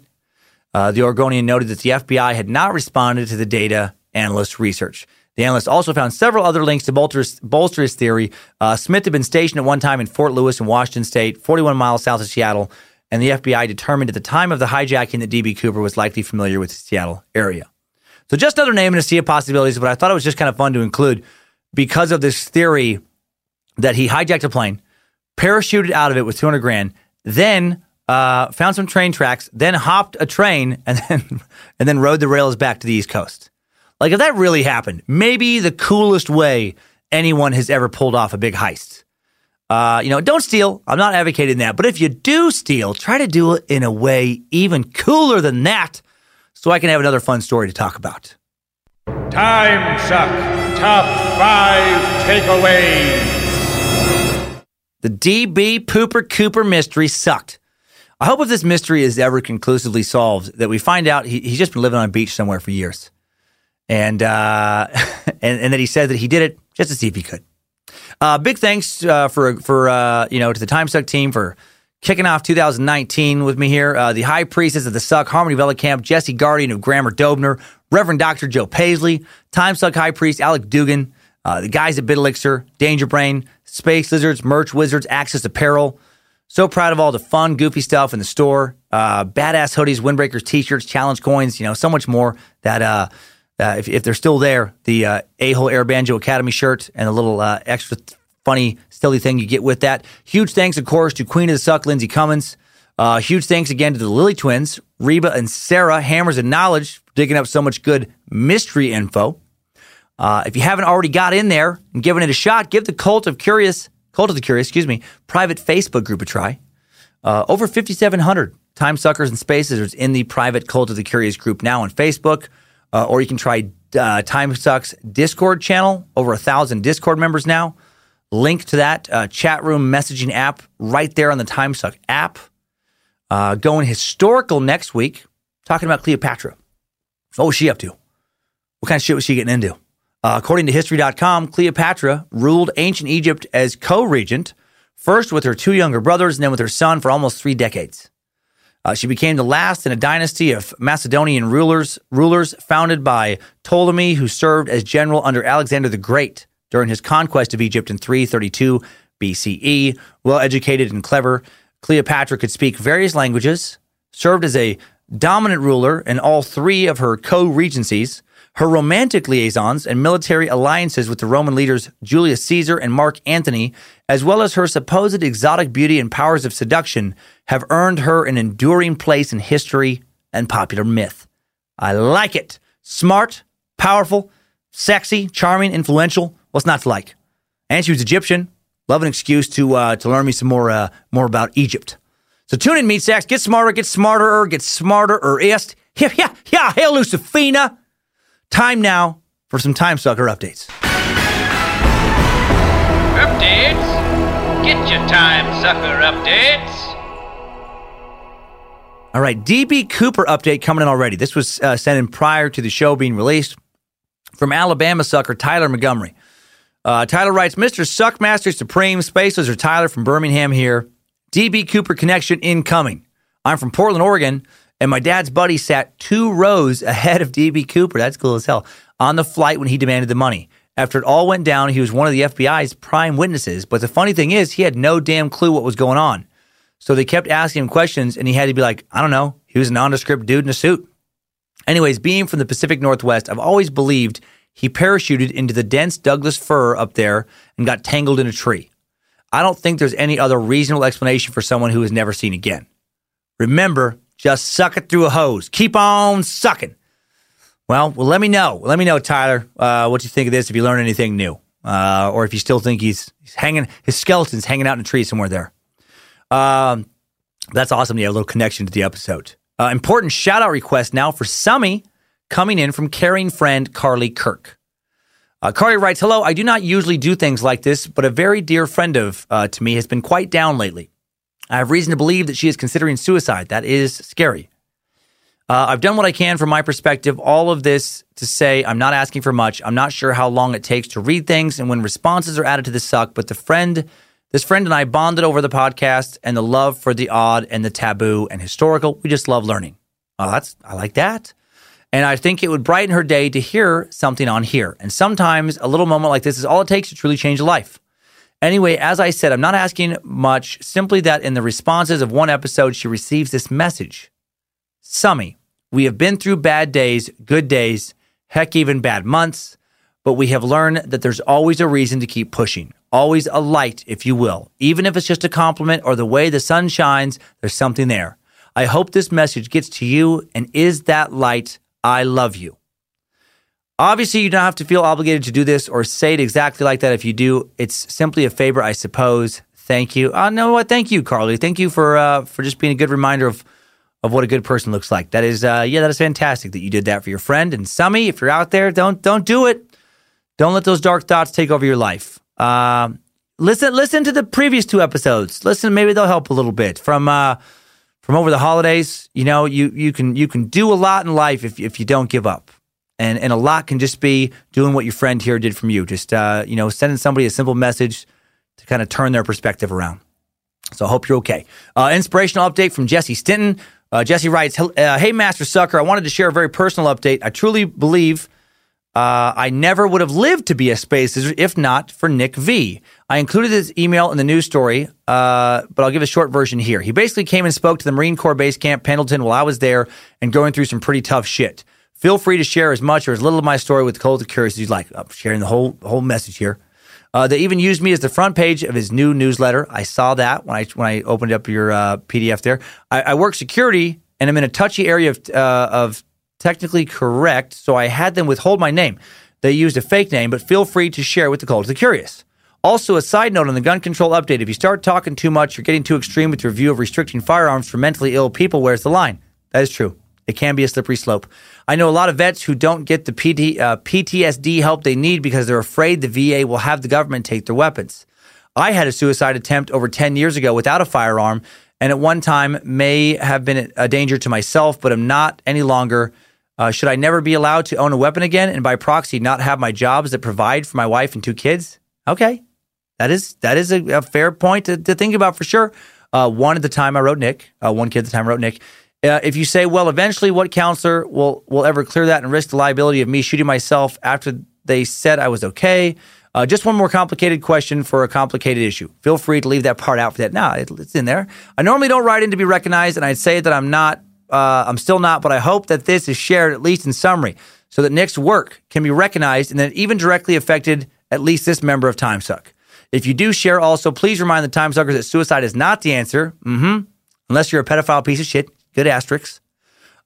Uh, the Oregonian noted that the FBI had not responded to the data analyst research. The analyst also found several other links to bolster, bolster his theory. Uh, Smith had been stationed at one time in Fort Lewis in Washington State, 41 miles south of Seattle, and the FBI determined at the time of the hijacking that D.B. Cooper was likely familiar with the Seattle area. So just another name in a sea of possibilities, but I thought it was just kind of fun to include because of this theory that he hijacked a plane, parachuted out of it with 200 grand, then uh, found some train tracks, then hopped a train, and then and then rode the rails back to the East Coast. Like if that really happened, maybe the coolest way anyone has ever pulled off a big heist. Uh, you know, don't steal. I'm not advocating that, but if you do steal, try to do it in a way even cooler than that, so I can have another fun story to talk about. Time Suck Top 5 Takeaways. The DB Pooper Cooper mystery sucked. I hope if this mystery is ever conclusively solved, that we find out he, he's just been living on a beach somewhere for years, and uh, and and that he said that he did it just to see if he could. Uh, big thanks uh, for for uh, you know to the Time Suck team for kicking off 2019 with me here. Uh, the High Priestess of the Suck, Harmony Camp, Jesse Guardian of Grammar Dobner, Reverend Dr. Joe Paisley, Time Suck High Priest Alec Dugan, uh, the guys at Bit Elixir, Danger Brain, Space Lizards, Merch Wizards, Access Apparel. So proud of all the fun, goofy stuff in the store. Uh, badass hoodies, windbreakers, t-shirts, challenge coins, you know, so much more that, uh, if, if they're still there, the uh, A-Hole Air Banjo Academy shirt and a little uh, extra funny, silly thing you get with that. Huge thanks, of course, to Queen of the Suck, Lindsay Cummins. Uh, huge thanks again to the Lily twins, Reba and Sarah, Hammers and Knowledge, digging up so much good mystery info. Uh, if you haven't already got in there and given it a shot, give the Cult of Curious, Cult of the Curious, excuse me, private Facebook group a try. Uh, over 5,700 time suckers and spaces in the private Cult of the Curious group now on Facebook, uh, or you can try uh, Time Sucks Discord channel. Over a thousand Discord members now. Link to that uh, chat room messaging app right there on the Time Suck app. Uh, going historical next week, talking about Cleopatra. What was she up to? What kind of shit was she getting into? Uh, according to History.com, Cleopatra ruled ancient Egypt as co regent, first with her two younger brothers and then with her son for almost three decades. Uh, she became the last in a dynasty of Macedonian rulers, rulers founded by Ptolemy, who served as general under Alexander the Great during his conquest of Egypt in 332 BCE. Well educated and clever, Cleopatra could speak various languages, served as a dominant ruler in all three of her co regencies, her romantic liaisons and military alliances with the Roman leaders Julius Caesar and Mark Antony, as well as her supposed exotic beauty and powers of seduction, have earned her an enduring place in history and popular myth. I like it. Smart, powerful, sexy, charming, influential. What's not to like? And she was Egyptian. Love an excuse to uh, to learn me some more uh, more about Egypt. So tune in, meat sacks. Get smarter, get smarter, get smarter, or ist. Yeah, yeah, yeah. Hail, Lucifina. Time now for some time sucker updates. Updates? Get your time sucker updates. All right, DB Cooper update coming in already. This was uh, sent in prior to the show being released from Alabama sucker Tyler Montgomery. Uh, Tyler writes, Mr. Suckmaster Supreme, Spaces or Tyler from Birmingham here. DB Cooper connection incoming. I'm from Portland, Oregon. And my dad's buddy sat two rows ahead of DB Cooper. That's cool as hell. On the flight when he demanded the money. After it all went down, he was one of the FBI's prime witnesses. But the funny thing is, he had no damn clue what was going on. So they kept asking him questions, and he had to be like, I don't know. He was a nondescript dude in a suit. Anyways, being from the Pacific Northwest, I've always believed he parachuted into the dense Douglas fir up there and got tangled in a tree. I don't think there's any other reasonable explanation for someone who is never seen again. Remember, just suck it through a hose. Keep on sucking. Well, well, let me know. Let me know, Tyler, uh, what you think of this. If you learn anything new, uh, or if you still think he's, he's hanging, his skeleton's hanging out in a tree somewhere there. Um, that's awesome. You have a little connection to the episode. Uh, important shout out request now for Summy coming in from caring friend Carly Kirk. Uh, Carly writes, "Hello. I do not usually do things like this, but a very dear friend of uh, to me has been quite down lately. I have reason to believe that she is considering suicide. That is scary. Uh, I've done what I can from my perspective. All of this to say, I'm not asking for much. I'm not sure how long it takes to read things and when responses are added to the suck. But the friend, this friend and I bonded over the podcast and the love for the odd and the taboo and historical. We just love learning. Oh, that's I like that. And I think it would brighten her day to hear something on here. And sometimes a little moment like this is all it takes to truly change a life. Anyway, as I said, I'm not asking much, simply that in the responses of one episode, she receives this message Summy, we have been through bad days, good days. heck, even bad months. But we have learned that there's always a reason to keep pushing, always a light, if you will. Even if it's just a compliment or the way the sun shines, there's something there. I hope this message gets to you and is that light. I love you. Obviously, you don't have to feel obligated to do this or say it exactly like that. If you do, it's simply a favor, I suppose. Thank you. Uh, no, what? Thank you, Carly. Thank you for uh, for just being a good reminder of of what a good person looks like. That is, uh, yeah, that is fantastic that you did that for your friend. And Summy, if you're out there, don't don't do it. Don't let those dark thoughts take over your life. Uh, listen, listen to the previous two episodes. Listen, maybe they'll help a little bit from uh, from over the holidays. You know, you you can you can do a lot in life if if you don't give up. And, and a lot can just be doing what your friend here did from you. Just, uh, you know, sending somebody a simple message to kind of turn their perspective around. So I hope you're okay. Uh, inspirational update from Jesse Stinton. Uh, Jesse writes, uh, Hey, Master Sucker, I wanted to share a very personal update. I truly believe uh, I never would have lived to be a space if not for Nick V. I included his email in the news story, uh, but I'll give a short version here. He basically came and spoke to the Marine Corps base camp Pendleton while I was there and going through some pretty tough shit. Feel free to share as much or as little of my story with the Cult Curious as you'd like. I'm sharing the whole whole message here. Uh, they even used me as the front page of his new newsletter. I saw that when I when I opened up your uh, PDF there. I, I, work security and I'm in a touchy area of uh, of technically correct, so I had them withhold my name. They used a fake name, but feel free to share with the Cult the Curious. Also, a side note on the gun control update: if you start talking too much, you're getting too extreme with your view of restricting firearms for mentally ill people. Where's the line? That is true. It can be a slippery slope. I know a lot of vets who don't get the PT, uh, PTSD help they need because they're afraid the VA will have the government take their weapons. I had a suicide attempt over 10 years ago without a firearm, and at one time may have been a danger to myself, but I'm not any longer. Uh, should I never be allowed to own a weapon again and by proxy not have my jobs that provide for my wife and two kids? Okay. That is that is a, a fair point to, to, think about for sure. Uh, one at the time I wrote Nick, uh, one kid at the time I wrote Nick. Uh, if you say, well, eventually, what counselor will will ever clear that and risk the liability of me shooting myself after they said I was okay? Uh, just one more complicated question for a complicated issue. Feel free to leave that part out for that. Nah, it, it's in there. I normally don't write in to be recognized, and I'd say that I'm not. Uh, I'm still not, but I hope that this is shared at least in summary, so that Nick's work can be recognized and that even directly affected at least this member of Time Suck. If you do share, also please remind the Time Suckers that suicide is not the answer. Mm-hmm. Unless you're a pedophile piece of shit Good asterisk.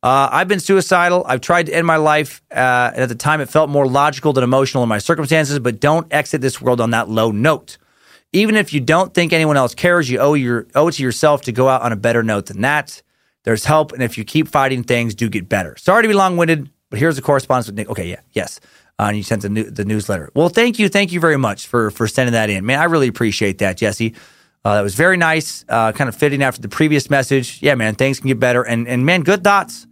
Uh, I've been suicidal. I've tried to end my life. Uh, and at the time, it felt more logical than emotional in my circumstances, but don't exit this world on that low note. Even if you don't think anyone else cares, you owe, your, owe it to yourself to go out on a better note than that. There's help, and if you keep fighting, things do get better. Sorry to be long winded, but here's the correspondence with Nick. Okay, yeah, yes. Uh, and you sent the, new, the newsletter. Well, thank you. Thank you very much for, for sending that in. Man, I really appreciate that, Jesse. Uh, that was very nice, uh, kind of fitting after the previous message. Yeah, man, things can get better. And, and man, good thoughts.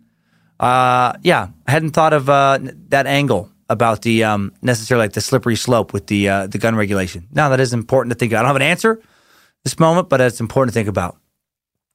Uh, yeah, I hadn't thought of uh, that angle about the um, necessarily like the slippery slope with the uh, the gun regulation. Now that is important to think about. I don't have an answer this moment, but it's important to think about.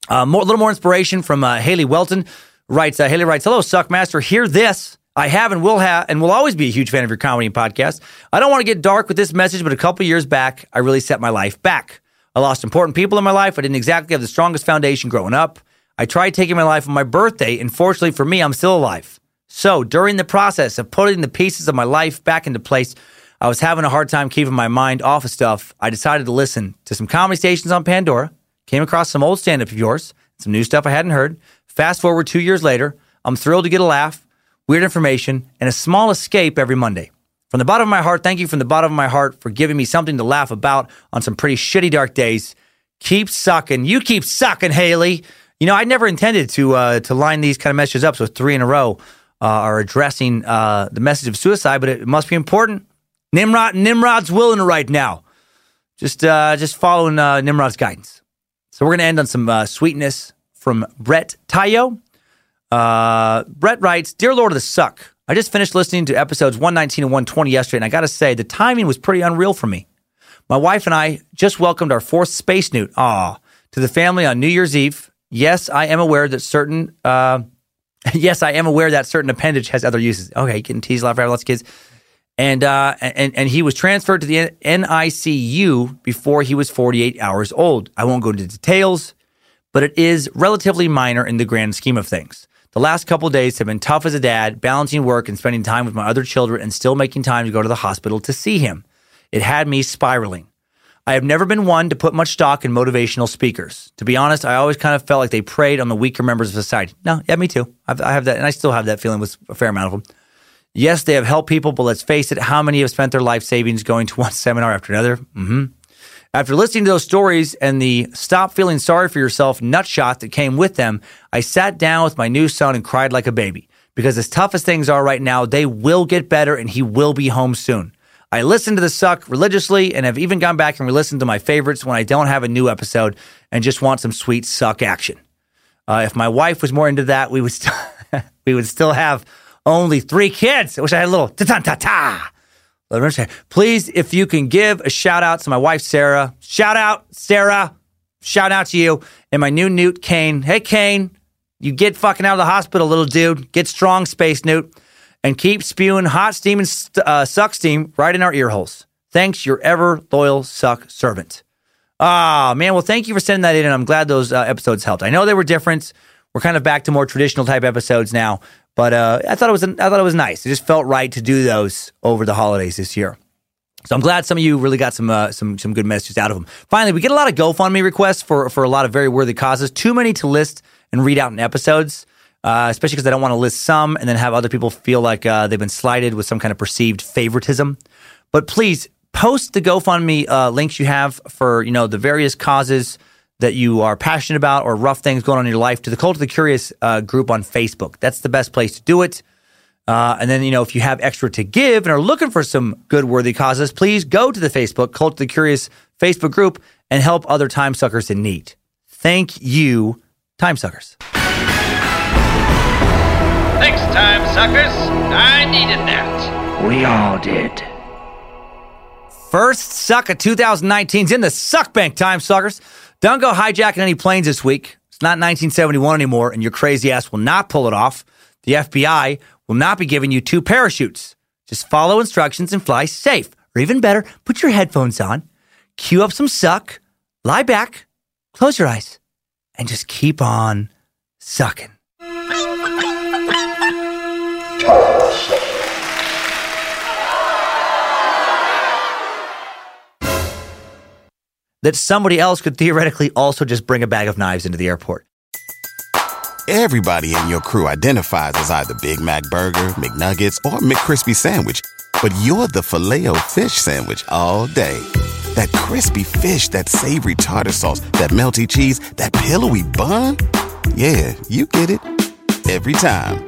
Uh, more, a little more inspiration from Haley Welton writes. Haley writes, "Hello, Suckmaster. Hear this." I have and will have and will always be a huge fan of your comedy and podcast. I don't want to get dark with this message, but a couple years back, I really set my life back. I lost important people in my life. I didn't exactly have the strongest foundation growing up. I tried taking my life on my birthday, and fortunately for me, I'm still alive. So, during the process of putting the pieces of my life back into place, I was having a hard time keeping my mind off of stuff. I decided to listen to some comedy stations on Pandora, came across some old stand up of yours, some new stuff I hadn't heard. Fast forward two years later, I'm thrilled to get a laugh, weird information, and a small escape every Monday. From the bottom of my heart, thank you from the bottom of my heart for giving me something to laugh about on some pretty shitty dark days. Keep sucking. You keep sucking, Haley. You know, I never intended to uh, to line these kind of messages up so three in a row uh, are addressing uh, the message of suicide, but it must be important. Nimrod, Nimrod's willing right now. Just uh, just following uh, Nimrod's guidance. So we're going to end on some uh, sweetness from Brett Tayo. Brett writes, "Dear Lord of the Suck." I just finished listening to episodes 119 and 120 yesterday, and I got to say, the timing was pretty unreal for me. My wife and I just welcomed our fourth space newt, ah, to the family on New Year's Eve. Yes, I am aware that certain, uh, yes, I am aware that certain appendage has other uses. Okay, getting teased a lot for having lots of kids. And, uh, and, and he was transferred to the NICU before he was 48 hours old. I won't go into details, but it is relatively minor in the grand scheme of things. The last couple days have been tough as a dad, balancing work and spending time with my other children and still making time to go to the hospital to see him. It had me spiraling. I have never been one to put much stock in motivational speakers. To be honest, I always kind of felt like they preyed on the weaker members of society. No, yeah, me too. I've, I have that, and I still have that feeling with a fair amount of them. Yes, they have helped people, but let's face it, how many have spent their life savings going to one seminar after another? Mm-hmm. After listening to those stories and the stop feeling sorry for yourself nutshot that came with them, I sat down with my new son and cried like a baby. Because as tough as things are right now, they will get better and he will be home soon. I listen to the suck religiously and have even gone back and re-listened to my favorites when I don't have a new episode and just want some sweet suck action. Uh, if my wife was more into that, we would still we would still have only three kids. I wish I had a little ta ta ta ta. Please, if you can give a shout out to my wife Sarah. Shout out Sarah. Shout out to you and my new Newt Kane. Hey Kane, you get fucking out of the hospital, little dude. Get strong, Space Newt and keep spewing hot steam and uh, suck steam right in our ear holes. Thanks, your ever loyal suck servant. Ah, man. Well, thank you for sending that in, and I'm glad those uh, episodes helped. I know they were different. We're kind of back to more traditional type episodes now, but uh, I thought it was I thought it was nice. It just felt right to do those over the holidays this year. So I'm glad some of you really got some uh, some some good messages out of them. Finally, we get a lot of GoFundMe requests for for a lot of very worthy causes. Too many to list and read out in episodes uh, especially because I don't want to list some and then have other people feel like uh, they've been slighted with some kind of perceived favoritism. But please post the GoFundMe uh, links you have for you know the various causes that you are passionate about or rough things going on in your life to the Cult of the Curious uh, group on Facebook. That's the best place to do it. Uh, and then, you know, if you have extra to give and are looking for some good, worthy causes, please go to the Facebook Cult of the Curious Facebook group and help other time suckers in need. Thank you, time suckers. Thanks, time suckers. I needed that. We all did. First suck of 2019's in the suck bank, time suckers. Don't go hijacking any planes this week. It's not 1971 anymore, and your crazy ass will not pull it off. The FBI will not be giving you two parachutes. Just follow instructions and fly safe. Or even better, put your headphones on, cue up some suck, lie back, close your eyes, and just keep on sucking. That somebody else could theoretically also just bring a bag of knives into the airport. Everybody in your crew identifies as either Big Mac Burger, McNuggets, or McCrispy Sandwich. But you're the filet fish Sandwich all day. That crispy fish, that savory tartar sauce, that melty cheese, that pillowy bun. Yeah, you get it. Every time.